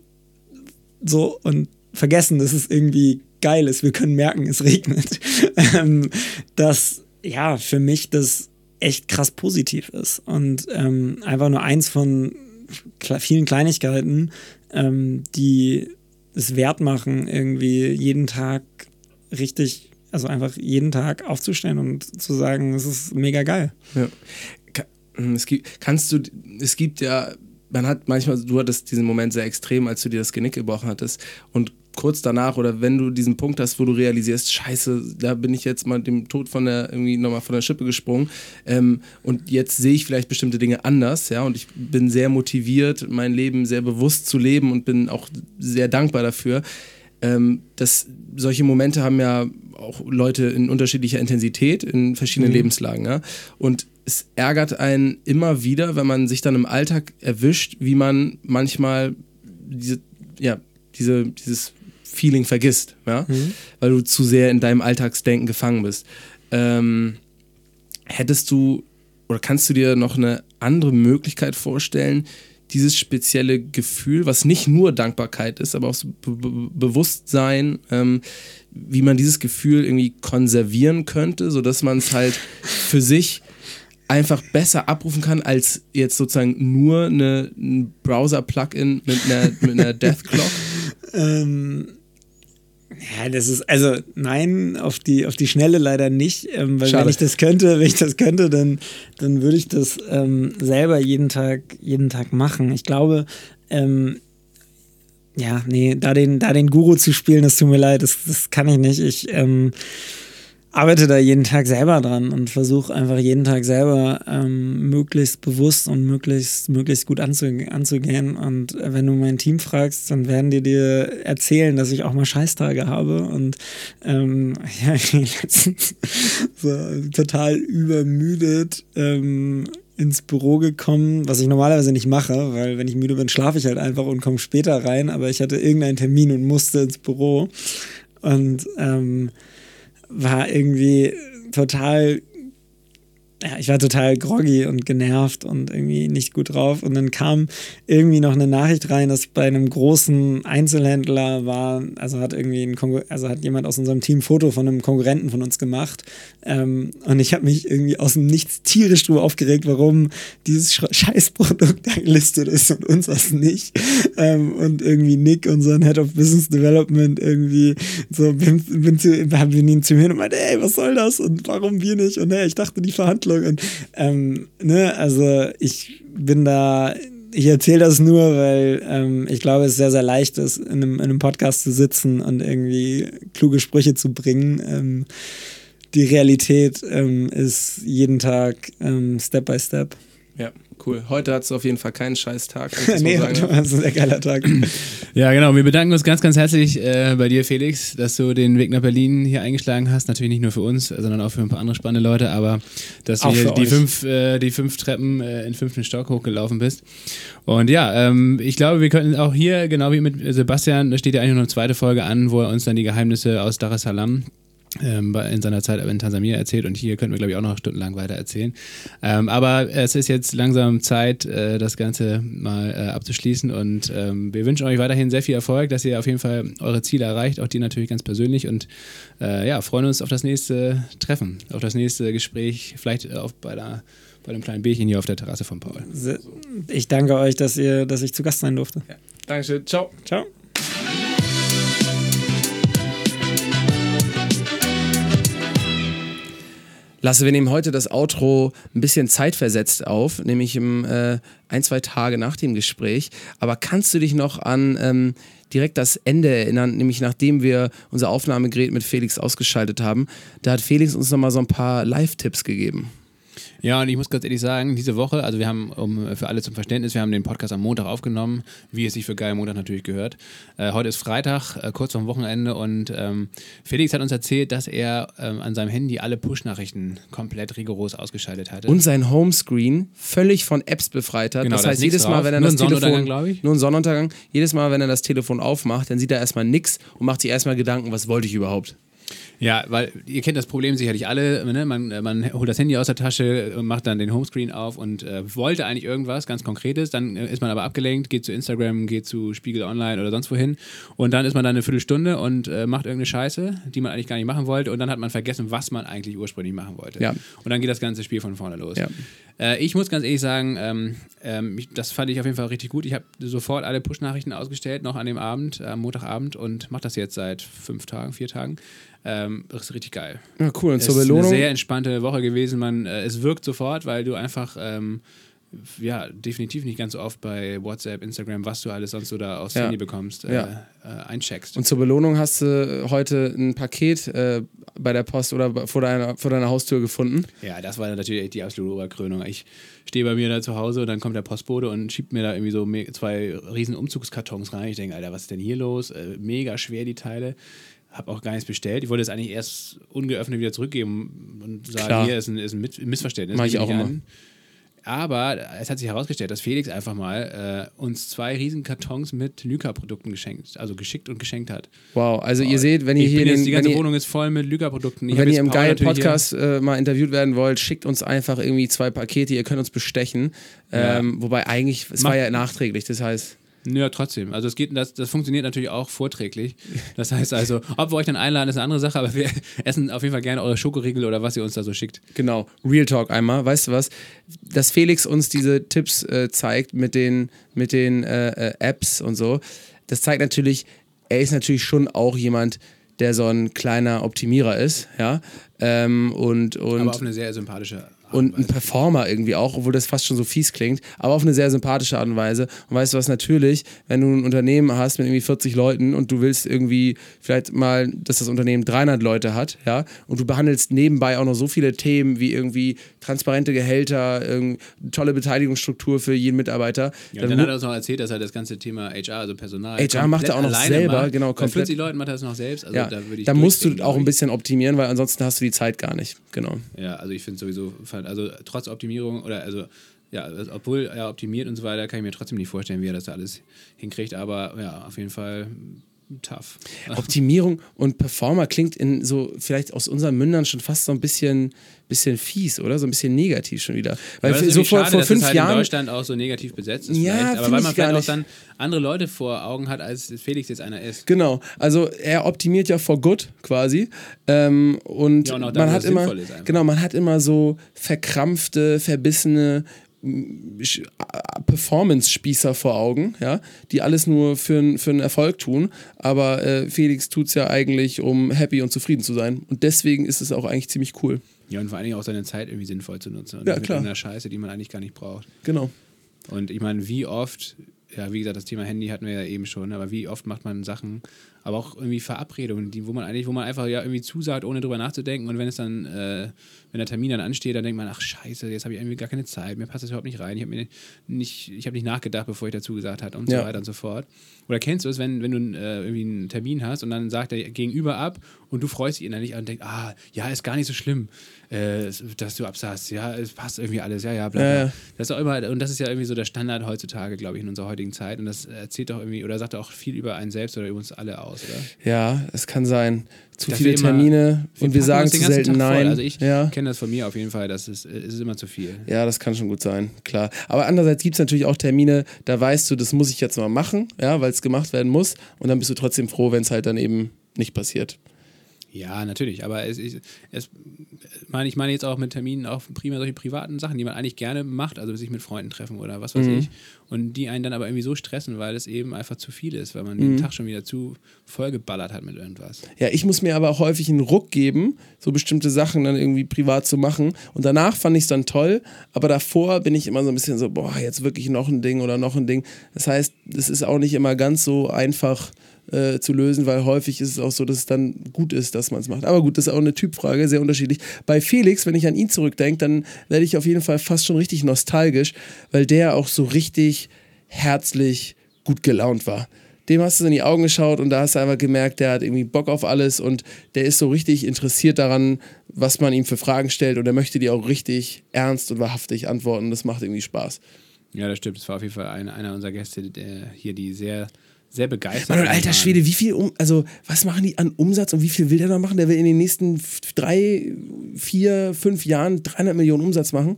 so und vergessen, dass es irgendwie geil ist. Wir können merken, es regnet. ähm, dass ja für mich das echt krass positiv ist und ähm, einfach nur eins von vielen Kleinigkeiten, ähm, die es wert machen, irgendwie jeden Tag richtig, also einfach jeden Tag aufzustehen und zu sagen, es ist mega geil. Ja. Ka- Es gibt, kannst du, es gibt ja, man hat manchmal, du hattest diesen Moment sehr extrem, als du dir das Genick gebrochen hattest und kurz danach oder wenn du diesen Punkt hast, wo du realisierst, scheiße, da bin ich jetzt mal dem Tod von der, irgendwie nochmal von der Schippe gesprungen ähm, und jetzt sehe ich vielleicht bestimmte Dinge anders, ja, und ich bin sehr motiviert, mein Leben sehr bewusst zu leben und bin auch sehr dankbar dafür. Ähm, das, solche Momente haben ja auch Leute in unterschiedlicher Intensität in verschiedenen Lebenslagen. Ja? Und es ärgert einen immer wieder, wenn man sich dann im Alltag erwischt, wie man manchmal diese, ja, diese, dieses Feeling vergisst, ja? weil du zu sehr in deinem Alltagsdenken gefangen bist. Ähm, hättest du oder kannst du dir noch eine andere Möglichkeit vorstellen, dieses spezielle Gefühl, was nicht nur Dankbarkeit ist, aber auch so Be Bewusstsein, ähm, wie man dieses Gefühl irgendwie konservieren könnte, sodass man es halt für sich einfach besser abrufen kann, als jetzt sozusagen nur eine, ein Browser-Plugin mit einer, mit einer Death Clock. Ähm, ja, das ist, also nein, auf die, auf die Schnelle leider nicht, ähm, weil Schade. wenn ich das könnte, wenn ich das könnte, dann, dann würde ich das ähm, selber jeden Tag, jeden Tag machen. Ich glaube, ähm, ja, nee, da den, da den Guru zu spielen, das tut mir leid, das, das kann ich nicht. Ich ähm, arbeite da jeden Tag selber dran und versuche einfach jeden Tag selber ähm, möglichst bewusst und möglichst, möglichst gut anzu, anzugehen. Und wenn du mein Team fragst, dann werden die dir erzählen, dass ich auch mal Scheißtage habe. Und ähm, ja, ich bin letztens so total übermüdet ähm, ins Büro gekommen, was ich normalerweise nicht mache, weil wenn ich müde bin, schlafe ich halt einfach und komme später rein. Aber ich hatte irgendeinen Termin und musste ins Büro. Und ähm, war irgendwie total, ja, ich war total groggy und genervt und irgendwie nicht gut drauf. Und dann kam irgendwie noch eine Nachricht rein, dass bei einem großen Einzelhändler war, also hat irgendwie ein Konkur also hat jemand aus unserem Team ein Foto von einem Konkurrenten von uns gemacht. Ähm, und ich habe mich irgendwie aus dem Nichts tierisch drüber aufgeregt, warum dieses Sch Scheißprodukt gelistet ist und uns das nicht. Ähm, und irgendwie Nick, unseren Head of Business Development, irgendwie so bin, bin zu, haben wir ihn zu mir und meinte, ey, was soll das und warum wir nicht? Und hey, ich dachte die Verhandlung und ähm, ne, also ich bin da ich erzähle das nur, weil ähm, ich glaube, es sehr, sehr leicht ist, in einem, in einem Podcast zu sitzen und irgendwie kluge Sprüche zu bringen. Ähm, die Realität ähm, ist jeden Tag ähm, Step by Step. Ja, cool. Heute hast du auf jeden Fall keinen Scheißtag. kann ich das nee, sagen. das ist ein sehr geiler Tag. Ja, genau. Wir bedanken uns ganz, ganz herzlich äh, bei dir, Felix, dass du den Weg nach Berlin hier eingeschlagen hast. Natürlich nicht nur für uns, sondern auch für ein paar andere spannende Leute, aber dass du Auch die fünf, äh, die fünf Treppen äh, in fünften Stock hochgelaufen bist. Und ja, ähm, ich glaube, wir könnten auch hier, genau wie mit Sebastian, da steht ja eigentlich noch eine zweite Folge an, wo er uns dann die Geheimnisse aus Dar es Salaam ähm, in seiner Zeit in Tansania erzählt und hier könnten wir, glaube ich, auch noch stundenlang weiter erzählen. Ähm, aber es ist jetzt langsam Zeit, äh, das Ganze mal äh, abzuschließen und ähm, wir wünschen euch weiterhin sehr viel Erfolg, dass ihr auf jeden Fall eure Ziele erreicht, auch die natürlich ganz persönlich und äh, ja, freuen uns auf das nächste Treffen, auf das nächste Gespräch, vielleicht auf bei der bei einem kleinen Bierchen hier auf der Terrasse von Paul. Ich danke euch, dass, ihr, dass ich zu Gast sein durfte. Ja. Dankeschön. Ciao. Ciao. Lasse, wir nehmen heute das Outro ein bisschen zeitversetzt auf, nämlich im, äh, ein, zwei Tage nach dem Gespräch. Aber kannst du dich noch an ähm, direkt das Ende erinnern, nämlich nachdem wir unser Aufnahmegerät mit Felix ausgeschaltet haben? Da hat Felix uns nochmal so ein paar Live-Tipps gegeben. Ja, und ich muss ganz ehrlich sagen, diese Woche, also wir haben, um, für alle zum Verständnis, wir haben den Podcast am Montag aufgenommen, wie es sich für Geil Montag natürlich gehört. Äh, heute ist Freitag, äh, kurz vorm Wochenende und ähm, Felix hat uns erzählt, dass er ähm, an seinem Handy alle Push-Nachrichten komplett rigoros ausgeschaltet hatte. Und sein Homescreen völlig von Apps befreit hat. Genau, das heißt, jedes Mal, drauf. wenn er Nur das Telefon, nur ein Sonnenuntergang, jedes Mal, wenn er das Telefon aufmacht, dann sieht er erstmal nichts und macht sich erstmal Gedanken, was wollte ich überhaupt? Ja, weil ihr kennt das Problem sicherlich alle. Ne? Man, man holt das Handy aus der Tasche, macht dann den Homescreen auf und äh, wollte eigentlich irgendwas ganz Konkretes. Dann äh, ist man aber abgelenkt, geht zu Instagram, geht zu Spiegel Online oder sonst wohin. Und dann ist man dann eine Viertelstunde und äh, macht irgendeine Scheiße, die man eigentlich gar nicht machen wollte. Und dann hat man vergessen, was man eigentlich ursprünglich machen wollte. Ja. Und dann geht das ganze Spiel von vorne los. Ja. Äh, ich muss ganz ehrlich sagen, ähm, ähm, das fand ich auf jeden Fall richtig gut. Ich habe sofort alle Push-Nachrichten ausgestellt, noch an dem Abend, am Montagabend und mache das jetzt seit fünf Tagen, vier Tagen. Ähm, das ist richtig geil. Ja, cool. Und Es zur ist eine Belohnung. sehr entspannte Woche gewesen. Man, äh, es wirkt sofort, weil du einfach ähm, ja, definitiv nicht ganz so oft bei WhatsApp, Instagram, was du alles sonst so da aufs Ja. Handy bekommst, äh, Ja. äh, eincheckst. Und zur Belohnung hast du heute ein Paket äh, bei der Post oder vor deiner, vor deiner Haustür gefunden. ja, das war natürlich die absolute Oberkrönung. Ich stehe bei mir da zu Hause und dann kommt der Postbote und schiebt mir da irgendwie so zwei riesen Umzugskartons rein. Ich denke, Alter, was ist denn hier los? Äh, mega schwer die Teile. Hab auch gar nichts bestellt. Ich wollte es eigentlich erst ungeöffnet wieder zurückgeben und sagen, Klar. hier ist ein, ist ein Missverständnis. Mach ich auch immer. an. Aber es hat sich herausgestellt, dass Felix einfach mal äh, uns zwei riesen Kartons mit Lyca-Produkten geschenkt, also geschickt und geschenkt hat. Wow, also ihr seht, wenn ihr ich hier bin jetzt, den, die ganze ihr, Wohnung ist voll mit Lyca-Produkten. Wenn ihr im Paul geilen Podcast äh, mal interviewt werden wollt, schickt uns einfach irgendwie zwei Pakete. Ihr könnt uns bestechen. Ja. Ähm, wobei eigentlich, es Mach- war ja nachträglich. Das heißt, Ja, trotzdem. Also es geht, das, das funktioniert natürlich auch vorträglich. Das heißt also, ob wir euch dann einladen, ist eine andere Sache, aber wir essen auf jeden Fall gerne eure Schokoriegel oder was ihr uns da so schickt. genau, Real Talk einmal. Weißt du was? Dass Felix uns diese Tipps äh, zeigt mit den, mit den äh, äh, Apps und so, das zeigt natürlich, er ist natürlich schon auch jemand, der so ein kleiner Optimierer ist, ja. Ähm, und, und aber auf eine sehr sympathische und ein. Performer irgendwie auch, obwohl das fast schon so fies klingt, aber auf eine sehr sympathische Art und Weise. Und weißt du was, natürlich, wenn du ein Unternehmen hast mit irgendwie 40 Leuten und du willst irgendwie vielleicht mal, dass das Unternehmen 300 Leute hat, ja, und du behandelst nebenbei auch noch so viele Themen wie irgendwie transparente Gehälter, tolle Beteiligungsstruktur für jeden Mitarbeiter. Ja, und dann hat er uns noch erzählt, dass er das ganze Thema HR, also Personal. HR macht er auch noch selber, alleine macht. genau, Bei komplett. 40 Leuten macht er das noch selbst. Also ja, da da musst du auch ein bisschen optimieren, weil ansonsten hast du die Zeit gar nicht. Genau. Ja, also ich finde sowieso, also trotz Optimierung oder also ja, also obwohl er optimiert und so weiter, kann ich mir trotzdem nicht vorstellen, wie er das da alles hinkriegt. Aber ja, auf jeden Fall tough. Optimierung und Performer klingt in so vielleicht aus unseren Mündern schon fast so ein bisschen, bisschen fies, oder? So ein bisschen negativ schon wieder. Weil so vor, schade, vor fünf halt in Jahren. Deutschland auch so negativ besetzt ist. Ja, vielleicht. Aber weil ich man gar vielleicht auch dann andere Leute vor Augen hat, als Felix jetzt einer ist. Genau, also er optimiert ja for good quasi ähm, und, Ja, und man hat immer genau man hat immer so verkrampfte, verbissene Performance-Spießer vor Augen, ja, die alles nur für, für einen Erfolg tun, aber äh, Felix tut es ja eigentlich, um happy und zufrieden zu sein und deswegen ist es auch eigentlich ziemlich cool. Ja, und vor allen Dingen auch seine Zeit irgendwie sinnvoll zu nutzen. Und Ja, nicht mit klar. irgendeiner Scheiße, die man eigentlich gar nicht braucht. Genau. Und ich meine, wie oft, ja, wie gesagt, das Thema Handy hatten wir ja eben schon, aber wie oft macht man Sachen, aber auch irgendwie Verabredungen, die, wo man eigentlich, wo man einfach ja irgendwie zusagt, ohne drüber nachzudenken. Und wenn es dann, äh, wenn der Termin dann ansteht, dann denkt man, ach scheiße, jetzt habe ich irgendwie gar keine Zeit, mir passt das überhaupt nicht rein. Ich habe mir nicht, ich habe nicht nachgedacht, bevor ich dazu gesagt habe und Ja. so weiter und so fort. Oder kennst du es, wenn, wenn du äh, irgendwie einen Termin hast und dann sagt der Gegenüber ab und du freust dich innerlich und denkst, ah, ja, ist gar nicht so schlimm, äh, dass du absagst. Ja, es passt irgendwie alles. Ja, ja, bla, bla. Ja, ja. Das ist auch immer, und das ist ja irgendwie so der Standard heutzutage, glaube ich, in unserer heutigen Zeit. Und das erzählt doch irgendwie, oder sagt auch viel über einen selbst oder über uns alle aus, oder? Ja, es kann sein. Zu viele immer- Termine und wir sagen zu selten Tag voll. nein. Also ich ja. kenne das von mir auf jeden Fall, das ist, es ist immer zu viel. Ja, das kann schon gut sein, klar. Aber andererseits gibt es natürlich auch Termine, da weißt du, das muss ich jetzt mal machen, ja, weil es gemacht werden muss. Und dann bist du trotzdem froh, wenn es halt dann eben nicht passiert. Ja, natürlich, aber es, es, es meine, ich meine jetzt auch mit Terminen auch primär solche privaten Sachen, die man eigentlich gerne macht, also sich mit Freunden treffen oder was weiß Mhm. ich. Und die einen dann aber irgendwie so stressen, weil es eben einfach zu viel ist, weil man Mhm. den Tag schon wieder zu vollgeballert hat mit irgendwas. Ja, ich muss mir aber auch häufig einen Ruck geben, so bestimmte Sachen dann irgendwie privat zu machen. Und danach fand ich es dann toll, aber davor bin ich immer so ein bisschen so, boah, jetzt wirklich noch ein Ding oder noch ein Ding. Das heißt, es ist auch nicht immer ganz so einfach äh, zu lösen, weil häufig ist es auch so, dass es dann gut ist, dass man es macht. Aber gut, das ist auch eine Typfrage, sehr unterschiedlich. Bei Felix, wenn ich an ihn zurückdenke, dann werde ich auf jeden Fall fast schon richtig nostalgisch, weil der auch so richtig herzlich gut gelaunt war dem hast du in die Augen geschaut und da hast du einfach gemerkt, der hat irgendwie Bock auf alles und der ist so richtig interessiert daran, was man ihm für Fragen stellt und er möchte dir auch richtig ernst und wahrhaftig antworten. Das macht irgendwie Spaß. Ja, das stimmt. Das war auf jeden Fall ein, einer unserer Gäste der hier, die sehr, sehr begeistert Mann, und alter. Schwede, wie viel, um, also was machen die an Umsatz und wie viel will der noch machen? Der will in den nächsten drei, vier, fünf Jahren 300 Millionen Umsatz machen.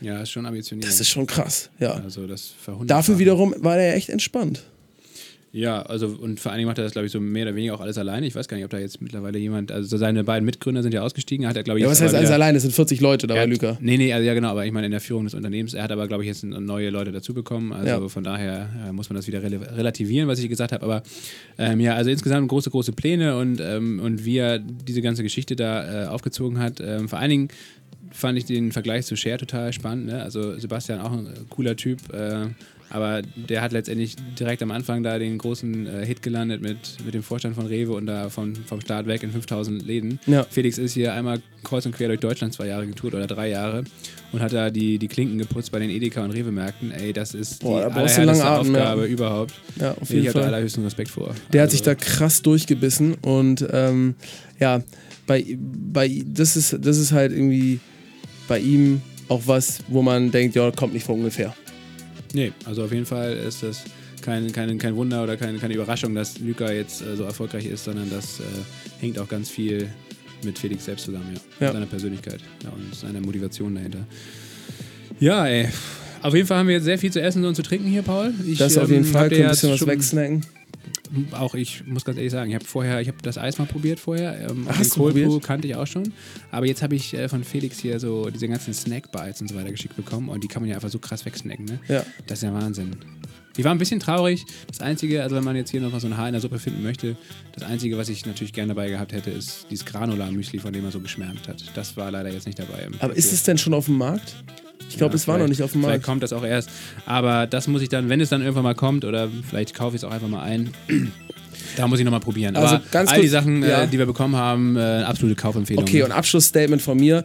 Ja, ist schon ambitioniert. Das ist schon krass, ja. also das. Dafür wiederum war der echt entspannt. Ja, also und vor allen Dingen macht er das, glaube ich, so mehr oder weniger auch alles alleine. Ich weiß gar nicht, ob da jetzt mittlerweile jemand, also seine beiden Mitgründer sind ja ausgestiegen, hat er, glaube ich, Ja, was heißt alles wieder- allein? Das sind 40 Leute da Er bei hat- Lüker. Nee, nee, also ja genau, aber ich meine in der Führung des Unternehmens. Er hat aber, glaube ich, jetzt neue Leute dazu bekommen. Also Ja. von daher äh, muss man das wieder relativieren, was ich gesagt habe. Aber ähm, ja, also insgesamt große, große Pläne und, ähm, und wie er diese ganze Geschichte da äh, aufgezogen hat. Ähm, vor allen Dingen fand ich den Vergleich zu Cher total spannend. Ne? Also Sebastian auch ein cooler Typ. Äh, aber der hat letztendlich direkt am Anfang da den großen äh, Hit gelandet mit, mit dem Vorstand von Rewe und da von, vom Start weg in 5000 Läden. Ja. Felix ist hier einmal kreuz und quer durch Deutschland zwei Jahre getourt oder drei Jahre und hat da die, die Klinken geputzt bei den Edeka und Rewe-Märkten. Ey, das ist Boah, die allerhärteste ja. Aufgabe überhaupt. Ja, auf ich jeden habe da Fall. allerhöchsten Respekt vor. Der hat Also, sich da krass durchgebissen und ähm, ja, bei, bei das ist das ist halt irgendwie bei ihm auch was, wo man denkt, ja, kommt nicht von ungefähr. Nee, also auf jeden Fall ist das kein, kein, kein Wunder oder keine, keine Überraschung, dass Luca jetzt äh, so erfolgreich ist, sondern das äh, hängt auch ganz viel mit Felix selbst zusammen, ja. Ja. Seiner Persönlichkeit ja, und seiner Motivation dahinter. Ja, ey. Auf jeden Fall haben wir jetzt sehr viel zu essen und zu trinken hier, Paul. Ich, Das auf jeden ähm, Fall, kann ein bisschen was wegsnacken. Auch ich muss ganz ehrlich sagen, ich habe vorher, ich habe das Eis mal probiert vorher. Ähm, hast den du Cold probiert? Brew kannte ich auch schon. Aber jetzt habe ich äh, von Felix hier so diese ganzen Snack-Bites und so weiter geschickt bekommen und die kann man ja einfach so krass wegsnacken, ne? Ja. Das ist ja Wahnsinn. Ich war ein bisschen traurig. Das Einzige, also wenn man jetzt hier noch mal so ein Haar in der Suppe finden möchte, das Einzige, was ich natürlich gerne dabei gehabt hätte, ist dieses Granular-Müsli, von dem er so geschwärmt hat. Das war leider jetzt nicht dabei. Aber ist es denn schon auf dem Markt? Ich glaube, Ja, es war noch vielleicht- nicht auf dem Vielleicht Markt. kommt das auch erst. Aber das muss ich dann, wenn es dann irgendwann mal kommt, oder vielleicht kaufe ich es auch einfach mal ein. Da muss ich nochmal probieren. Also Aber ganz all kurz- die Sachen, ja. äh, die wir bekommen haben, äh, absolute Kaufempfehlung. Okay, und Abschlussstatement von mir.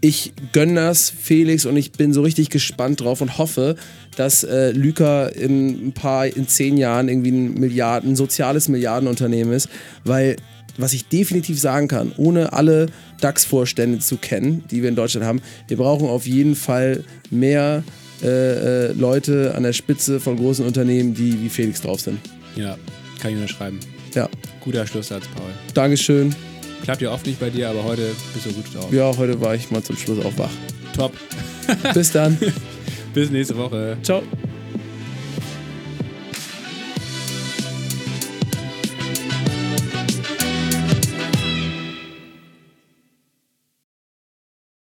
Ich gönne das Felix und ich bin so richtig gespannt drauf und hoffe, dass äh, Lüker in ein paar, in zehn Jahren irgendwie ein Milliarden, ein soziales Milliardenunternehmen ist, weil was ich definitiv sagen kann, ohne alle DAX-Vorstände zu kennen, die wir in Deutschland haben, wir brauchen auf jeden Fall mehr äh, äh, Leute an der Spitze von großen Unternehmen, die wie Felix drauf sind. Ja, kann ich unterschreiben. Ja, Guter Schlusssatz, Paul. Dankeschön. Klappt ja oft nicht bei dir, aber heute bist du gut drauf. Ja, heute war ich mal zum Schluss auch wach. Top. Bis dann. Bis nächste Woche. Ciao.